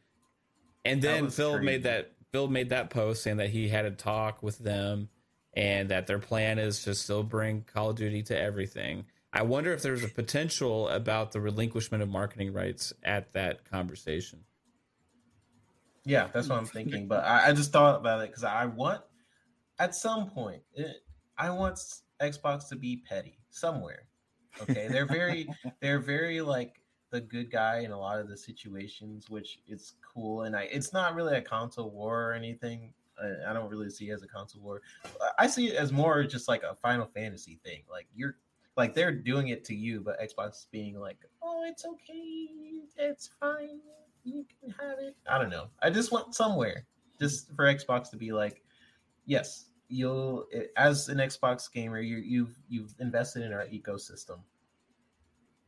And then Phil
crazy.
made that Phil made that post saying that he had a talk with them and that their plan is to still bring Call of Duty to everything. I wonder if there's a potential about the relinquishment of marketing rights at that conversation.
Yeah, that's what I'm thinking. But I, I just thought about it because I want, at some point, it, I want Xbox to be petty somewhere. Okay, they're very, they're very like the good guy in a lot of the situations, which is cool. And I, it's not really a console war or anything. I, I don't really see it as a console war. I see it as more just like a Final Fantasy thing. Like you're, like they're doing it to you, but Xbox is being like, oh, it's okay, it's fine, you can have it. I don't know. I just want somewhere just for Xbox to be like, yes, you'll as an Xbox gamer, you, you've you've invested in our ecosystem.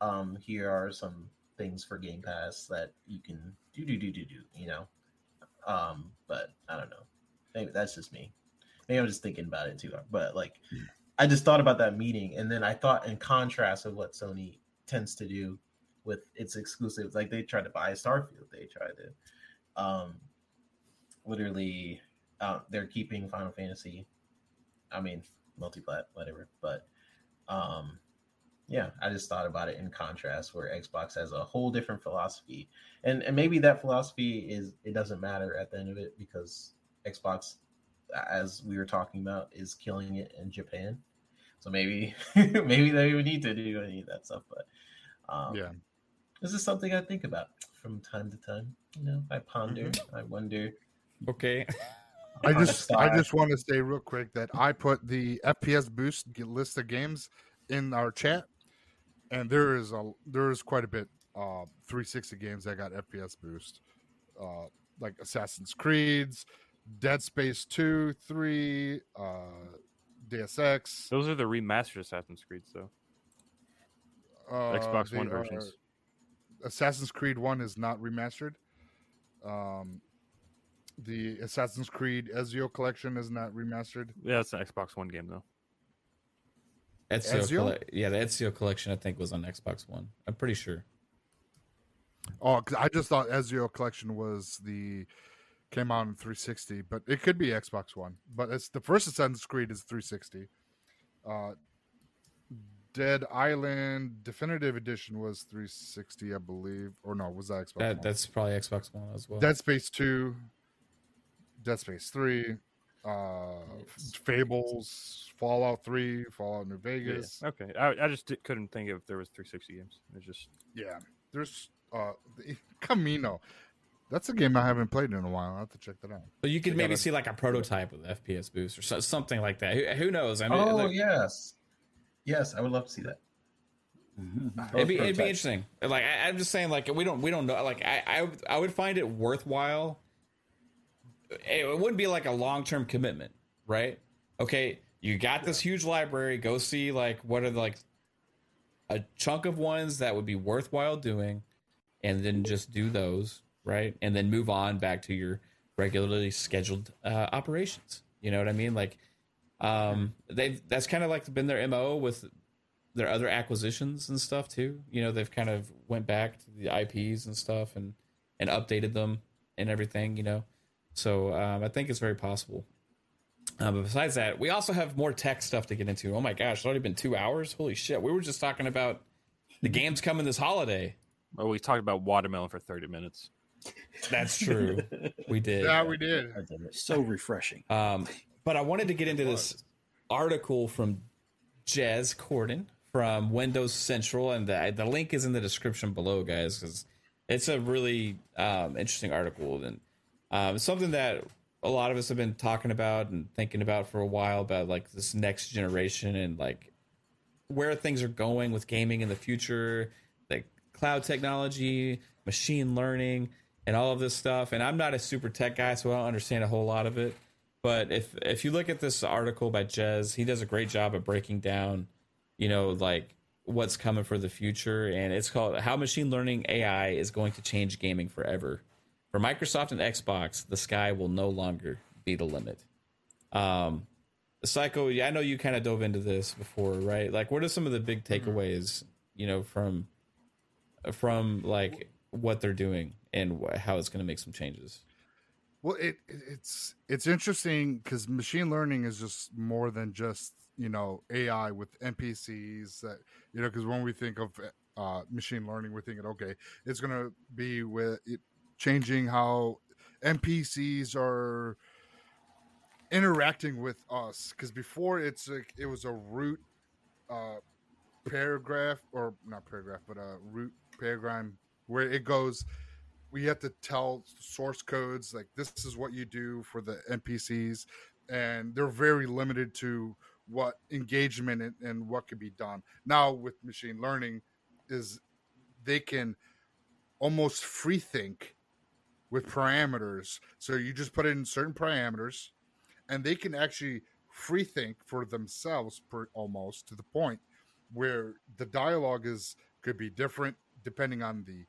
Um, here are some things for Game Pass that you can do do do do do. You know, um, but I don't know. Maybe that's just me. Maybe I'm just thinking about it too hard. But like, I just thought about that meeting, and then I thought in contrast of what Sony tends to do with its exclusives. Like they tried to buy Starfield. They tried to, um, literally, uh, they're keeping Final Fantasy. I mean, multiplat, whatever. But, um, yeah, I just thought about it in contrast, where Xbox has a whole different philosophy, and and maybe that philosophy is it doesn't matter at the end of it because Xbox, as we were talking about, is killing it in Japan. So maybe maybe they would need to do any of that stuff, but um,
Yeah.
this is something I think about from time to time. You know, I ponder,
Mm-hmm.
I wonder.
Okay.
I just I just want to say real quick that I put the FPS boost list of games in our chat, and there is a there is quite a bit uh 360 games that got FPS boost, uh like Assassin's Creed's, Dead Space 2, 3, uh Deus Ex,
Those are the remastered Assassin's Creed, though.
uh,
Xbox One versions.
Assassin's Creed 1 is not remastered. Um the Assassin's Creed Ezio collection is not remastered.
Yeah, it's an Xbox One game though.
Ezio,
Ezio?
colle- yeah, the Ezio collection I think was on Xbox One. I'm pretty sure.
Oh, I just thought Ezio Collection was the came out in 360, but it could be Xbox One. But it's the first Assassin's Creed is 360. Uh, Dead Island Definitive Edition was 360, I believe, or no, was that Xbox?
That
One?
that's probably Xbox One as well.
Dead Space 2, Dead Space 3, uh, Fables, Fallout 3, Fallout New
Yeah,
Vegas.
Okay, I, I just di- couldn't think if there was 360 games. It's just
Yeah, there's uh, Kameo. That's a game I haven't played in a while. I have to check that out.
so you could
they
maybe
gotta-
see like a prototype with FPS boost or so, something like that. Who, who knows? I mean,
oh
like,
yes, yes, I would love to see that.
Mhm.
it'd be it'd be interesting. Like I, I'm just saying, like we don't we don't know. Like I I, I would find it worthwhile. It wouldn't be like a long term commitment, right? Okay, you got this huge library. Go see like what are the, like a chunk of ones that would be worthwhile doing, and then just do those, right? And then move on back to your regularly scheduled uh, operations. You know what I mean? Like, um, they've that's kind of like been their mo with their other acquisitions and stuff too. You know, they've kind of went back to the IPs and stuff and and updated them and everything. You know, so um, I think it's very possible. Uh, but besides that, we also have more tech stuff to get into. Oh my gosh, it's already been two hours. Holy shit! We were just talking about the games coming this holiday.
oh, we talked about watermelon for 30 minutes.
That's true. We did.
Yeah, we did.
I did it.
So refreshing.
Um, but I wanted to get into this article from Jez Corden from Windows Central, and the, the link is in the description below, guys, because it's a really um, interesting article and um, something that a lot of us have been talking about and thinking about for a while about like this next generation and like where things are going with gaming in the future, like cloud technology, machine learning, and all of this stuff. And I'm not a super tech guy, so I don't understand a whole lot of it. But if if you look at this article by Jez, he does a great job of breaking down, you know, like what's coming for the future, and it's called "How Machine Learning AI is Going to Change Gaming Forever." For Microsoft and Xbox, the sky will no longer be the limit. Um, Psycho, I know you kind of dove into this before, right? Like, what are some of the big takeaways, you know, from from like what they're doing and wh- how it's going to make some changes?
Well, it it's it's interesting because machine learning is just more than just you know AI with NPCs that you know because when we think of uh, machine learning, we're thinking okay, it's going to be with it changing how NPCs are interacting with us because before it's like it was a root uh, paragraph or not paragraph but a root paragraph where it goes we have to tell source codes like this is what you do for the npcs and they're very limited to what engagement and, and what could be done. Now with machine learning is they can almost free think with parameters. So you just put in certain parameters and they can actually free think for themselves per, almost to the point where the dialogue is could be different depending on the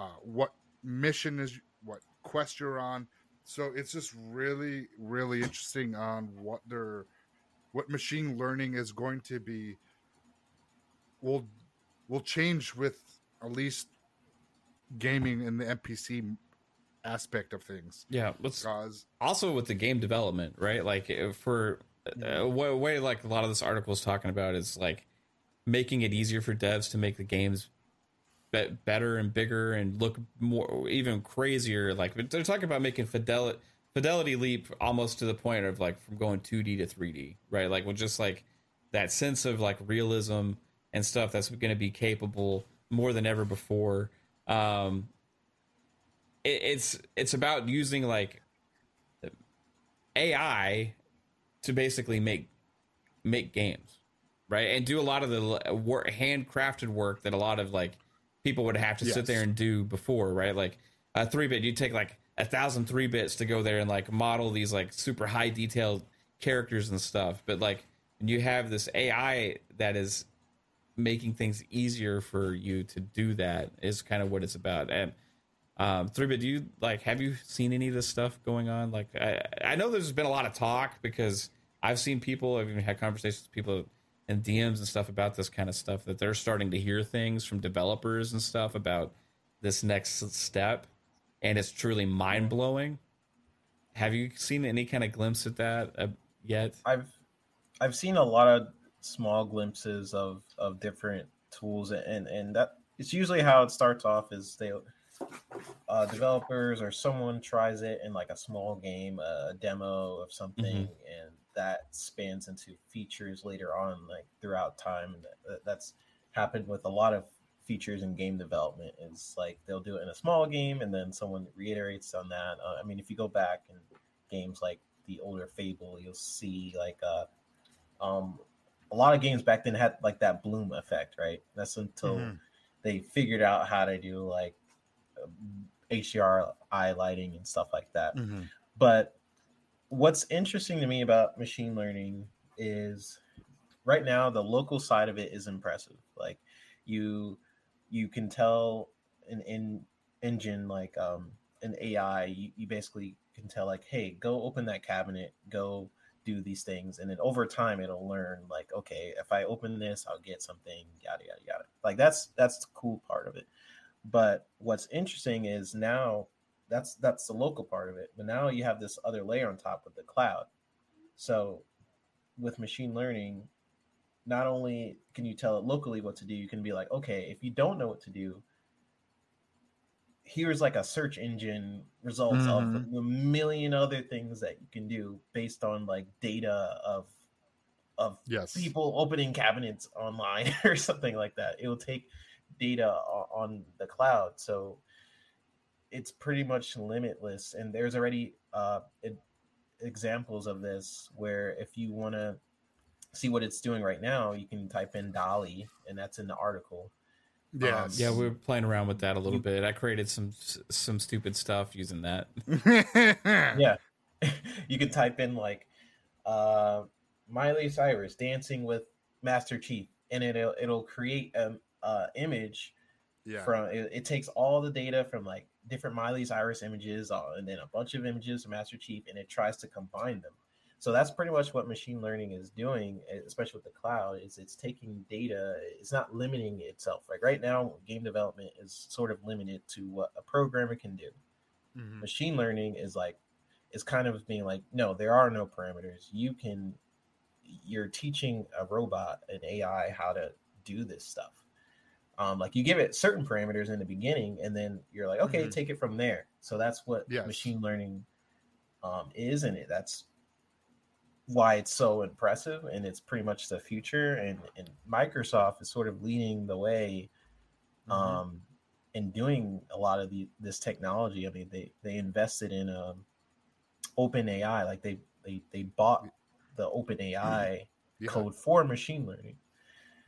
uh, what mission is what quest you're on. So it's just really really interesting on what their what machine learning is going to be will will change with at least gaming in the npc aspect of things
Yeah, let's
because
also with the game development, right? Like uh, for uh, way, way like a lot of this article is talking about is like making it easier for devs to make the games be- better and bigger and look more even crazier. Like they're talking about making fidelity fidelity leap almost to the point of like from going 2D to 3D, right? Like with just like that sense of like realism and stuff that's going to be capable more than ever before. Um, it, it's it's about using like AI to basically make make games, right? And do a lot of the work, handcrafted work that a lot of like people would have to sit there and do before, right? Like a three bit, you take like a thousand three bits to go there and like model these like super high detailed characters and stuff. But like when you have this AI that is making things easier for you to do that is kind of what it's about. And um, three bit, do you like have you seen any of this stuff going on? Like I, I know there's been a lot of talk because I've seen people, I've even had conversations with people in DMs and stuff about this kind of stuff that they're starting to hear things from developers and stuff about this next step, and it's truly mind blowing. Have you seen any kind of glimpse at that uh, yet?
I've I've seen a lot of small glimpses of of different tools, and and that it's usually how it starts off is they uh, developers or someone tries it in like a small game, a demo of something, and that spans into features later on, like throughout time. And that, that's happened with a lot of features in game development. Is like they'll do it in a small game, and then someone reiterates on that. Uh, I mean, if you go back in games like the older Fable, you'll see like uh, um, a lot of games back then had like that bloom effect, right? That's until
Mhm.
they figured out how to do like HDRI lighting and stuff like that. But what's interesting to me about machine learning is right now the local side of it is impressive. Like you you can tell an in engine like um an AI, you, you basically can tell like, hey, go open that cabinet, go do these things, and then over time it'll learn like, okay, if I open this, I'll get something, yada yada yada. Like that's that's the cool part of it. But what's interesting is now that's that's the local part of it. But now you have this other layer on top with the cloud. So with machine learning, not only can you tell it locally what to do, you can be like, okay, if you don't know what to do, here's like a search engine results
Mhm.
of a million other things that you can do based on like data of of
Yes.
people opening cabinets online or something like that. It will take data on the cloud, so it's pretty much limitless. And there's already uh, examples of this where if you want to see what it's doing right now, you can type in DALL-E, and that's in the article.
Yes.
Yeah, we were playing around with that a little bit. I created some some stupid stuff using that.
yeah you can type in like uh miley cyrus dancing with master chief and it'll it'll create an uh image
Yeah.
from it, it takes all the data from like different miley cyrus images uh, and then a bunch of images of master chief and it tries to combine them. So that's pretty much what machine learning is doing especially with the cloud is it's taking data it's not limiting itself. Like right now game development is sort of limited to what a programmer can do.
Mhm.
machine learning is like is kind of being like no there are no parameters. You can you're teaching a robot an ai how to do this stuff um, like you give it certain parameters in the beginning and then you're like okay
Mhm.
take it from there so that's what
Yes.
machine learning um, is and it that's why it's so impressive and it's pretty much the future and, and microsoft is sort of leading the way
Mhm.
um, in doing a lot of the this technology. I mean, they they invested in um, Open AI, like they they they bought the Open AI
Yeah.
code for machine learning.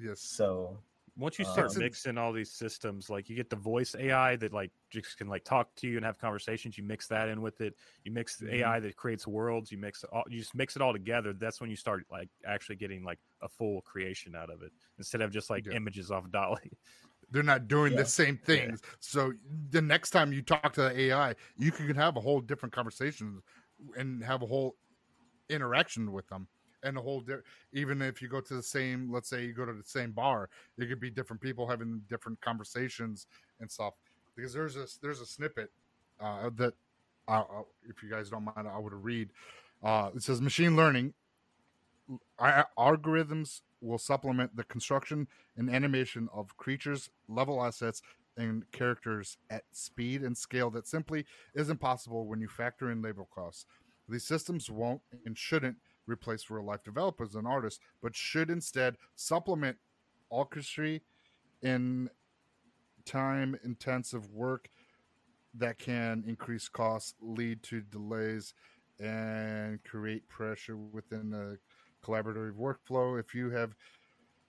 Yes.
So
Once you
Uh,
start
Since-
mixing all these systems, like you get the voice AI that like just can like talk to you and have conversations. You mix that in with it. You mix the
Mhm.
AI that creates worlds. You mix it all. You just mix it all together. That's when you start like actually getting like a full creation out of it instead of just like
Yeah.
images off DALL-E.
They're not doing
Yeah.
the same things. So the next time you talk to the AI, you can have a whole different conversation and have a whole interaction with them. And a whole di- even if you go to the same, let's say you go to the same bar, it could be different people having different conversations and stuff. Because there's a there's a snippet uh, that uh, uh, if you guys don't mind, I would read. Uh, it says machine learning algorithms will supplement the construction and animation of creatures, level assets, and characters at speed and scale that simply isn't possible when you factor in labor costs. These systems won't and shouldn't replace real life developers and artists, but should instead supplement orchestry in time intensive work that can increase costs, lead to delays, and create pressure within the collaborative workflow. If you have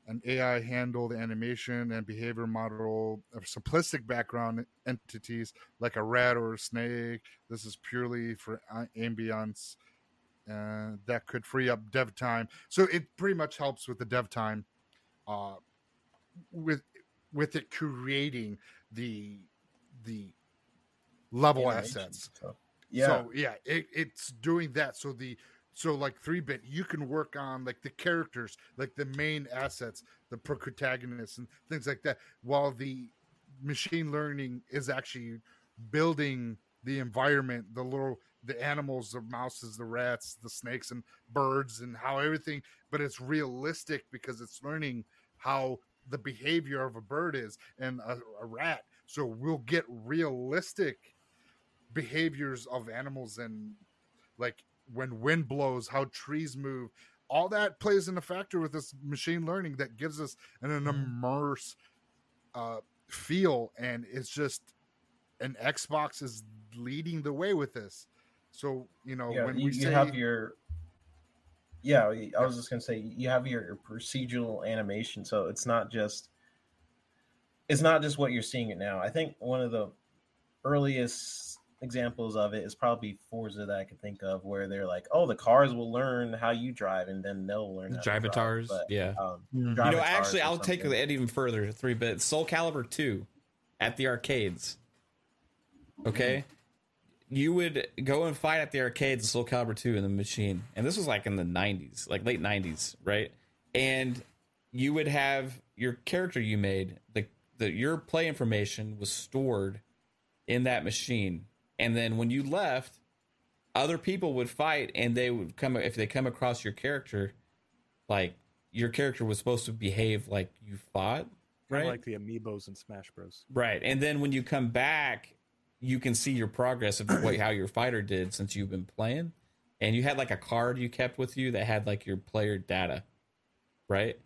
an AI handled animation and behavior model of simplistic background entities like a rat or a snake, this is purely for ambience. Uh, that could free up dev time. So it pretty much helps with the dev time, uh, with with it creating the the level
animation
assets.
stuff. Yeah.
So yeah, it, it's doing that. So the so like three bit, you can work on like the characters, like the main assets, the protagonists and things like that. While the machine learning is actually building the environment, the little the animals, the mouses, the rats, the snakes and birds and how everything, but it's realistic because it's learning how the behavior of a bird is and a, a rat. So we'll get realistic behaviors of animals and like when wind blows, how trees move. All that plays in a factor with this machine learning that gives us an, an immerse uh, feel, and it's just and Xbox is leading the way with this. So you know
yeah,
when
you,
we
you
say
have your yeah i was just going to say you have your, your procedural animation so it's not just it's not just what you're seeing it now i think one of the earliest examples of it is probably forza that i can think of where they're like oh the cars will learn how you drive and then they'll learn how to drive,
Drivatars,
but,
yeah.
um,
You know, actually, I'll take it even further. Three bit Soul Calibur two at the arcades. Okay, you would go and fight at the arcades Soul Calibur two in the machine, and this was like in the nineties, like late nineties, right? And you would have your character you made, the the your play information was stored in that machine, and then when you left, other people would fight, and they would come if they come across your character, like your character was supposed to behave like you fought,
Kinda
right?
Like the amiibos in Smash Bros.
Right. And then when you come back, you can see your progress of what how your fighter did since you've been playing, and you had like a card you kept with you that had like your player data, right?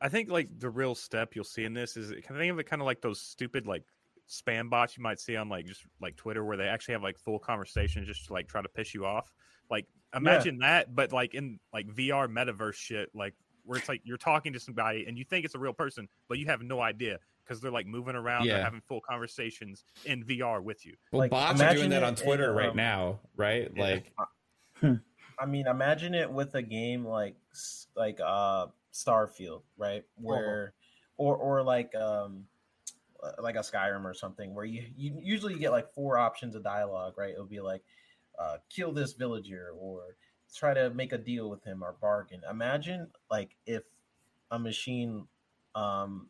I think like the real step you'll see in this is can I think of it kind of like those stupid like spam bots you might see on like just like Twitter where they actually have like full conversations just to like try to piss you off. Like imagine that, but like in like VR metaverse shit, like where it's like you're talking to somebody and you think it's a real person, but you have no idea because they're like moving around,
Yeah.
they're having full conversations in VR with you.
Well,
Like,
bots are doing that on Twitter
in,
right
um,
now, right?
yeah.
Like,
I mean, imagine it with a game like like uh Starfield, right? Where or or like um like a Skyrim or something where you you usually you get like four options of dialogue, right? It'll be like uh kill this villager or try to make a deal with him or bargain. Imagine like if a machine um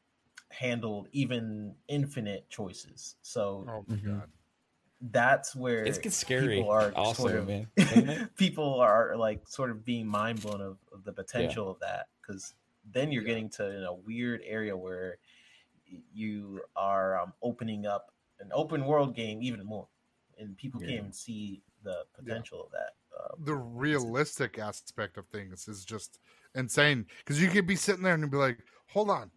handled even infinite choices. So
Oh my
Mhm.
god.
that's where
It gets scary
people are
also,
sort of-
man,
people are like sort of being mind blown of, of the potential of that because then you're
Yeah.
getting to in a weird area where you are um, opening up an open world game even more and people
Yeah.
can't even see the potential of that uh,
the realistic aspect of things is just insane because you could be sitting there and be like, "Hold on,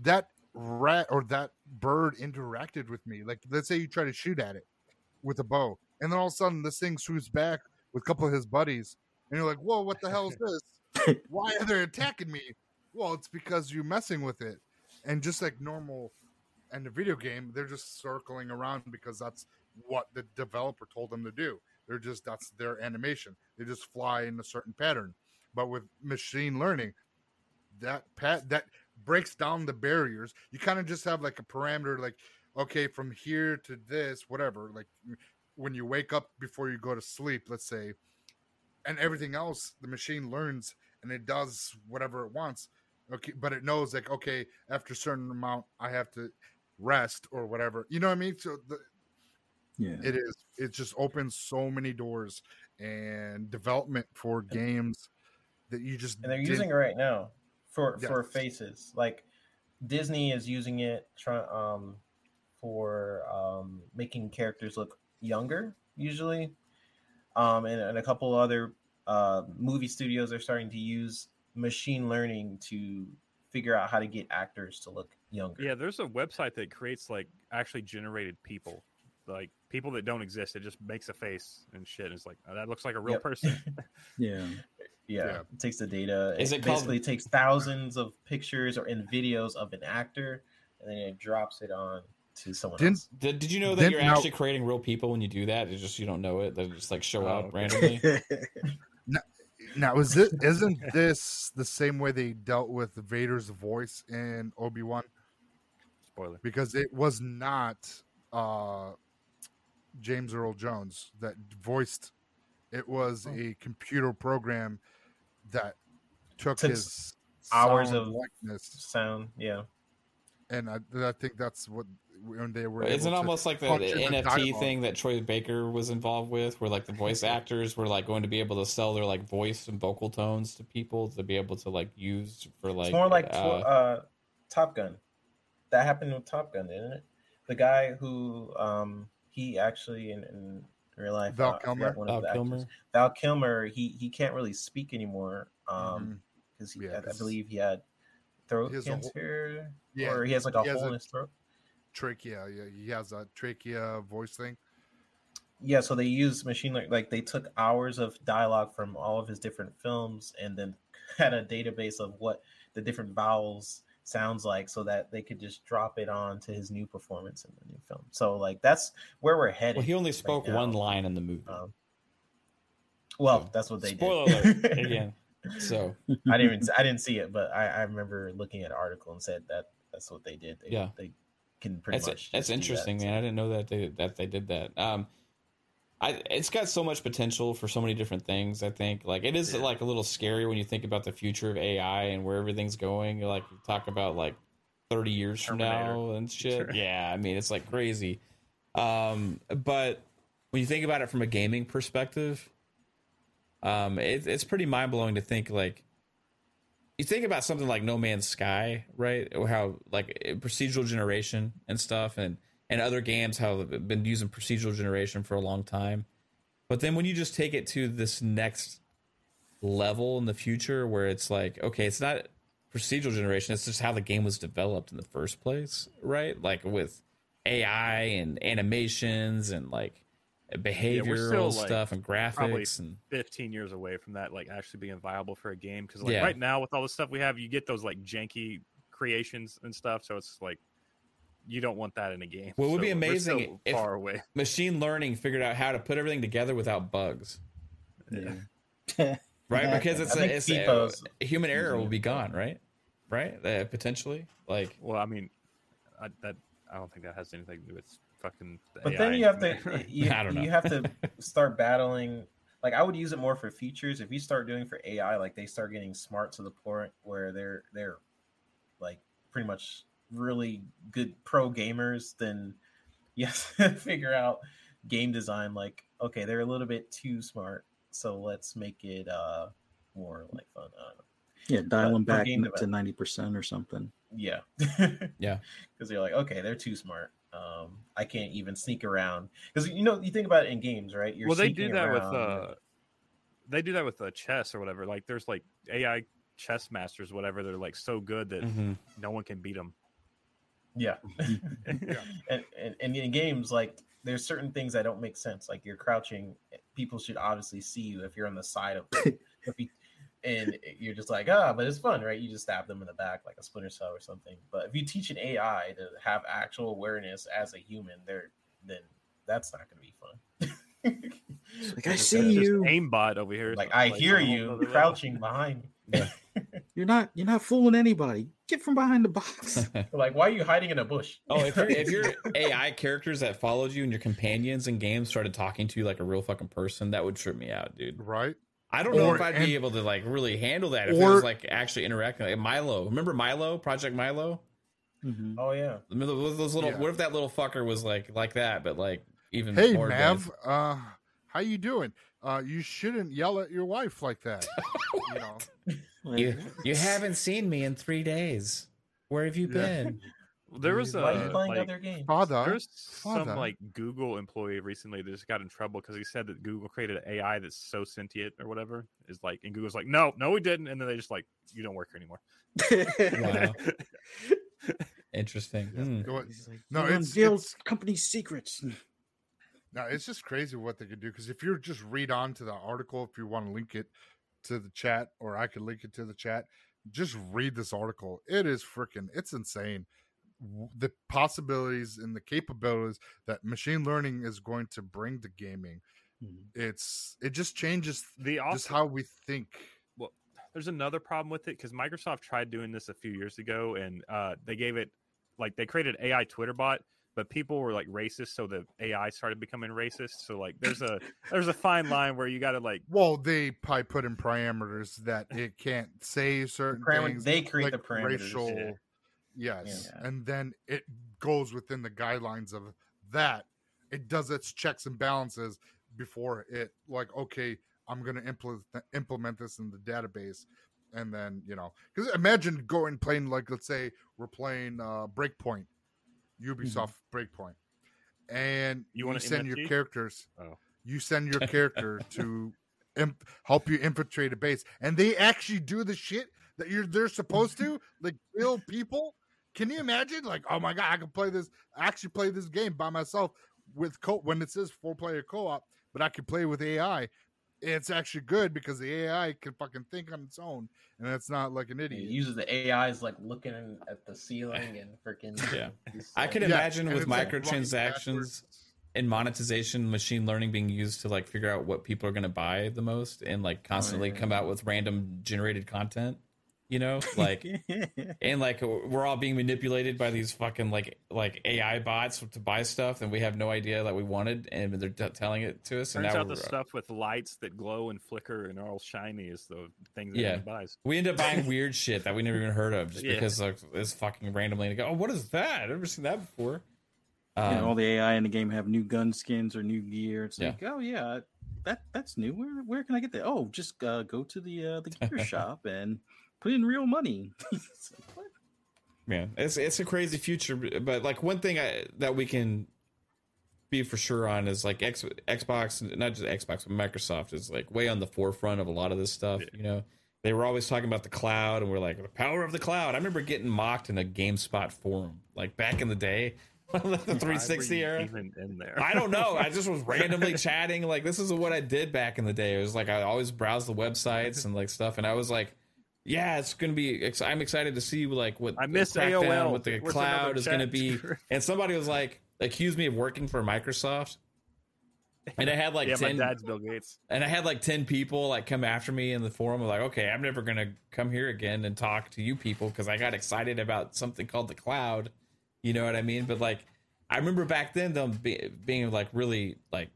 that rat or that bird interacted with me." Like, let's say you try to shoot at it with a bow, and then all of a sudden this thing swoops back with a couple of his buddies, and you're like, "Whoa, what the hell is this? Why are they attacking me?" Well, it's because you're messing with it, and just like normal in the video game, they're just circling around because that's what the developer told them to do. They're just that's their animation. They just fly in a certain pattern. But with machine learning, that pat that breaks down the barriers. You kind of just have like a parameter, like okay, from here to this, whatever. Like when you wake up before you go to sleep, let's say, and everything else, the machine learns and it does whatever it wants. Okay, but it knows like okay, after a certain amount, I have to rest or whatever. You know what I mean? So the,
Yeah.
it is it just opens so many doors and development for games that you just
and they're
didn't-
using it right now for
Yeah.
for faces like disney is using it try, um for um making characters look younger usually um and, and a couple other uh movie studios are starting to use machine learning to figure out how to get actors to look younger
Yeah, there's a website that creates like actually generated people, like people that don't exist. It just makes a face and shit. And it's like oh, that looks like a real
Yep.
person.
Yeah.
Yeah,
Yeah.
it takes the data
Is
it,
it called-
basically takes thousands of pictures or in videos of an actor and then it drops it on to someone
Didn't-
else
Did, did you know that
Then-
you're
now-
actually creating real people when you do that? It's just you don't know it. They just like show
Oh,
out
okay.
randomly.
now is it isn't this the same way they dealt with Vader's voice in Obi-Wan
Spoiler.
because it was not uh James Earl Jones that voiced it was a computer program that took
Took
his
hours
sound
of-
likeness
sound yeah
and I, I think that's what when they were.
Isn't it
able
almost like the, the
function
NFT
dialogue.
thing that Troy Baker was involved with, where like the voice actors were like going to be able to sell their like voice and vocal tones to people to be able to like use for like
it's more like
uh,
uh, uh, Top Gun. That happened with Top Gun, didn't it? The guy who um he actually in, in real life
Val
uh,
Kilmer?
one
Val
the actors.
Kilmer.
Val Kilmer. He he can't really speak anymore um because
Yeah,
I, I
'cause
believe he had throat
he has a whole-
cancer
Yeah,
or he has like a
has
hole
a-
in his throat.
trachea. Yeah, he has a trachea voice thing.
Yeah, so they used machine learning. Like they took hours of dialogue from all of his different films and then had a database of what the different vowels sounds like, so that they could just drop it on to his new performance in the new film. So like that's where we're headed.
Well, he only spoke
now.
one line in the movie.
Um, well,
So,
that's what they
Spoiler
did.
alert again. So
I didn't even I didn't see it, but I, I remember looking at an article and said that that's what they did. They,
Yeah.
they can pretty
that's
much.
that's
do that.
interesting, man. I didn't know that they that they did that. Um, I it's got so much potential for so many different things. I think like it is
Yeah.
like a little scary when you think about the future of AI and where everything's going. Like you talk about like thirty years from now and shit.
Sure.
Yeah, I mean it's like crazy. Um, but when you think about it from a gaming perspective, um, it, it's pretty mind blowing to think like you think about something like No Man's Sky, right? Or how like procedural generation and stuff, and and other games have been using procedural generation for a long time. But then when you just take it to this next level in the future where it's like, okay, it's not procedural generation, it's just how the game was developed in the first place, right? Like with AI and animations and like behavioral
like,
stuff and graphics and
15 years away from that like actually being viable for a game because like
Yeah.
right now with all the stuff we have you get those like janky creations and stuff so it's like you don't want that in a game
Well, it would be
So we're
amazing
still
if-
far away
machine learning figured out how to put everything together without bugs,
Yeah.
right?
Yeah.
Because it's,
a, think
it's
FIFA's
human error will be gone, right? Right? Uh, potentially, like
well i mean I, that i don't think that has anything to do with fucking the
But
AI
then you have
and-
to you,
I don't know.
you have to start battling. Like I would use it more for features. If you start doing for AI, like they start getting smart to the point where they're they're like pretty much really good pro gamers, then yes, figure out game design. Like okay, they're a little bit too smart, so let's make it uh more like fun. I.
Yeah, dial them back
game
to
development.
ninety percent or something.
Yeah.
Yeah.
Because you're like, okay, they're too smart. Um, I can't even sneak around. Because you know, you think about it in games, right? You're
well they do
sneaking
that with
around,
uh they do that with uh, chess or whatever like there's like ai chess masters whatever they're like so good that
mhm.
no one can beat them
Yeah.
Yeah.
and, and and in games, like there's certain things that don't make sense. Like you're crouching, people should obviously see you if you're on the side of them. you, and you're just like, ah, but it's fun, right? You just stab them in the back like a splinter cell or something. But if you teach an AI to have actual awareness as a human, they're then that's not going to be fun.
Like I see you.
aimbot over here
like I
like
hear you crouching behind me.
You're not. You're not fooling anybody. Get from behind the box.
like, why are you hiding in a bush?
Oh, if your if your AI characters that followed you and your companions in games started talking to you like a real fucking person, that would trip me out, dude.
right?
I don't know if I'd
and-
be able to like really handle that if it
Or-
was like actually interacting. Like Milo, remember Milo, Project Milo?
Mhm.
oh yeah,
Remember those those little?
Yeah.
What if that little fucker was like like that, but like even
Hey,
more
Mav,
advanced?
uh, how you doing? Uh, you shouldn't yell at your wife like that. you know,
You you haven't seen me in three days. Where have you
Yeah.
been?
there was a
why are you playing
like,
other games?
father.
There's some
Father.
like Google employee recently that just got in trouble because he said that Google created an AI that's so sentient or whatever. Is like, and Google's like, no, no, we didn't. And then they just like, you don't work here anymore.
Wow. Interesting.
Go-
He's like,
No,
no,
it's- it's-
company secrets.
No, it's just crazy what they could do. Because if you just read on to the article, if you want to link it to the chat, or I could link it to the chat, just read this article. It is freaking, it's insane. The possibilities and the capabilities that machine learning is going to bring to gaming.
Mhm.
It's it just changes
The
just how we think.
Well, there's another problem with it because Microsoft tried doing this a few years ago and uh, they gave it like they created AI Twitter bot, but people were like racist, so the AI started becoming racist. So like there's a there's a fine line where you got to like
Well, they probably put in parameters that it can't say certain
Param-
things.
they create
like
the parameters.
racial
Yeah.
yes
Yeah.
and then it goes within the guidelines of that it does its checks and balances before it like okay i'm going to implement implement this in the database and then you know because imagine going playing like let's say we're playing uh breakpoint ubisoft mm-hmm. breakpoint. And
You
you,
want an
send your characters
Oh.
you send your character to imp- help you infiltrate a base. And they actually do the shit that you're they're supposed to? Like real people? Can you imagine? Like oh my god i can play this I actually play this game by myself with co when it says four player co-op but i can play with ai it's actually good because the ai can fucking think on its own and it's not like an
It
idiot
uses the AIs like looking at the ceiling and freaking.
Yeah. I
like-
could
Yeah,
imagine
and
with
it's, like,
microtransactions and monetization, machine learning being used to like figure out what people are going to buy the most and like constantly oh,
yeah.
come out with random generated content. You know, like and like we're all being manipulated by these fucking like like AI bots to buy stuff and we have no idea that we wanted and they're t- telling it to us. And
turns
now
out the
uh,
stuff with lights that glow and flicker and are all shiny is the thing that
Yeah.
everyone buys.
we end up buying weird shit that we never even heard of just
Yeah.
because like it's fucking randomly. And go, oh, what is that? I've never seen that before.
You
Um,
know, all the AI in the game have new gun skins or new gear. It's
Yeah.
like, oh yeah, that that's new. Where where can I get that? Oh, just uh, go to the uh, the gear shop and put in real money. It's
man, it's it's a crazy future. But like one thing I, that we can be for sure on is like X, Xbox, not just Xbox, but Microsoft is like way on the forefront of a lot of this stuff. You know, they were always talking about the cloud, and we're like the power of the cloud. I remember getting mocked in a GameSpot forum like back in the day. the 360 era.
Even in there.
I don't know. I just was randomly chatting. Like this is what I did back in the day. It was like I always browsed the websites and like stuff, and I was like, "Yeah, it's gonna be." Ex- I'm excited to see like what
I miss
the crackdown,
AOL.
what the
Where's
cloud is gonna be. And somebody was like, accused me of working for Microsoft, and I had like
yeah,
ten,
my dad's Bill Gates.
and I had like ten people like come after me in the forum. I'm like, okay, I'm never gonna come here again and talk to you people because I got excited about something called the cloud. You know what I mean? But like, I remember back then them be, being like really like,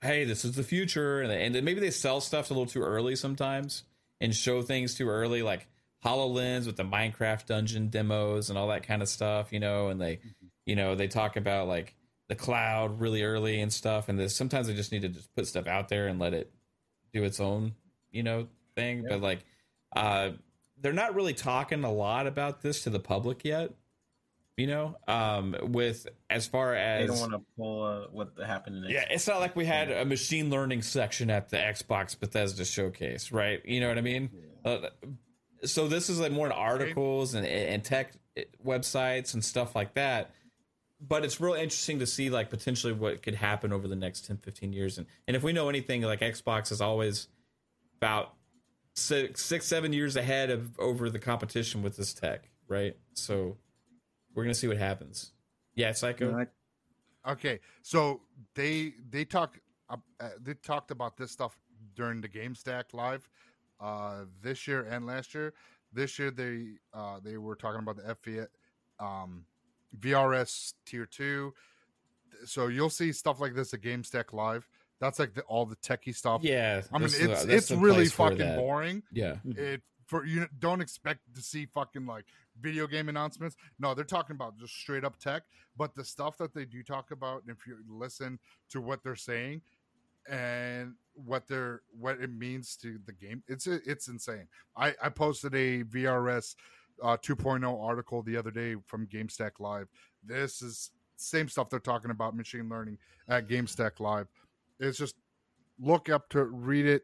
hey, this is the future, and, and then maybe they sell stuff a little too early sometimes and show things too early, like Hololens with the Minecraft dungeon demos and all that kind of stuff, you know, and they, you know, they talk about like the cloud really early and stuff, and this, sometimes they just need to just put stuff out there and let it do its own, you know, thing. But like, uh, they're not really talking a lot about this to the public yet. You know, um, with as far
They
as
don't want to pull uh, what happened in
yeah, it's not like we had a machine learning section at the Xbox Bethesda showcase, right? You know what I mean? Uh, so this is like more in articles and, and tech websites and stuff like that. But it's real interesting to see like potentially what could happen over the next 10, 15 years. And and if we know anything, like Xbox is always about six, six, seven years ahead of over the competition with this tech, right? So we're gonna see what happens. Yeah, Psycho.
You
Okay, so they they talk uh, uh, they talked about this stuff during the Game Stack live uh, this year and last year. This year they uh, they were talking about the FV, um, VRS Tier Two. So you'll see stuff like this at Game Stack live. That's like the, all the techie stuff.
Yeah,
I mean it's
the-
it's really fucking boring.
Yeah,
It for you don't expect to see fucking like video game announcements. No, they're talking about just straight up tech. But the stuff that they do talk about, if you listen to what they're saying and what they're what it means to the game, it's it's insane. I I posted a VRS uh, 2.0 article the other day from GameStack Live. This is same stuff they're talking about machine learning at GameStack Live. It's just look up to read it,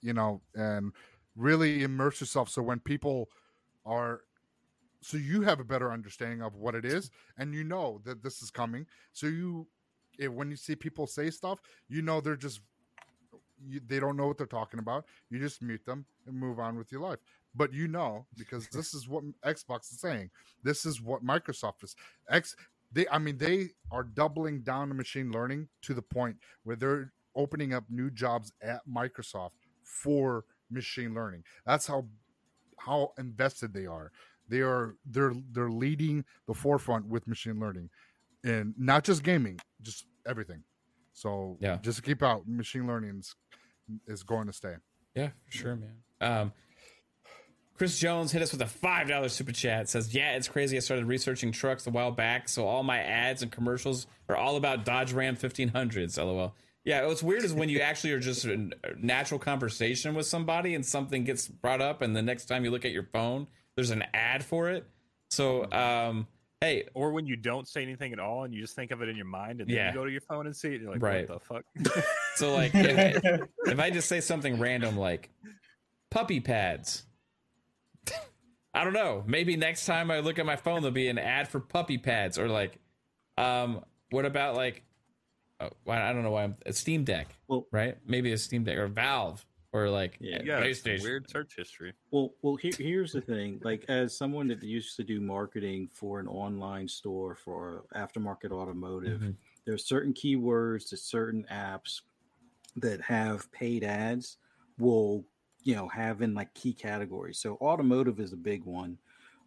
you know, and really immerse yourself. So when people are, so you have a better understanding of what it is, and you know that this is coming. So you, when you see people say stuff, you know they're just, you, they don't know what they're talking about. You just mute them and move on with your life. But you know because this is what Xbox is saying. This is what Microsoft is. X, they, I mean, they are doubling down on machine learning to the point where they're opening up new jobs at Microsoft for machine learning. That's how how invested they are. They are they're they're leading the forefront with machine learning, and not just gaming, just everything. So
Yeah.
just to keep out. Machine learning is, is going to stay.
yeah, for sure, man. Um, Chris Jones hit us with a five dollar super chat. Says, "Yeah, it's crazy. I started researching trucks a while back, so all my ads and commercials are all about Dodge Ram 1500s." LOL. Yeah, what's weird is when you actually are just in natural conversation with somebody and something gets brought up, and the next time you look at your phone, there's an ad for it. So, um, hey,
Or when you don't say anything at all and you just think of it in your mind and then
Yeah.
you go to your phone and see it, you're like,
Right.
what the fuck?
So like if, if I just say something random like puppy pads. I don't know. Maybe next time I look at my phone there'll be an ad for puppy pads or like um what about like uh, I don't know why I'm a Steam Deck,
Well,
right? Maybe a Steam Deck or Valve or like
Yeah.
yeah, it's some
PlayStation.
weird search history.
Well, well, here, here's the thing. Like, as someone that used to do marketing for an online store for aftermarket automotive,
Mhm.
there are certain keywords to certain apps that have paid ads will, you know, have in like key categories. So, automotive is a big one.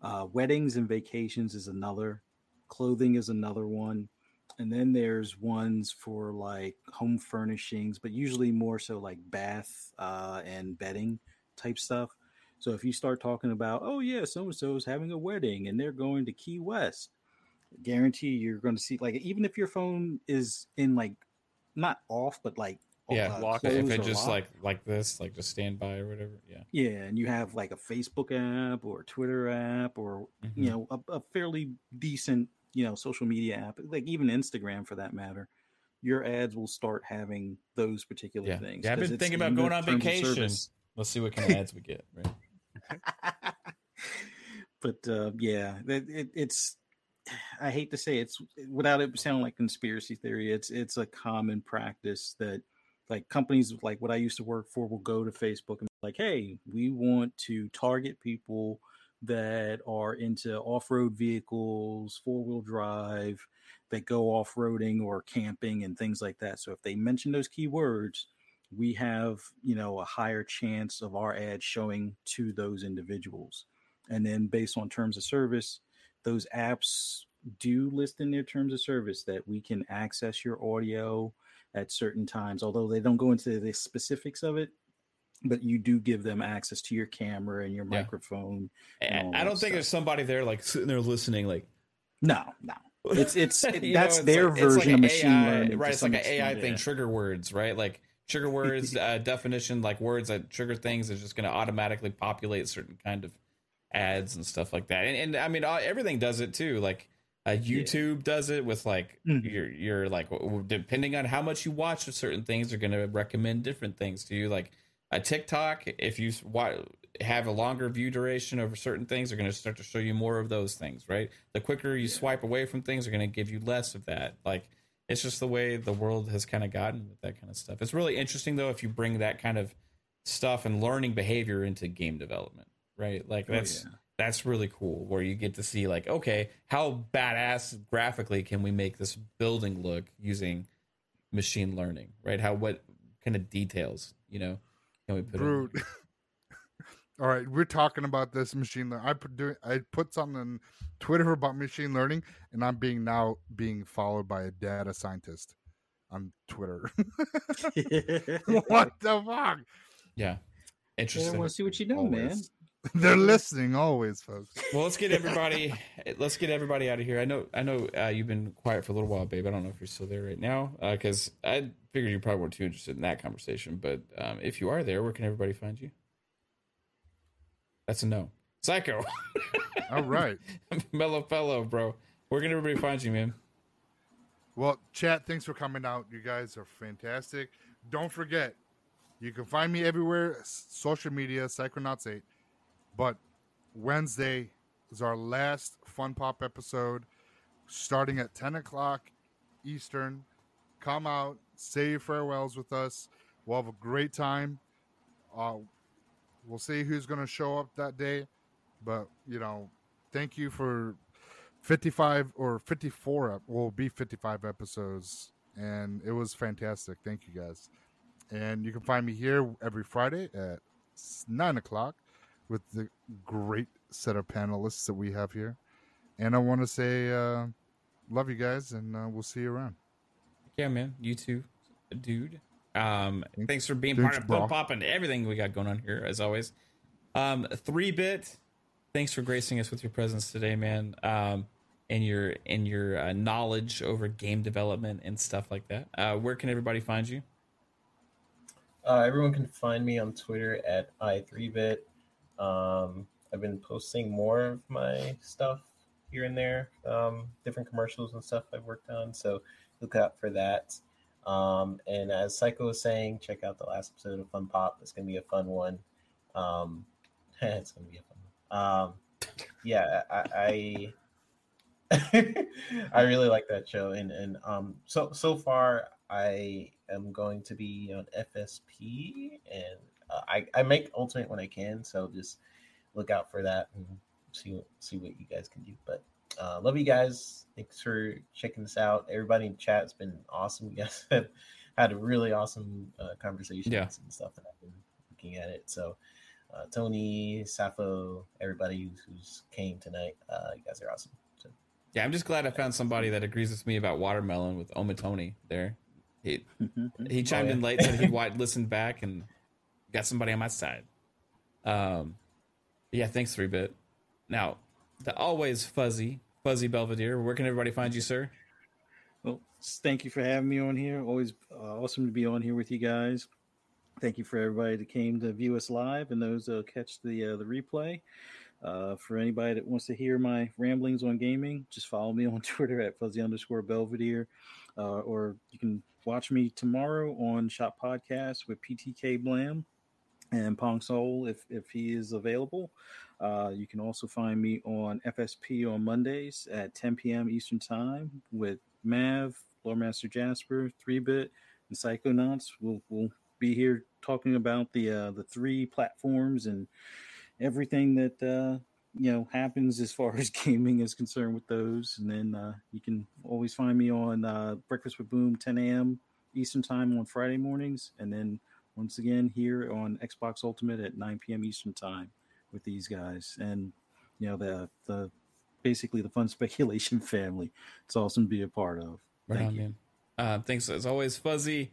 Uh, weddings and vacations is another. Clothing is another one. And then there's ones for like home furnishings, but usually more so like bath uh, and bedding type stuff. So if you start talking about, oh yeah, so and so is having a wedding and they're going to Key West, guarantee you're going to see like even if your phone is in like not off but like
Yeah,
uh,
lock-
if it just
lock.
like like this, like just stand by or whatever. Yeah.
Yeah, and you have like a Facebook app or Twitter app or
Mhm.
you know a, a fairly decent you know social media app, like even Instagram for that matter. Your ads will start having those particular
Yeah.
things.
Yeah, I've been thinking about going on vacation. Let's see what kind of ads we get. Right.
but uh, yeah, it, it, it's. I hate to say it's without it sounding like conspiracy theory. It's it's a common practice that like companies like what I used to work for will go to Facebook and be like, hey, we want to target people that are into off-road vehicles, four-wheel drive, that go off-roading or camping and things like that. So if they mention those keywords, we have you know a higher chance of our ad showing to those individuals and then based on terms of service those apps do list in their terms of service that we can access your audio at certain times although they don't go into the specifics of it but you do give them access to your camera and your
Yeah.
microphone
And I don't think there's somebody there like sitting there listening, like
no no it's it's it-
You know,
that's
it's
their
like-
version
like
of machine
AI
learning
right? It's like an AI
extent,
thing,
yeah.
trigger words, right? Like trigger words uh, definition, like words that trigger things is just going to automatically populate certain kind of ads and stuff like that. And, and I mean, everything does it too. Like uh, YouTube does it with like
Mhm.
you're like w- w- depending on how much you watch of certain things, they're going to recommend different things to you. Like a TikTok, if you have a longer view duration over certain things, they're going to start to show you more of those things, right? The quicker you swipe away from things, they're going to give you less of that. Like it's just the way the world has kind of gotten with that kind of stuff. It's really interesting though if you bring that kind of stuff and learning behavior into game development, right? Like
Oh,
that's
yeah.
that's really cool where you get to see like okay, how badass graphically can we make this building look using machine learning, right? How what kind of details, you know, can we put in?
Brute. All right, we're talking about this machine learning. I put doing, I put something on Twitter about machine learning, and I'm being now being followed by a data scientist on Twitter. what the fuck?
Yeah.
They
Interesting.
want to see what you're doing, man.
They're listening always, folks.
Well, let's get everybody. let's get everybody out of here. I know. I know. Uh, you've been quiet for a little while, babe. I don't know if you're still there right now, because I figured you probably weren't too interested in that conversation. But um, if you are there, where can everybody find you? That's a no. Psycho,
All right.
mellow fellow, bro. Where can everybody find you, man?
Well, chat, thanks for coming out. You guys are fantastic. Don't forget, you can find me everywhere, social media, Psychonauts8. But Wednesday is our last Fun Pop episode, starting at 10 o'clock Eastern. Come out, say your farewells with us. We'll have a great time. Uh, we'll see who's going to show up that day. But, you know, thank you for 55 or 54 will be 55 episodes and it was fantastic thank you guys and you can find me here every friday at 9 o'clock with the great set of panelists that we have here and i want to say uh, love you guys and uh, we'll see you around
Yeah, man. You too, dude. Um,
Thanks-
thanks for being
thanks,
part of. Pop Pop and everything we got going on here, as always. Um, three bit. Thanks for gracing us with your presence today, man. Um, and your and your uh, knowledge over game development and stuff like that. Uh, where can everybody find you?
Uh, everyone can find me on Twitter at i3bit. Um, I've been posting more of my stuff here and there, um, different commercials and stuff I've worked on. So look out for that. Um, and as Psycho was saying, check out the last episode of Fun Pop. It's gonna be a fun one. Um, it's gonna be a fun one. Um, yeah, I, I I really like that show, and and um, so so far I am going to be on FSP, and uh, I I make Ultimate when I can, so just look out for that and see see what you guys can do. But uh, love you guys. Thanks for checking this out. Everybody in chat has been awesome. You guys have had a really awesome uh, conversations
Yeah.
and stuff, and I've been looking at it. So. Uh, Tony, Sappho, everybody who's, who's came tonight, uh, you guys are awesome. So
Yeah, I'm just glad I found somebody that agrees with me about watermelon with Omatoni there. He he chimed in
yeah.
late, said he'd wa- listened back and got somebody on my side. Um, yeah, thanks, three bit. Now, the always fuzzy, fuzzy Belvedere. Where can everybody find you, sir?
Well, thank you for having me on here. Always uh, awesome to be on here with you guys. Thank you for everybody that came to view us live and those that catch the uh, the replay. Uh, for anybody that wants to hear my ramblings on gaming, just follow me on Twitter at fuzzy underscore Belvedere, uh, or you can watch me tomorrow on Shop Podcast with PTK Blam and Pong Soul if if he is available. Uh, you can also find me on FSP on Mondays at 10 p.m. Eastern Time with Mav, Lore Master Jasper, Three Bit, and Psychonauts. We'll we'll be here talking about the uh, the three platforms and everything that uh, you know happens as far as gaming is concerned with those. And then uh, you can always find me on uh, Breakfast with Boom 10 a.m. Eastern Time on Friday mornings, and then once again here on Xbox Ultimate at 9 p.m. Eastern Time with these guys. And you know the the basically the fun speculation family. It's awesome to be a part of.
Right
Thank
on,
you.
man. Uh, thanks as always, Fuzzy.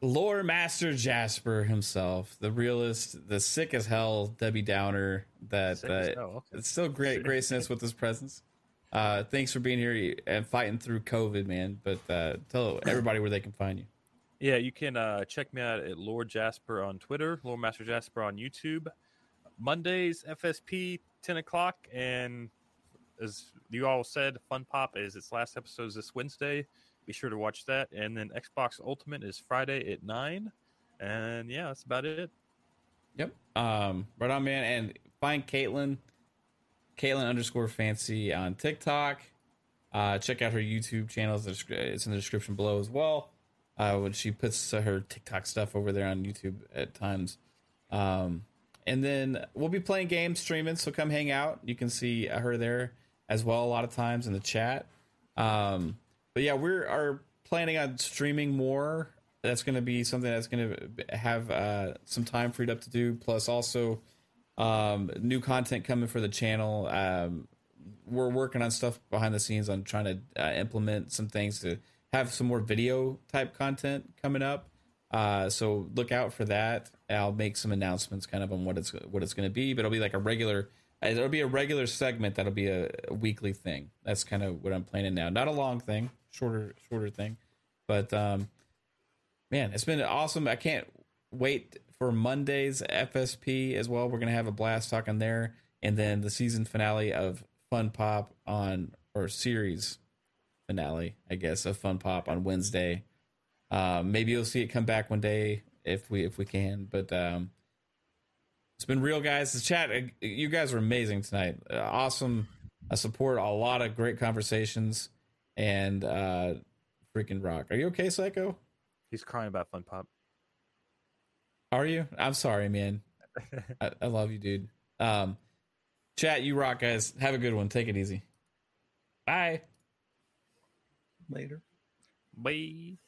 Lore Master Jasper himself, the realist, the sick as hell Debbie Downer that uh,
hell, okay.
it's still great
Sick.
gracing us with his presence. Uh, thanks for being here and fighting through COVID, man. But uh, tell everybody where they can find you.
Yeah, you can uh, check me out at Lord Jasper on Twitter, Lore Master Jasper on YouTube. Mondays, FSP, 10 o'clock. And as you all said, Fun Pop is its last episode is this Wednesday. Be sure to watch that. And then Xbox Ultimate is Friday at 9. And yeah, that's about it.
Yep. Um, right on, man. And find Caitlin, Caitlin underscore fancy on TikTok. Uh, check out her YouTube channel. It's in the description below as well. Uh, when she puts her TikTok stuff over there on YouTube at times. Um, and then we'll be playing games, streaming. So come hang out. You can see her there as well a lot of times in the chat. Um, but yeah, we are planning on streaming more. That's going to be something that's going to have uh, some time freed up to do. Plus, also um, new content coming for the channel. Um, we're working on stuff behind the scenes on trying to uh, implement some things to have some more video type content coming up. Uh, so look out for that. I'll make some announcements kind of on what it's what it's going to be, but it'll be like a regular. It'll be a regular segment. That'll be a, a weekly thing. That's kind of what I'm planning now. Not a long thing, shorter shorter thing, but um, man, it's been awesome. I can't wait for Monday's FSP as well. We're gonna have a blast talking there, and then the season finale of Fun Pop on or series finale, I guess, of Fun Pop on Wednesday. Um, maybe you'll see it come back one day if we if we can. But um, it's been real, guys. The chat, uh, you guys were amazing tonight. Uh, awesome uh, support, a lot of great conversations, and uh, freaking rock. Are you okay, Psycho?
He's crying about Fun Pop.
Are you? I'm sorry, man. I, I love you, dude. Um, chat, you rock, guys. Have a good one. Take it easy. Bye.
Later.
Bye.